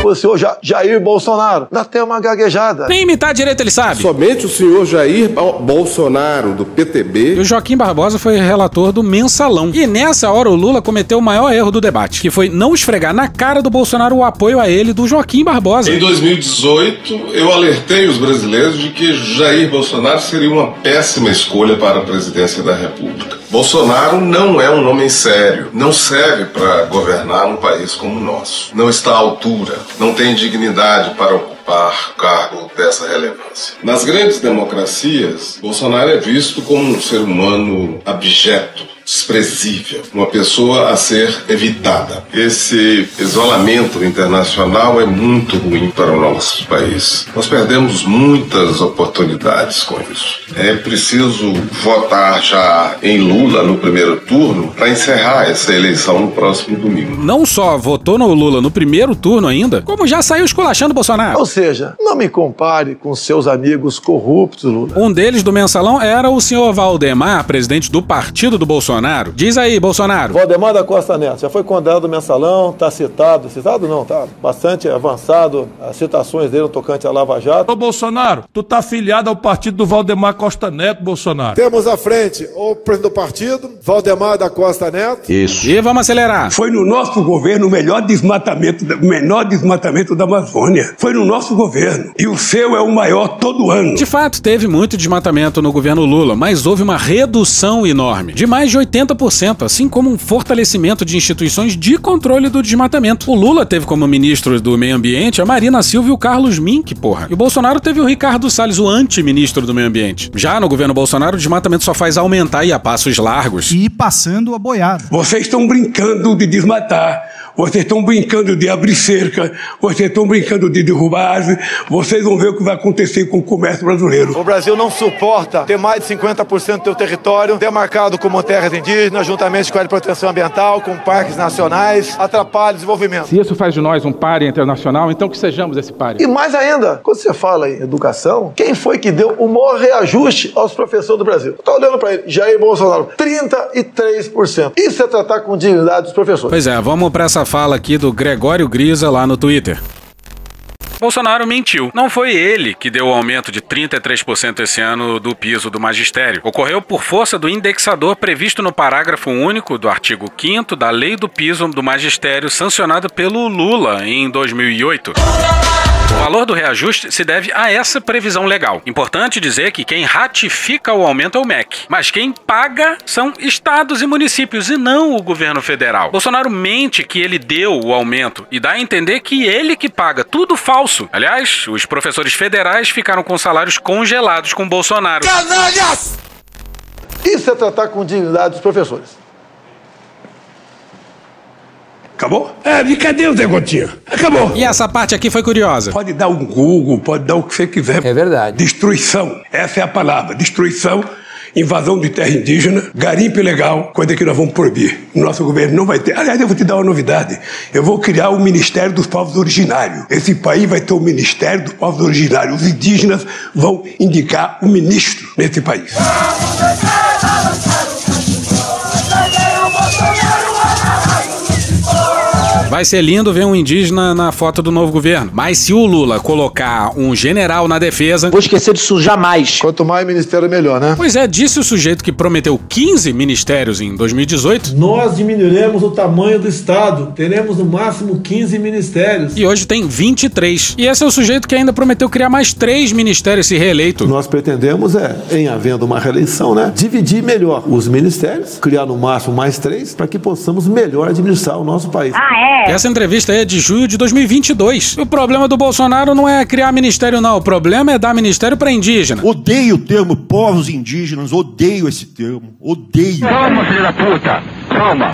Speaker 11: O senhor Ja- Jair Bolsonaro. Dá até uma gaguejada.
Speaker 2: Nem imitar direito ele sabe.
Speaker 90: Somente o senhor Jair Bol- Bolsonaro, do PTB,
Speaker 2: E o Joaquim Barbosa foi relator do mensalão. E nessa hora o Lula cometeu o maior erro do debate, que foi não esfregar na cara do Bolsonaro o apoio a ele do Joaquim Barbosa.
Speaker 91: Em 2018, eu alertei os brasileiros de que Jair Bolsonaro seria uma péssima escolha para a presidência da República. Bolsonaro não é um homem sério, não serve para governar um país como o nosso. Não está à altura, não tem dignidade para ocupar cargo dessa relevância. Nas grandes democracias, Bolsonaro é visto como um ser humano abjeto, desprezível, uma pessoa a ser evitada. Esse isolamento internacional é muito ruim para o nosso país. Nós perdemos muitas oportunidades com isso. É preciso votar já em Lula no primeiro turno para encerrar essa eleição no próximo domingo.
Speaker 2: Não só votou no Lula no primeiro turno ainda, como já saiu esculachando o Bolsonaro.
Speaker 11: Ou seja, não me compare com seus amigos corruptos, Lula.
Speaker 2: Um deles do mensalão era o senhor Valdemar, presidente do partido do Bolsonaro. Diz aí, Bolsonaro.
Speaker 11: Valdemar da Costa Neto já foi condenado do mensalão, tá citado, citado não, tá bastante avançado as citações dele no tocante à Lava Jato.
Speaker 92: Ô Bolsonaro, tu tá afiliado ao partido do Valdemar Costa Neto, Bolsonaro.
Speaker 16: Temos à frente o presidente do partido, Valdemar da Costa Neto.
Speaker 89: Isso.
Speaker 2: E vamos acelerar.
Speaker 18: Foi no nosso governo o melhor desmatamento, o menor desmatamento da Amazônia. Foi no nosso governo. E o seu é o maior todo ano.
Speaker 2: De fato, teve muito desmatamento no governo Lula, mas houve uma redução enorme, de mais de 80%, assim como um fortalecimento de instituições de controle do desmatamento. O Lula teve como ministro do Meio Ambiente a Marina Silva e o Carlos Mink, porra. E o Bolsonaro teve o Ricardo Salles, o anti-ministro do Meio Ambiente. Já no governo Bolsonaro, o desmatamento só faz aumentar e a passos largos.
Speaker 93: E passando a boiada.
Speaker 18: Vocês estão brincando de desmatar. Vocês estão brincando de abrir cerca. Vocês estão brincando de derrubar árvore. Vocês vão ver o que vai acontecer com o comércio brasileiro.
Speaker 11: O Brasil não suporta ter mais de 50% do seu território demarcado como terras indígenas, juntamente com a área de proteção ambiental, com parques nacionais, atrapalha o desenvolvimento.
Speaker 68: Se isso faz de nós um páreo internacional, então que sejamos esse páreo.
Speaker 11: E mais ainda, quando você fala em educação, quem foi que deu o maior reajuste aos professores do Brasil? Eu tô olhando para ele, Jair Bolsonaro, 33%. Isso é tratar com dignidade dos professores.
Speaker 2: Pois é, vamos para essa fala aqui do Gregório Grisa lá no Twitter. Bolsonaro mentiu. Não foi ele que deu o aumento de 33% esse ano do piso do magistério. Ocorreu por força do indexador previsto no parágrafo único do artigo 5 da Lei do Piso do Magistério, sancionado pelo Lula em 2008. O valor do reajuste se deve a essa previsão legal. Importante dizer que quem ratifica o aumento é o MEC, mas quem paga são estados e municípios e não o governo federal. Bolsonaro mente que ele deu o aumento e dá a entender que ele que paga. Tudo falso. Aliás, os professores federais ficaram com salários congelados com Bolsonaro.
Speaker 11: Canalhas! Isso é tratar com dignidade os professores.
Speaker 18: Acabou? É, e cadê o Zé Gotinha? Acabou.
Speaker 2: E essa parte aqui foi curiosa.
Speaker 18: Pode dar um Google, pode dar o que você quiser.
Speaker 1: É verdade.
Speaker 18: Destruição. Essa é a palavra. Destruição. Invasão de terra indígena, garimpo ilegal, coisa que nós vamos proibir. O nosso governo não vai ter. Aliás, eu vou te dar uma novidade. Eu vou criar o Ministério dos Povos Originários. Esse país vai ter o Ministério dos Povos Originários. Os indígenas vão indicar o ministro nesse país.
Speaker 2: Vai ser lindo ver um indígena na foto do novo governo. Mas se o Lula colocar um general na defesa.
Speaker 1: Vou esquecer disso jamais.
Speaker 11: Quanto mais ministério, melhor, né?
Speaker 2: Pois é, disse o sujeito que prometeu 15 ministérios em 2018.
Speaker 16: Nós diminuiremos o tamanho do Estado. Teremos no máximo 15 ministérios.
Speaker 2: E hoje tem 23. E esse é o sujeito que ainda prometeu criar mais três ministérios se reeleito.
Speaker 11: Nós pretendemos é, em havendo uma reeleição, né, dividir melhor os ministérios, criar no máximo mais três, para que possamos melhor administrar o nosso país.
Speaker 2: Ah, é? Essa entrevista aí é de junho de 2022. O problema do Bolsonaro não é criar ministério, não. O problema é dar ministério para indígena.
Speaker 94: Odeio o termo povos indígenas, odeio esse termo, odeio.
Speaker 11: Toma, filho da puta!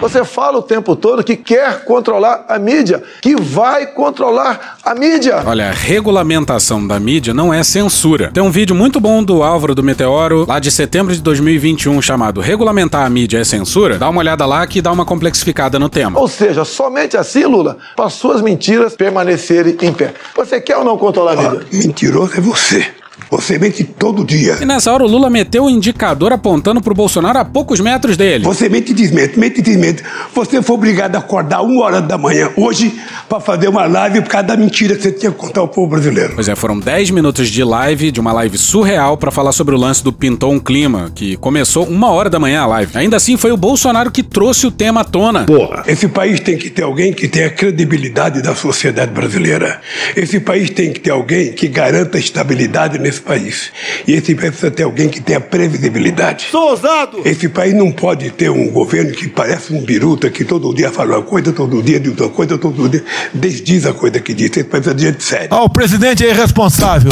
Speaker 11: Você fala o tempo todo que quer controlar a mídia, que vai controlar a mídia.
Speaker 2: Olha, regulamentação da mídia não é censura. Tem um vídeo muito bom do Álvaro do Meteoro, lá de setembro de 2021, chamado Regulamentar a mídia é censura. Dá uma olhada lá que dá uma complexificada no tema.
Speaker 11: Ou seja, somente assim, Lula, para suas mentiras permanecerem em pé. Você quer ou não controlar a mídia?
Speaker 18: Ah, mentiroso é você. Você mente todo dia.
Speaker 2: E nessa hora o Lula meteu o indicador apontando pro Bolsonaro a poucos metros dele.
Speaker 18: Você mente e desmente, mente e desmente. Você foi obrigado a acordar uma hora da manhã hoje para fazer uma live por causa da mentira que você tinha que contar ao povo brasileiro.
Speaker 2: Pois é, foram 10 minutos de live, de uma live surreal para falar sobre o lance do Pintou um Clima, que começou uma hora da manhã a live. Ainda assim, foi o Bolsonaro que trouxe o tema à tona.
Speaker 18: Porra. Esse país tem que ter alguém que tenha credibilidade da sociedade brasileira. Esse país tem que ter alguém que garanta estabilidade nesse país. E esse país precisa ter alguém que tenha previsibilidade.
Speaker 11: Sou ousado!
Speaker 18: Esse país não pode ter um governo que parece um biruta, que todo dia fala uma coisa, todo dia diz outra coisa, todo dia desdiz a coisa que diz. Esse país precisa de gente séria.
Speaker 94: Ah, o presidente é irresponsável.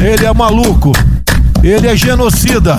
Speaker 94: Ele é maluco. Ele é genocida.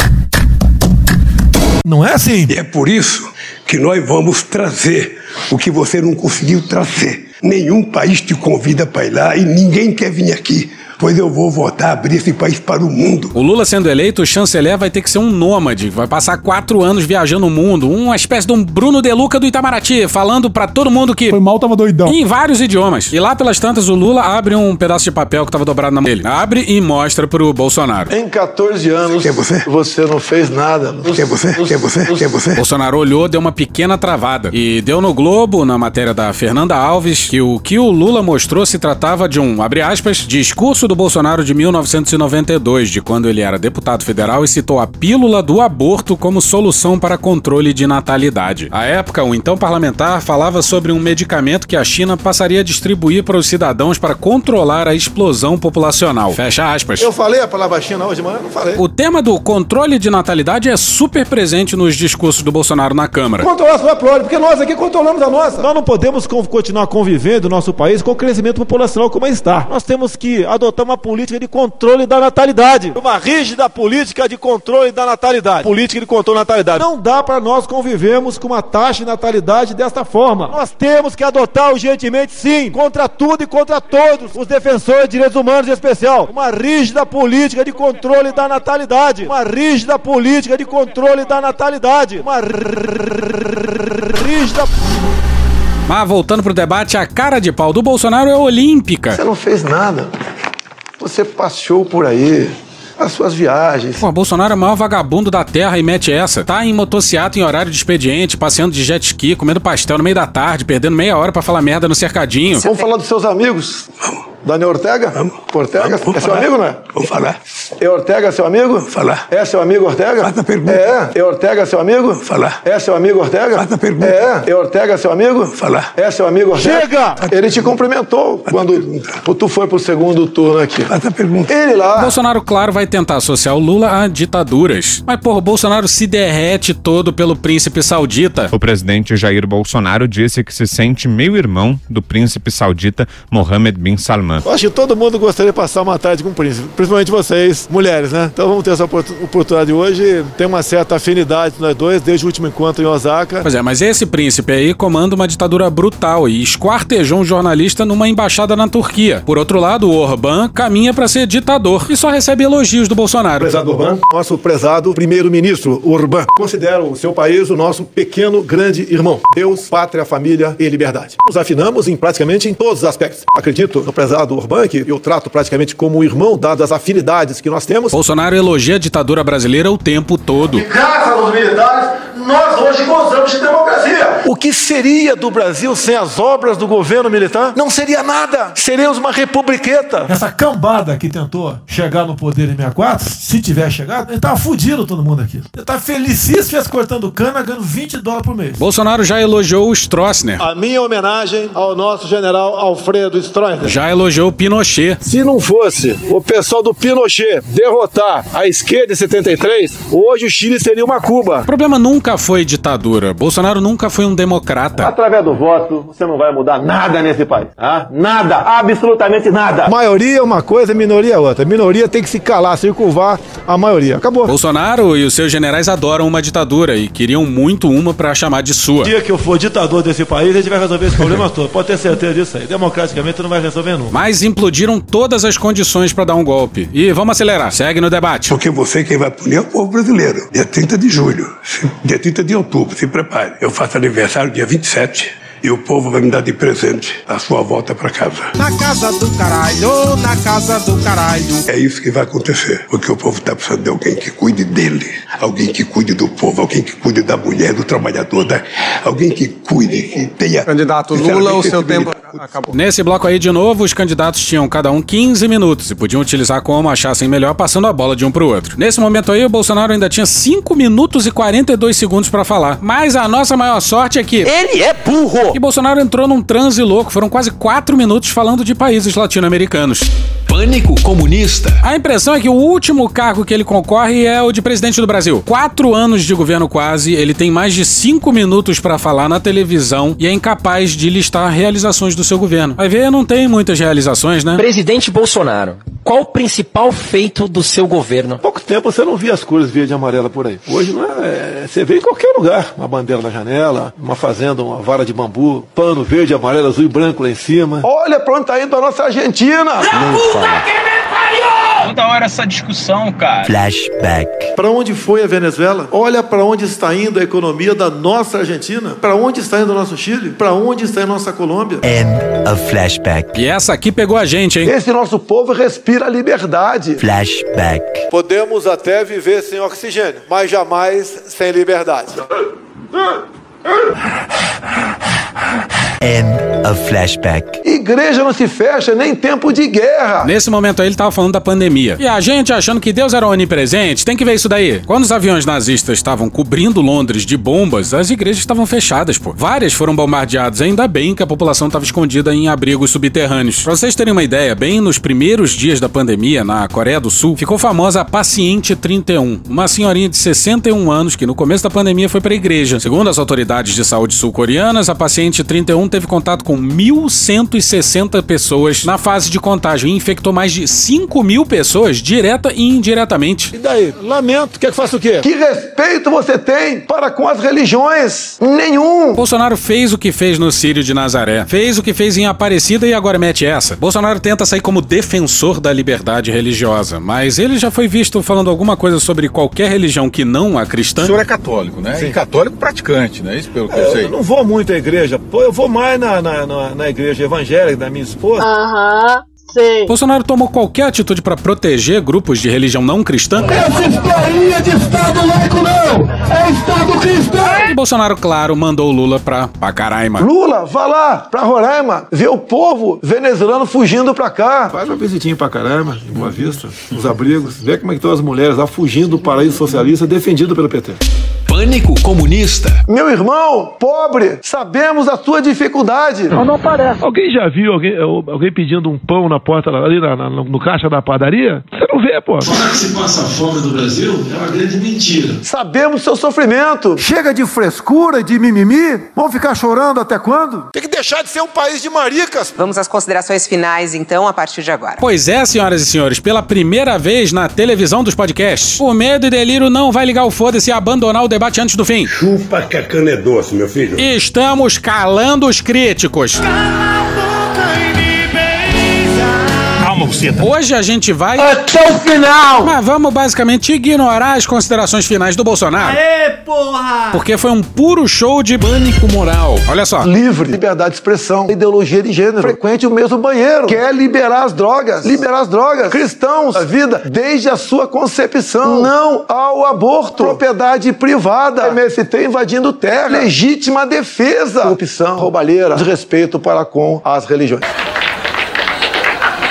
Speaker 94: Não é assim?
Speaker 18: E é por isso que nós vamos trazer o que você não conseguiu trazer. Nenhum país te convida para ir lá e ninguém quer vir aqui pois eu vou votar abrir esse país para o mundo.
Speaker 2: O Lula sendo eleito, o chanceler vai ter que ser um nômade, vai passar quatro anos viajando o mundo, uma espécie de um Bruno De Luca do Itamaraty, falando para todo mundo que...
Speaker 94: Foi mal, tava doidão.
Speaker 2: Em vários idiomas. E lá pelas tantas, o Lula abre um pedaço de papel que tava dobrado na mão dele. Abre e mostra pro Bolsonaro.
Speaker 11: Em 14 anos,
Speaker 18: Quem é você?
Speaker 11: você não fez nada.
Speaker 18: Quem é você? Quem é você? Quem é você?
Speaker 2: Bolsonaro olhou, deu uma pequena travada. E deu no Globo, na matéria da Fernanda Alves, que o que o Lula mostrou se tratava de um, abre aspas, discurso do Bolsonaro de 1992, de quando ele era deputado federal e citou a pílula do aborto como solução para controle de natalidade. À época, o então parlamentar falava sobre um medicamento que a China passaria a distribuir para os cidadãos para controlar a explosão populacional. Fecha aspas.
Speaker 11: Eu falei a palavra China hoje, mas eu não falei.
Speaker 2: O tema do controle de natalidade é super presente nos discursos do Bolsonaro na Câmara.
Speaker 16: Controlar a sua prole, porque nós aqui controlamos a nossa. Nós não podemos continuar convivendo no nosso país com o crescimento populacional como está. Nós temos que adotar uma política de controle da natalidade. Uma rígida política de controle da natalidade. Política de controle da natalidade. Não dá para nós convivermos com uma taxa de natalidade desta forma. Nós temos que adotar urgentemente, sim, contra tudo e contra todos os defensores de direitos humanos em especial, uma rígida política de controle da natalidade. Uma rígida política de controle da natalidade. Uma rígida
Speaker 2: Mas voltando pro debate, a cara de pau do Bolsonaro é olímpica.
Speaker 11: Você não fez nada. Você passeou por aí, as suas viagens.
Speaker 2: Pô, Bolsonaro é o maior vagabundo da terra e mete essa. Tá em motociato em horário de expediente, passeando de jet ski, comendo pastel no meio da tarde, perdendo meia hora para falar merda no cercadinho.
Speaker 11: Vamos falar dos seus amigos? Daniel Ortega?
Speaker 18: Vamos.
Speaker 11: Ortega?
Speaker 18: Vamos
Speaker 11: é seu
Speaker 18: falar.
Speaker 11: amigo, não é?
Speaker 18: Vou falar.
Speaker 11: É Ortega seu amigo?
Speaker 18: Falar.
Speaker 11: É seu amigo Ortega?
Speaker 18: Faz a pergunta.
Speaker 11: É. É Ortega seu amigo?
Speaker 18: Falar.
Speaker 11: É seu amigo Ortega?
Speaker 18: Faz a pergunta.
Speaker 11: É. É Ortega seu amigo?
Speaker 18: Falar.
Speaker 11: É seu amigo Ortega?
Speaker 95: Chega!
Speaker 11: Ele te cumprimentou quando tu foi pro segundo turno aqui.
Speaker 18: Faz a pergunta.
Speaker 11: Ele lá.
Speaker 2: Bolsonaro, claro, vai tentar associar o Lula a ditaduras. Mas, porra, o Bolsonaro se derrete todo pelo príncipe saudita.
Speaker 96: O presidente Jair Bolsonaro disse que se sente meio-irmão do príncipe saudita Mohammed bin Salman.
Speaker 16: Eu acho que todo mundo gostaria de passar uma tarde com o príncipe, principalmente vocês, mulheres, né? Então vamos ter essa oportu- oportunidade hoje. Tem uma certa afinidade nós dois, desde o último encontro em Osaka.
Speaker 2: Pois é, mas esse príncipe aí comanda uma ditadura brutal e esquartejou um jornalista numa embaixada na Turquia. Por outro lado, o Orbán caminha pra ser ditador e só recebe elogios do Bolsonaro.
Speaker 16: Prezado Orbán, nosso prezado primeiro-ministro Orbán, considera o seu país o nosso pequeno grande irmão. Deus, pátria, família e liberdade. Nos afinamos em praticamente em todos os aspectos. Acredito no prezado Orbán, que eu trato praticamente como irmão, dadas as afinidades que nós temos.
Speaker 2: Bolsonaro elogia a ditadura brasileira o tempo todo.
Speaker 11: Graças aos militares, nós hoje gozamos de democracia.
Speaker 16: O que seria do Brasil sem as obras do governo militar? Não seria nada. Seríamos uma republiqueta. Essa cambada que tentou chegar no poder em 64, se tiver chegado, ele tava fudido todo mundo aqui. Ele tá felicíssimo cortando cana, ganhando 20 dólares por mês.
Speaker 2: Bolsonaro já elogiou o Stroessner.
Speaker 16: A minha homenagem ao nosso general Alfredo Stroessner.
Speaker 2: Já elogiou o Pinochet.
Speaker 11: Se não fosse o pessoal do Pinochet derrotar a esquerda em 73, hoje o Chile seria uma Cuba.
Speaker 2: O problema nunca foi ditadura. Bolsonaro nunca foi um democrata.
Speaker 11: Através do voto, você não vai mudar nada nesse país. Ah? Nada, absolutamente nada.
Speaker 16: Maioria é uma coisa, minoria é outra. Minoria tem que se calar, circunvar a maioria. Acabou.
Speaker 2: Bolsonaro e os seus generais adoram uma ditadura e queriam muito uma pra chamar de sua.
Speaker 16: dia que eu for ditador desse país, a gente vai resolver esse problema todo. Pode ter certeza disso aí. Democraticamente não vai resolver nunca.
Speaker 2: Mas implodiram todas as condições pra dar um golpe. E vamos acelerar. Segue no debate.
Speaker 18: Porque você quem vai punir é o povo brasileiro. Dia 30 de julho, dia 30 de outubro, se prepare. Eu faço aniversário dia 27 e o povo vai me dar de presente a sua volta para casa.
Speaker 1: Na casa do caralho, na casa do caralho.
Speaker 18: É isso que vai acontecer, porque o povo está precisando de alguém que cuide dele, alguém que cuide do povo, alguém que cuide da mulher, do trabalhador, da... alguém que cuide, que tenha.
Speaker 97: Candidato Lula, o seu tempo acabou.
Speaker 2: Nesse bloco aí, de novo, os candidatos tinham cada um 15 minutos e podiam utilizar como achassem melhor, passando a bola de um pro outro. Nesse momento aí, o Bolsonaro ainda tinha 5 minutos e 42 segundos pra falar. Mas a nossa maior sorte é que.
Speaker 12: Ele é burro!
Speaker 2: E Bolsonaro entrou num transe louco. Foram quase 4 minutos falando de países latino-americanos.
Speaker 45: Pânico comunista.
Speaker 2: A impressão é que o último cargo que ele concorre é o de presidente do Brasil. Quatro anos de governo quase, ele tem mais de cinco minutos pra falar na televisão e é incapaz de listar realizações do seu governo. Vai ver, não tem muitas realizações, né?
Speaker 12: Presidente Bolsonaro, qual o principal feito do seu governo?
Speaker 16: pouco tempo você não via as cores verde e amarela por aí. Hoje não é, é- você vê em qualquer lugar. Uma bandeira na janela, uma fazenda, uma vara de bambu, pano verde, amarelo, azul e branco lá em cima.
Speaker 11: Olha pra onde tá indo a nossa Argentina.
Speaker 78: Toda hora essa discussão, cara.
Speaker 16: Flashback. Para onde foi a Venezuela? Olha para onde está indo a economia da nossa Argentina. Para onde está indo o nosso Chile? Para onde está indo a nossa Colômbia?
Speaker 2: End of flashback. E essa aqui pegou a gente, hein?
Speaker 11: Esse nosso povo respira liberdade.
Speaker 2: Flashback.
Speaker 16: Podemos até viver sem oxigênio, mas jamais sem liberdade.
Speaker 2: End of flashback.
Speaker 11: Igreja não se fecha nem em tempo de guerra.
Speaker 2: Nesse momento aí ele tava falando da pandemia. E a gente achando que Deus era onipresente, tem que ver isso daí. Quando os aviões nazistas estavam cobrindo Londres de bombas, as igrejas estavam fechadas, pô. Várias foram bombardeadas, ainda bem que a população estava escondida em abrigos subterrâneos. Pra vocês terem uma ideia, bem nos primeiros dias da pandemia, na Coreia do Sul, ficou famosa a Paciente 31, uma senhorinha de 61 anos que no começo da pandemia foi pra igreja. Segundo as autoridades de saúde sul-coreanas, a Paciente 31 teve contato com 1.160 pessoas na fase de contágio e infectou mais de 5 mil pessoas direta e indiretamente.
Speaker 11: E daí? Lamento. Quer que faça o quê? Que respeito você tem para com as religiões? Nenhum.
Speaker 2: Bolsonaro fez o que fez no Sírio de Nazaré, fez o que fez em Aparecida e agora mete essa. Bolsonaro tenta sair como defensor da liberdade religiosa, mas ele já foi visto falando alguma coisa sobre qualquer religião que não a cristã.
Speaker 98: O senhor é católico, né? E católico praticante, né? Isso pelo que eu sei.
Speaker 16: Eu não vou muito à igreja, pô, eu vou mais na, na, na, na igreja evangélica da minha esposa.
Speaker 99: Aham, sei.
Speaker 2: Bolsonaro tomou qualquer atitude para proteger grupos de religião não cristã.
Speaker 1: Essa história de Estado laico não! É Estado cristão!
Speaker 2: E Bolsonaro, claro, mandou o Lula pra Pacaraima.
Speaker 11: Lula, vá lá pra Roraima, ver o povo venezuelano fugindo pra cá.
Speaker 16: Faz uma visitinha pra Pacaraima, em Boa Vista, nos abrigos, vê como é que estão as mulheres lá fugindo do paraíso socialista defendido pelo PT.
Speaker 100: Pânico comunista.
Speaker 11: Meu irmão, pobre, sabemos da tua dificuldade.
Speaker 101: Não, não parece. Alguém já viu alguém, alguém pedindo um pão na porta ali na, na, no caixa da padaria? Você não vê, pô.
Speaker 102: Falar que se passa fome no Brasil é uma grande mentira.
Speaker 11: Sabemos seu sofrimento.
Speaker 103: Chega de frescura, de mimimi. Vão ficar chorando até quando?
Speaker 104: Tem que deixar de ser um país de maricas.
Speaker 1: Vamos às considerações finais, então, a partir de agora.
Speaker 2: Pois é, senhoras e senhores, pela primeira vez na televisão dos podcasts, o Medo e Delírio não vai ligar o foda-se e abandonar o debate antes do fim.
Speaker 105: Chupa que a cana é doce, meu filho.
Speaker 2: Estamos calando os críticos.
Speaker 101: Calma,
Speaker 2: Hoje a gente vai.
Speaker 11: Até o final!
Speaker 2: Mas vamos basicamente ignorar as considerações finais do Bolsonaro.
Speaker 106: Aê, porra!
Speaker 2: Porque foi um puro show de pânico moral. Olha só.
Speaker 11: Livre, liberdade de expressão, ideologia de gênero, frequente o mesmo banheiro, quer liberar as drogas, liberar as drogas, cristãos, a vida, desde a sua concepção, não ao aborto, propriedade privada, MST invadindo terra, legítima defesa, corrupção, roubalheira, desrespeito para com as religiões.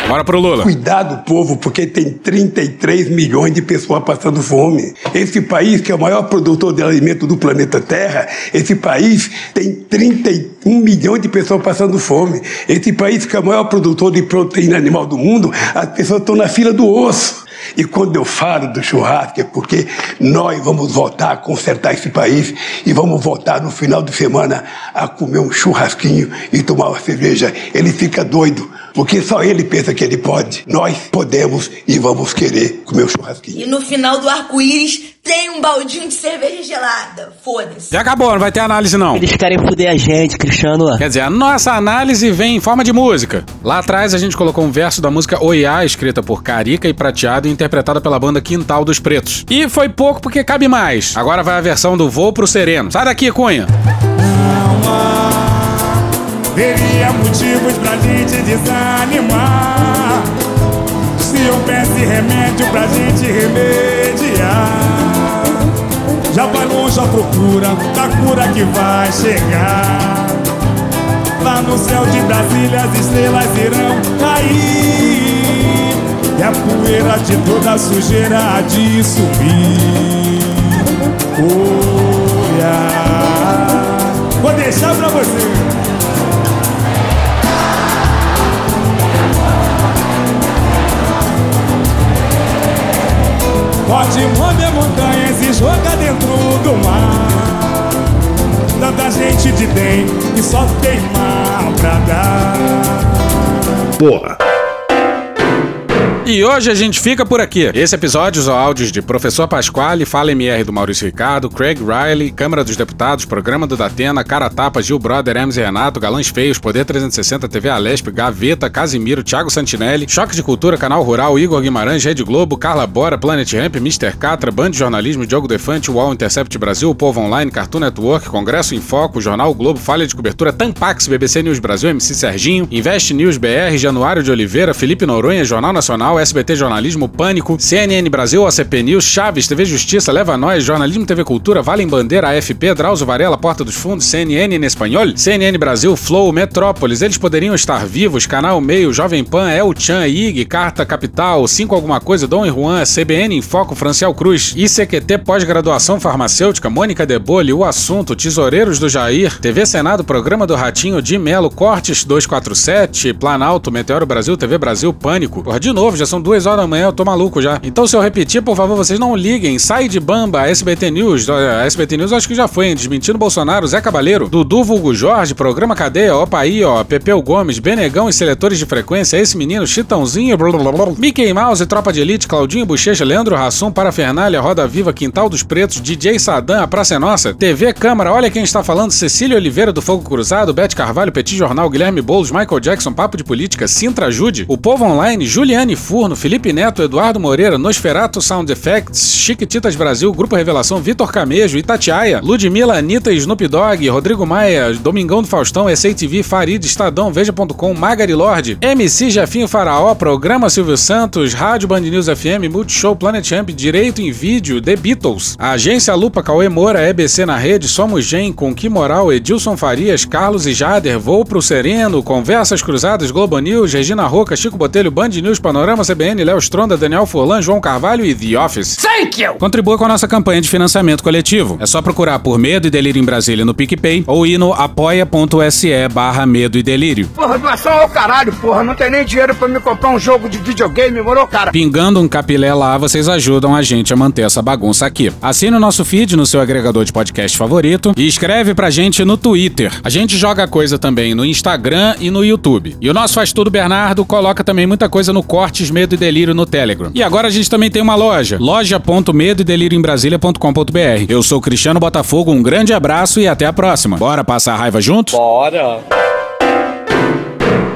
Speaker 2: Bora pro Lula.
Speaker 18: Cuidado, povo, porque tem 33 milhões de pessoas passando fome. Esse país, que é o maior produtor de alimento do planeta Terra, esse país tem 31 milhões de pessoas passando fome. Esse país, que é o maior produtor de proteína animal do mundo, as pessoas estão na fila do osso. E quando eu falo do churrasco é porque nós vamos voltar a consertar esse país e vamos voltar no final de semana a comer um churrasquinho e tomar uma cerveja. Ele fica doido, porque só ele pensa que ele pode. Nós podemos e vamos querer comer um churrasquinho.
Speaker 107: E no final do arco-íris tem um baldinho de cerveja gelada. Foda-se.
Speaker 2: Já acabou, não vai ter análise não.
Speaker 79: Eles querem foder a gente, Cristiano.
Speaker 2: Quer dizer, a nossa análise vem em forma de música. Lá atrás a gente colocou um verso da música Oiá, escrita por Carica e Prateado e interpretada pela banda Quintal dos Pretos. E foi pouco porque cabe mais. Agora vai a versão do Voo pro Sereno. Sai daqui, Cunha.
Speaker 108: Teria motivos pra gente desanimar. Se houvesse remédio pra gente remediar. Já vai longe a procura da cura que vai chegar. Lá no céu de Brasília as estrelas irão cair. E a poeira de toda a sujeira há de sumir Olha. Vou deixar pra você Pode mover montanhas e jogar dentro do mar Tanta gente de bem que só tem mal pra dar
Speaker 109: Porra.
Speaker 2: E hoje a gente fica por aqui. Esse episódio usou áudios de Professor Pasquale, Fala MR do Maurício Ricardo, Craig Riley, Câmara dos Deputados, Programa do Datena, Cara Tapa, Gil Brother, Hermes e Renato, Galãs Feios, Poder 360, TV Alesp, Gaveta, Casimiro, Thiago Santinelli, Choque de Cultura, Canal Rural, Igor Guimarães, Rede Globo, Carla Bora, Planet Ramp, Mr. Catra, Band de Jornalismo, Diogo Defante, UOL Intercept Brasil, Povo Online, Cartoon Network, Congresso em Foco, Jornal o Globo, Falha de Cobertura, Tampax, BBC News Brasil, MC Serginho, Invest News BR, Januário de Oliveira, Felipe Noronha, Jornal Nacional, SBT Jornalismo, Pânico, CNN Brasil, ACP News, Chaves, TV Justiça, Leva Nós, Jornalismo TV Cultura, Valem Bandeira, AFP, Drauzio Varela, Porta dos Fundos, CNN em espanhol, CNN Brasil, Flow, Metrópolis, eles poderiam estar vivos, Canal Meio, Jovem Pan, El Chan, IG, Carta Capital, 5 alguma coisa, Dom e Juan, CBN em Foco, Franciel Cruz, ICQT Pós-Graduação Farmacêutica, Mônica Debole, O Assunto, Tesoureiros do Jair, TV Senado, Programa do Ratinho, de Melo, Cortes 247, Planalto, Meteoro Brasil, TV Brasil, Pânico. Porra, de novo, já são duas horas da manhã, eu tô maluco já. Então, se eu repetir, por favor, vocês não liguem. Sai de bamba, SBT News. A SBT News acho que já foi, hein? Desmentindo Bolsonaro, Zé Cabaleiro, Dudu Vulgo Jorge, Programa Cadeia, aí, ó, Pepeu Gomes, Benegão e Seletores de Frequência, esse menino, Chitãozinho, blá, blá, blá, Mickey Mouse, Tropa de Elite, Claudinho Bochecha, Leandro Rassum, Parafernália, Roda Viva, Quintal dos Pretos, DJ Sadam, A Praça é Nossa, TV Câmara, olha quem está falando, Cecília Oliveira do Fogo Cruzado, Bete Carvalho, Petit Jornal, Guilherme Boulos, Michael Jackson, Papo de Política, Sintra Ajude, O Povo Online, Juliane Fu, Furno, Felipe Neto, Eduardo Moreira, Nosferato Sound Effects, Chiquititas Brasil, Grupo Revelação, Vitor Camejo, Itatiaia, Ludmilla, Anitta, Snoop Dogg, Rodrigo Maia, Domingão do Faustão, SATV, Farid, Estadão, Veja.com, Magari Lorde, MC Jefinho Faraó, Programa Silvio Santos, Rádio Band News FM, Multishow, Planet Champ, Direito em Vídeo, The Beatles, Agência Lupa, Cauê Moura, EBC na Rede, Somos Gen, Com Que Moral, Edilson Farias, Carlos e Jader, Voo pro Sereno, Conversas Cruzadas, Globo News, Regina Roca, Chico Botelho, Band News, Panorama CBN, Léo Stronda, Daniel Furlan, João Carvalho e The Office.
Speaker 110: Thank you!
Speaker 2: Contribua com a nossa campanha de financiamento coletivo. É só procurar por Medo e Delírio em Brasília no PicPay ou ir no apoia.se barra Medo e Delírio.
Speaker 110: Porra, doação ao caralho, porra. Não tem nem dinheiro pra me comprar um jogo de videogame, morou, cara?
Speaker 2: Pingando um capilé lá, vocês ajudam a gente a manter essa bagunça aqui. Assine o nosso feed no seu agregador de podcast favorito e escreve pra gente no Twitter. A gente joga coisa também no Instagram e no YouTube. E o nosso Faz Tudo Bernardo coloca também muita coisa no Cortes Medo e Delírio no Telegram. E agora a gente também tem uma loja, loja.medo e delírio em Brasília.com.br. Eu sou Cristiano Botafogo, um grande abraço e até a próxima. Bora passar a raiva junto?
Speaker 110: Bora!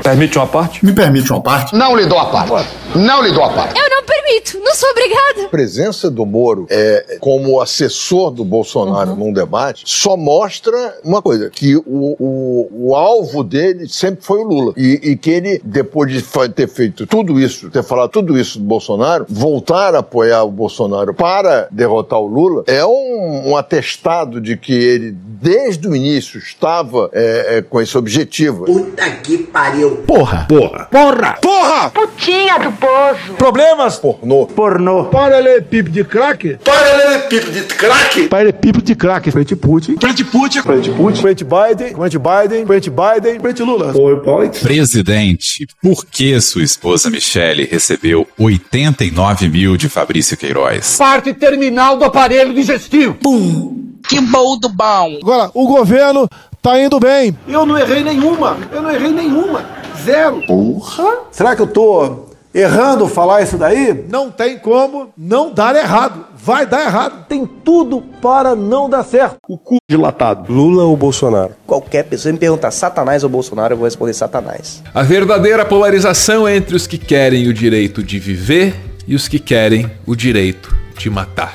Speaker 111: Permite uma parte?
Speaker 112: Me permite uma parte?
Speaker 111: Não lhe dou a parte. Não lhe dou a parte.
Speaker 113: Eu não permito, não sou obrigada.
Speaker 112: A presença do Moro é, como assessor do Bolsonaro uhum. num debate só mostra uma coisa: que o, o, o alvo dele sempre foi o Lula. E, e, que ele, depois de ter feito tudo isso, ter falado tudo isso do Bolsonaro, voltar a apoiar o Bolsonaro para derrotar o Lula é um, um atestado de que ele, desde o início, estava é, é, com esse objetivo.
Speaker 114: Puta que pariu.
Speaker 112: Porra!
Speaker 114: Porra!
Speaker 112: Porra!
Speaker 114: Porra!
Speaker 113: Putinha do poço.
Speaker 112: Problemas? Pornô.
Speaker 114: Pornô.
Speaker 112: Paralelepípedo de crack?
Speaker 114: Paralelepípedo de crack?
Speaker 112: Paralelepípedo de crack. Frente Putin.
Speaker 114: Frente Putin.
Speaker 112: Frente Putin. Frente Biden. Frente Biden. Frente Biden. Frente Lula.
Speaker 114: PowerPoint.
Speaker 115: Presidente, por que sua esposa Michele recebeu 89 mil de Fabrício Queiroz?
Speaker 114: Parte terminal do aparelho digestivo.
Speaker 113: Pum. Que bom do bom.
Speaker 112: Agora, o governo tá indo bem.
Speaker 114: Eu não errei nenhuma. Eu não errei nenhuma. Zero.
Speaker 112: Porra. Será que eu tô errando falar isso daí? Não tem como não dar errado. Vai dar errado. Tem tudo para não dar certo. O cu dilatado. Lula ou Bolsonaro?
Speaker 116: Qualquer pessoa me perguntar Satanás ou Bolsonaro, eu vou responder Satanás.
Speaker 117: A verdadeira polarização é entre os que querem o direito de viver e os que querem o direito de matar.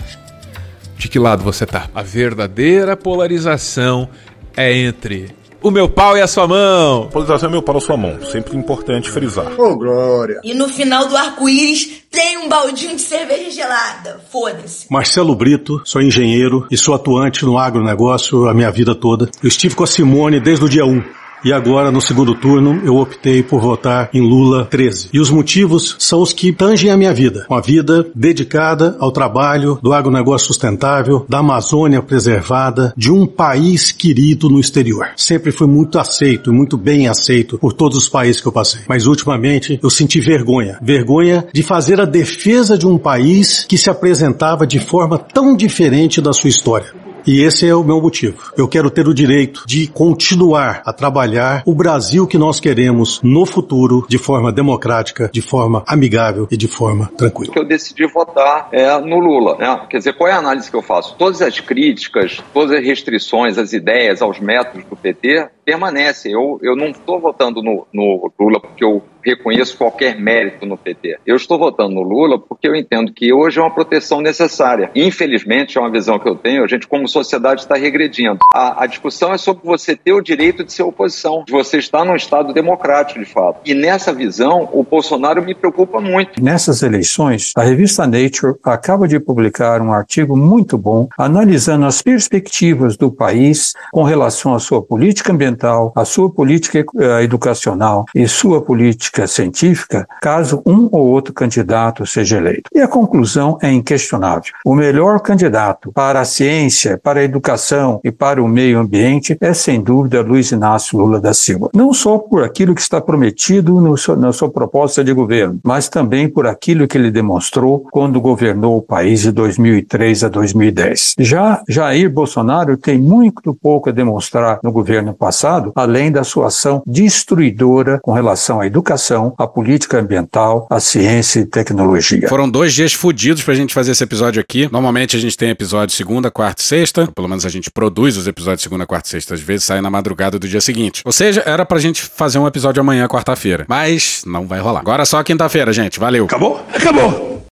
Speaker 117: De que lado você tá? A verdadeira polarização é entre o meu pau e a sua mão.
Speaker 118: Polarização é meu pau e a sua mão. Sempre importante frisar.
Speaker 114: Ô, oh, Glória.
Speaker 107: E no final do arco-íris tem um baldinho de cerveja gelada. Foda-se.
Speaker 118: Marcelo Brito, sou engenheiro e sou atuante no agronegócio a minha vida toda. Eu estive com a Simone desde o dia 1. E agora, no segundo turno, eu optei por votar em Lula 13. E os motivos são os que tangem a minha vida. Uma vida dedicada ao trabalho do agronegócio sustentável, da Amazônia preservada, de um país querido no exterior. Sempre fui muito aceito muito bem aceito por todos os países que eu passei. Mas ultimamente eu senti vergonha. Vergonha de fazer a defesa de um país que se apresentava de forma tão diferente da sua história. E esse é o meu motivo. Eu quero ter o direito de continuar a trabalhar o Brasil que nós queremos no futuro de forma democrática, de forma amigável e de forma tranquila.
Speaker 119: Eu decidi votar é, no Lula. Né? Quer dizer, qual é a análise que eu faço? Todas as críticas, todas as restrições, as ideias, aos métodos do PT permanecem. Eu, eu não estou votando no, no Lula porque eu reconheço qualquer mérito no PT. Eu estou votando no Lula porque eu entendo que hoje é uma proteção necessária. Infelizmente, é uma visão que eu tenho, a gente como sociedade está regredindo. A, a, discussão é sobre você ter o direito de ser oposição, de você estar num Estado democrático, de fato. E nessa visão, o Bolsonaro me preocupa muito.
Speaker 120: Nessas eleições, a revista Nature acaba de publicar um artigo muito bom analisando as perspectivas do país com relação à sua política ambiental, à sua política eh, educacional e sua política científica, caso um ou outro candidato seja eleito. E a conclusão é inquestionável. O melhor candidato para a ciência, para a educação e para o meio ambiente é, sem dúvida, Luiz Inácio Lula da Silva. Não só por aquilo que está prometido no seu, na sua proposta de governo, mas também por aquilo que ele demonstrou quando governou o país de 2003 a 2010. Já Jair Bolsonaro tem muito pouco a demonstrar no governo passado passado, além da sua ação destruidora com relação à educação, à política ambiental, à ciência e tecnologia.
Speaker 2: Foram dois dias fodidos pra gente fazer esse episódio aqui. Normalmente a gente tem episódio segunda, quarta e sexta. Pelo menos a gente produz os episódios segunda, quarta e sexta. Às vezes sai na madrugada do dia seguinte. Ou seja, era pra gente fazer um episódio amanhã, quarta-feira. Mas não vai rolar. Agora só quinta-feira, gente. Valeu.
Speaker 88: Acabou? Acabou.